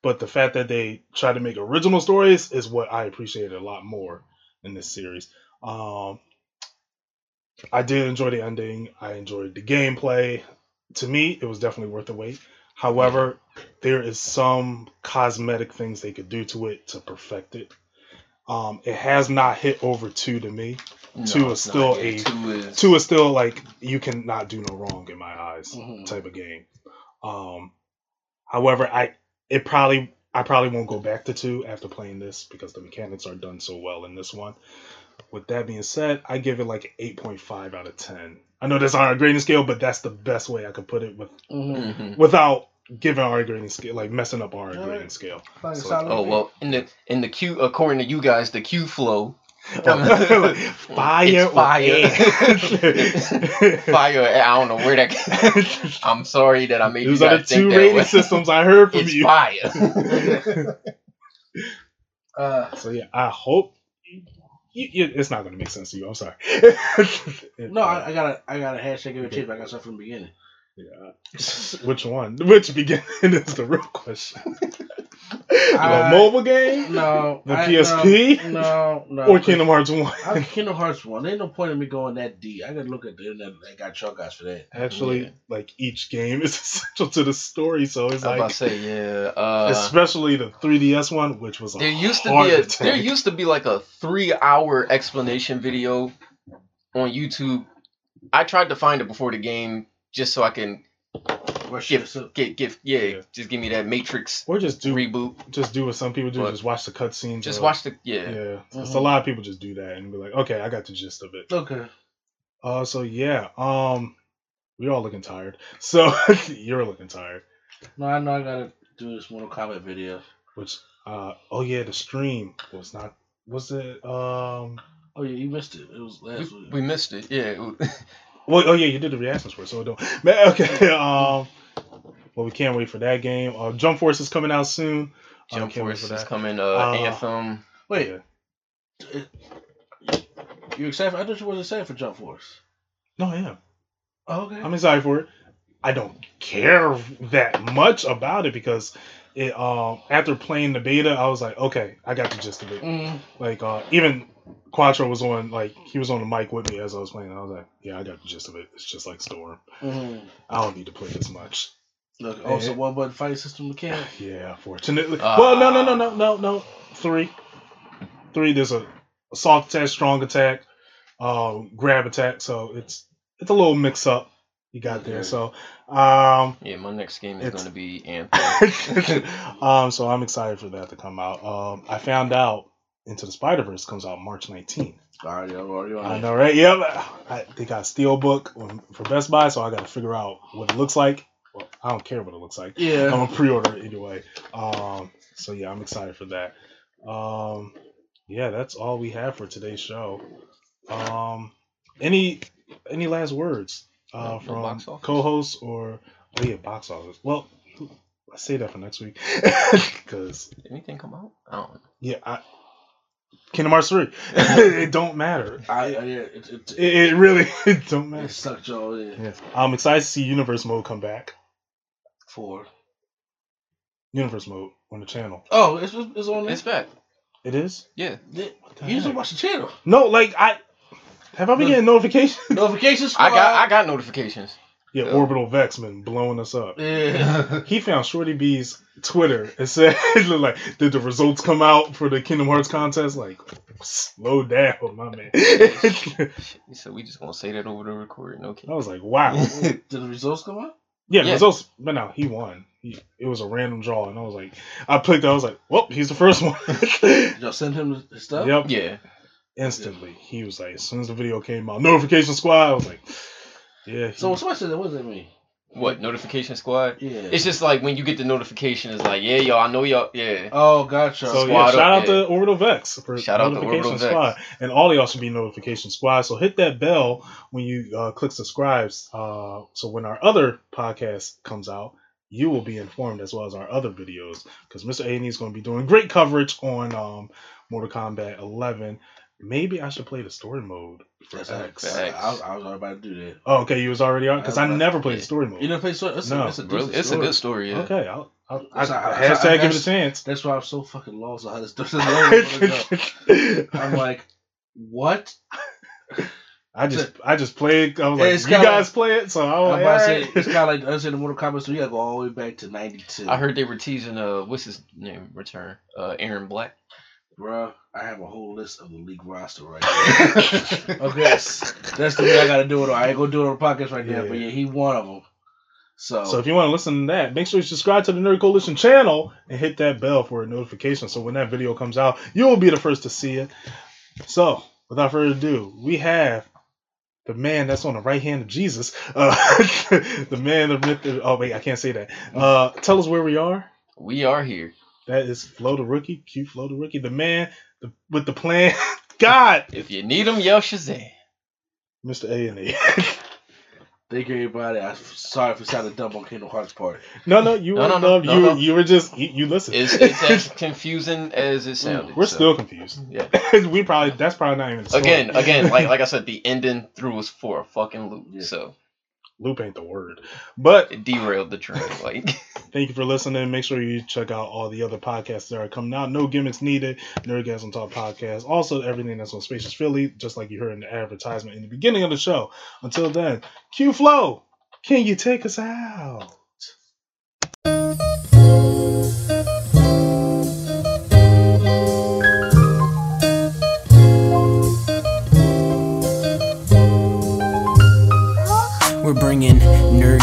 A: But the fact that they try to make original stories is what I appreciated a lot more in this series. Um, I did enjoy the ending. I enjoyed the gameplay. To me, it was definitely worth the wait. However, there is some cosmetic things they could do to it to perfect it. Um, it has not hit over two to me. Two is still a-
C: two is
A: Two is still like you cannot do no wrong in my eyes
B: Mhm.
A: type of game. Um, however, I it probably I probably won't go back to two after playing this because the mechanics are done so well in this one. With that being said, I give it like eight point five out of ten. I know that's on a grading scale, but that's the best way I could put it with
B: Mhm.
C: Mhm.
A: without giving our grading scale like messing up our
B: Alright.
A: grading scale.
B: Like
A: So-
C: Oh well, in the in the Q according to you guys, the Q flow. *laughs*
A: Fire,
C: It's fire. *laughs* Fire! I don't know where that. I'm sorry that I made
A: These
C: you
A: are the two rating
C: way.
A: systems I heard from
C: It's
A: you.
C: fire. *laughs*
B: Uh,
A: So yeah, I hope you, you, it's not going to make sense to you. I'm sorry.
B: no, I, I got a I got a handshake every chip. I got stuff from the beginning.
A: Yeah. *laughs* Which one? Which beginning is the real question? *laughs*
B: I-
A: the mobile game
B: No,
A: The
B: I-
A: PSP?
B: No, no.
A: or Kingdom Hearts One?
B: I, Kingdom Hearts one. There ain't no point in me going that deep. I gotta look at the internet. I got chalk guys for that.
A: Actually,
C: Yeah.
A: like each game is *laughs* essential to the story, so it's
C: I was about
A: like,
C: to say yeah. Uh,
A: especially the 3DS one, which was a
C: there used to be a
A: attack.
C: there used to be like a three hour explanation video on YouTube. I tried to find it before the game just so I can
B: Rush
C: give
B: yourself.
C: get give yeah,
A: Yeah.
C: just give me that Matrix
A: or just do
C: reboot.
A: just do what some people do,
C: But-
A: just watch the cutscenes.
C: Just
A: of-
C: watch the yeah.
A: Yeah, it's
B: Mhm.
A: a lot of people just do that and be like, okay, I got the gist of it.
B: Okay.
A: Uh, so yeah, um, we're all looking tired. *laughs* So *laughs* you're looking tired.
B: No, I know I gotta do this Mortal Kombat video.
A: Which, uh, oh yeah, the stream was not. Was it? Um.
B: Oh yeah, you missed it. It was last
C: We,
B: week.
C: we missed it. Yeah. *laughs*
A: Well, oh yeah, you did the reactions for it, so don't. *laughs* Man, okay. Um. Well, we can't wait for that game. Uh, Jump Force is coming out soon.
C: Jump Force
A: for
C: is coming. Uh,
A: Uh,
C: Anthem.
B: Wait,
A: Yeah.
B: you excited? For, I thought you wasn't excited for Jump Force.
A: No, I am.
B: Oh, okay.
A: I'm excited for it. I don't care that much about it because it. Um. After playing the beta, I was like, okay, I got the gist of it.
B: Mm,
A: Like uh, even Quattro was on like he was on the mic with me as I was playing. I was like, yeah, I got the gist of it. It's just like Storm.
B: mm.
A: I don't need to play this much.
B: Look, also one button fight system mechanic. *sighs*
A: Yeah, fortunately.
C: Ah.
A: well, no, no, no, no, no, no. Three, three. There's a, a soft attack, strong attack, um, grab attack. So it's it's a little mix up you got there. So, um,
C: Yeah, my next game is going to be *laughs* Anthem.
A: um, so I'm excited for that to come out. Um, I found out Into the Spider Verse comes out March 19th.
B: All right, I'm already on
A: I know, right? Yep. I, they got Steelbook for Best Buy, so I got to figure out what it looks like. Well, I don't care what it looks like. Yeah, I'm
B: Yeah.
A: gonna pre-order it anyway. Um, so yeah, I'm excited for that. Um, yeah, that's all we have for today's show. Um, any any last words uh,
C: No- no
A: from
C: box office?
A: co-hosts or oh yeah, box office. Well, I say that for next week *laughs* because
C: anything come out? I don't know.
A: yeah, I, Kingdom Hearts three. *laughs* it don't matter.
B: I, I yeah, it, it,
A: It, it really *laughs* it don't
B: it
A: matter.
B: sucked y'all in
A: Yes. I'm excited to see Universe Mode come back.
B: for.
A: Universe Mode on the channel.
B: Oh, it's it's on there.
C: It's back.
A: It is.
C: Yeah.
B: Yeah,
A: the
B: You usually watch the channel.
A: No, like I have I been
B: Look.
A: getting notifications.
B: Notifications.
C: I got I got notifications.
A: Yeah,
C: Yeah.
A: Orbital Vexman blowing us up.
B: Yeah.
A: He found Shorty B's Twitter and said, *laughs* like, did the results come out for the Kingdom Hearts contest? Like, slow down, my man. I
C: So we just gonna say that over the recording, okay?
A: I was like, wow. *laughs*
B: Did the results come out?
A: Yeah, the
C: Yeah.
A: results, but no, he won. He, it was a random draw, and I was like, I picked, I was like, well, he's the first one.
B: Did y'all send him the stuff?
A: yep.
C: Yeah.
A: Instantly. He was like, as soon as the video came out, notification squad, I was like, yeah.
B: So
A: he-
B: when somebody said that, what does that mean?
C: What notification squad?
B: Yeah.
C: It's just like when you get the notification, it's like, yeah, y'all, I know y'all, yeah.
B: Oh, gotcha.
A: So
C: Squad
A: yeah,
C: up
A: shout out
C: there.
A: to Orbital Vex for
C: Shout out to
A: notification
C: Orbital
A: squad,
C: Vex.
A: and all y'all should be notification squad. So hit that bell when you uh, click subscribes. Uh, so when our other podcast comes out, you will be informed as well as our other videos because Mr. A and E is going to be doing great coverage on um, Mortal Kombat 11. Maybe I should play the story mode for
B: That's
A: X.
B: X.
C: X.
B: I, was- I was about to do that.
A: Oh, okay, you was already on because I
B: I
A: never played the story mode.
B: You didn't play story? That's
A: No,
B: a, that's a,
C: Bro,
B: decent
C: it's a good story, yeah.
A: Okay, I'll, I'll, I,
B: That's how-
A: hashtag
B: that's-
A: give it a chance.
B: That's why I'm so fucking lost on how this stuff *laughs* is. *laughs* I'm like, what?
A: I just I just played. I was like, you
B: kinda-
A: guys play it, so I was
B: I'm
A: like,
B: about to say,
A: alright.
B: it's kind of like *laughs* I said, the Mortal Kombat 3, you gotta go all the way back to 92.
C: I heard they were teasing, uh, what's his name? Return. Uh, Erron Black.
B: Bruh, I have a whole list of the league roster right now. okay, that's that's the way I gotta do it. I ain't gonna do it on the podcast right now,
A: Yeah.
B: but yeah, he one of them. So,
A: So if you want to listen to that, make sure you subscribe to the Nerd Coalition channel and hit that bell for a notification. So when that video comes out, you will be the first to see it. So without further ado, we have the man that's on the right hand of Jesus, uh, *laughs* the man of myth. Oh wait, I can't say that. Uh, tell us where we are.
C: We are here.
A: That is Flo the rookie, cute Flo the rookie, the man the, with the plan. *laughs* God,
C: If you need them, yell Shazam.
A: Mr. A and A. *laughs*
B: thank you everybody. I'm sorry for it sounded dumb on Kingdom Hearts part.
A: No, no, you
C: No,
A: were
C: no, no,
A: dumb.
C: no,
A: you
C: no.
A: you were just you, you listened.
C: It's, *laughs* it's as confusing as it sounded.
A: We're
C: so,
A: still confused.
C: Yeah.
A: we probably that's probably not even the story.
C: Again, again, like like I said, the ending threw us for a fucking loop.
B: Yeah.
C: So
A: loop ain't the word. But
C: it derailed the train. Like
A: thank you for listening. Make sure you check out all the other podcasts that are coming out. No gimmicks needed. Nerdgasm Talk podcast. Also everything that's on Spacious Philly, just like you heard in the advertisement in the beginning of the show. Until then, Q Flow, can you take us out?
D: We're bringing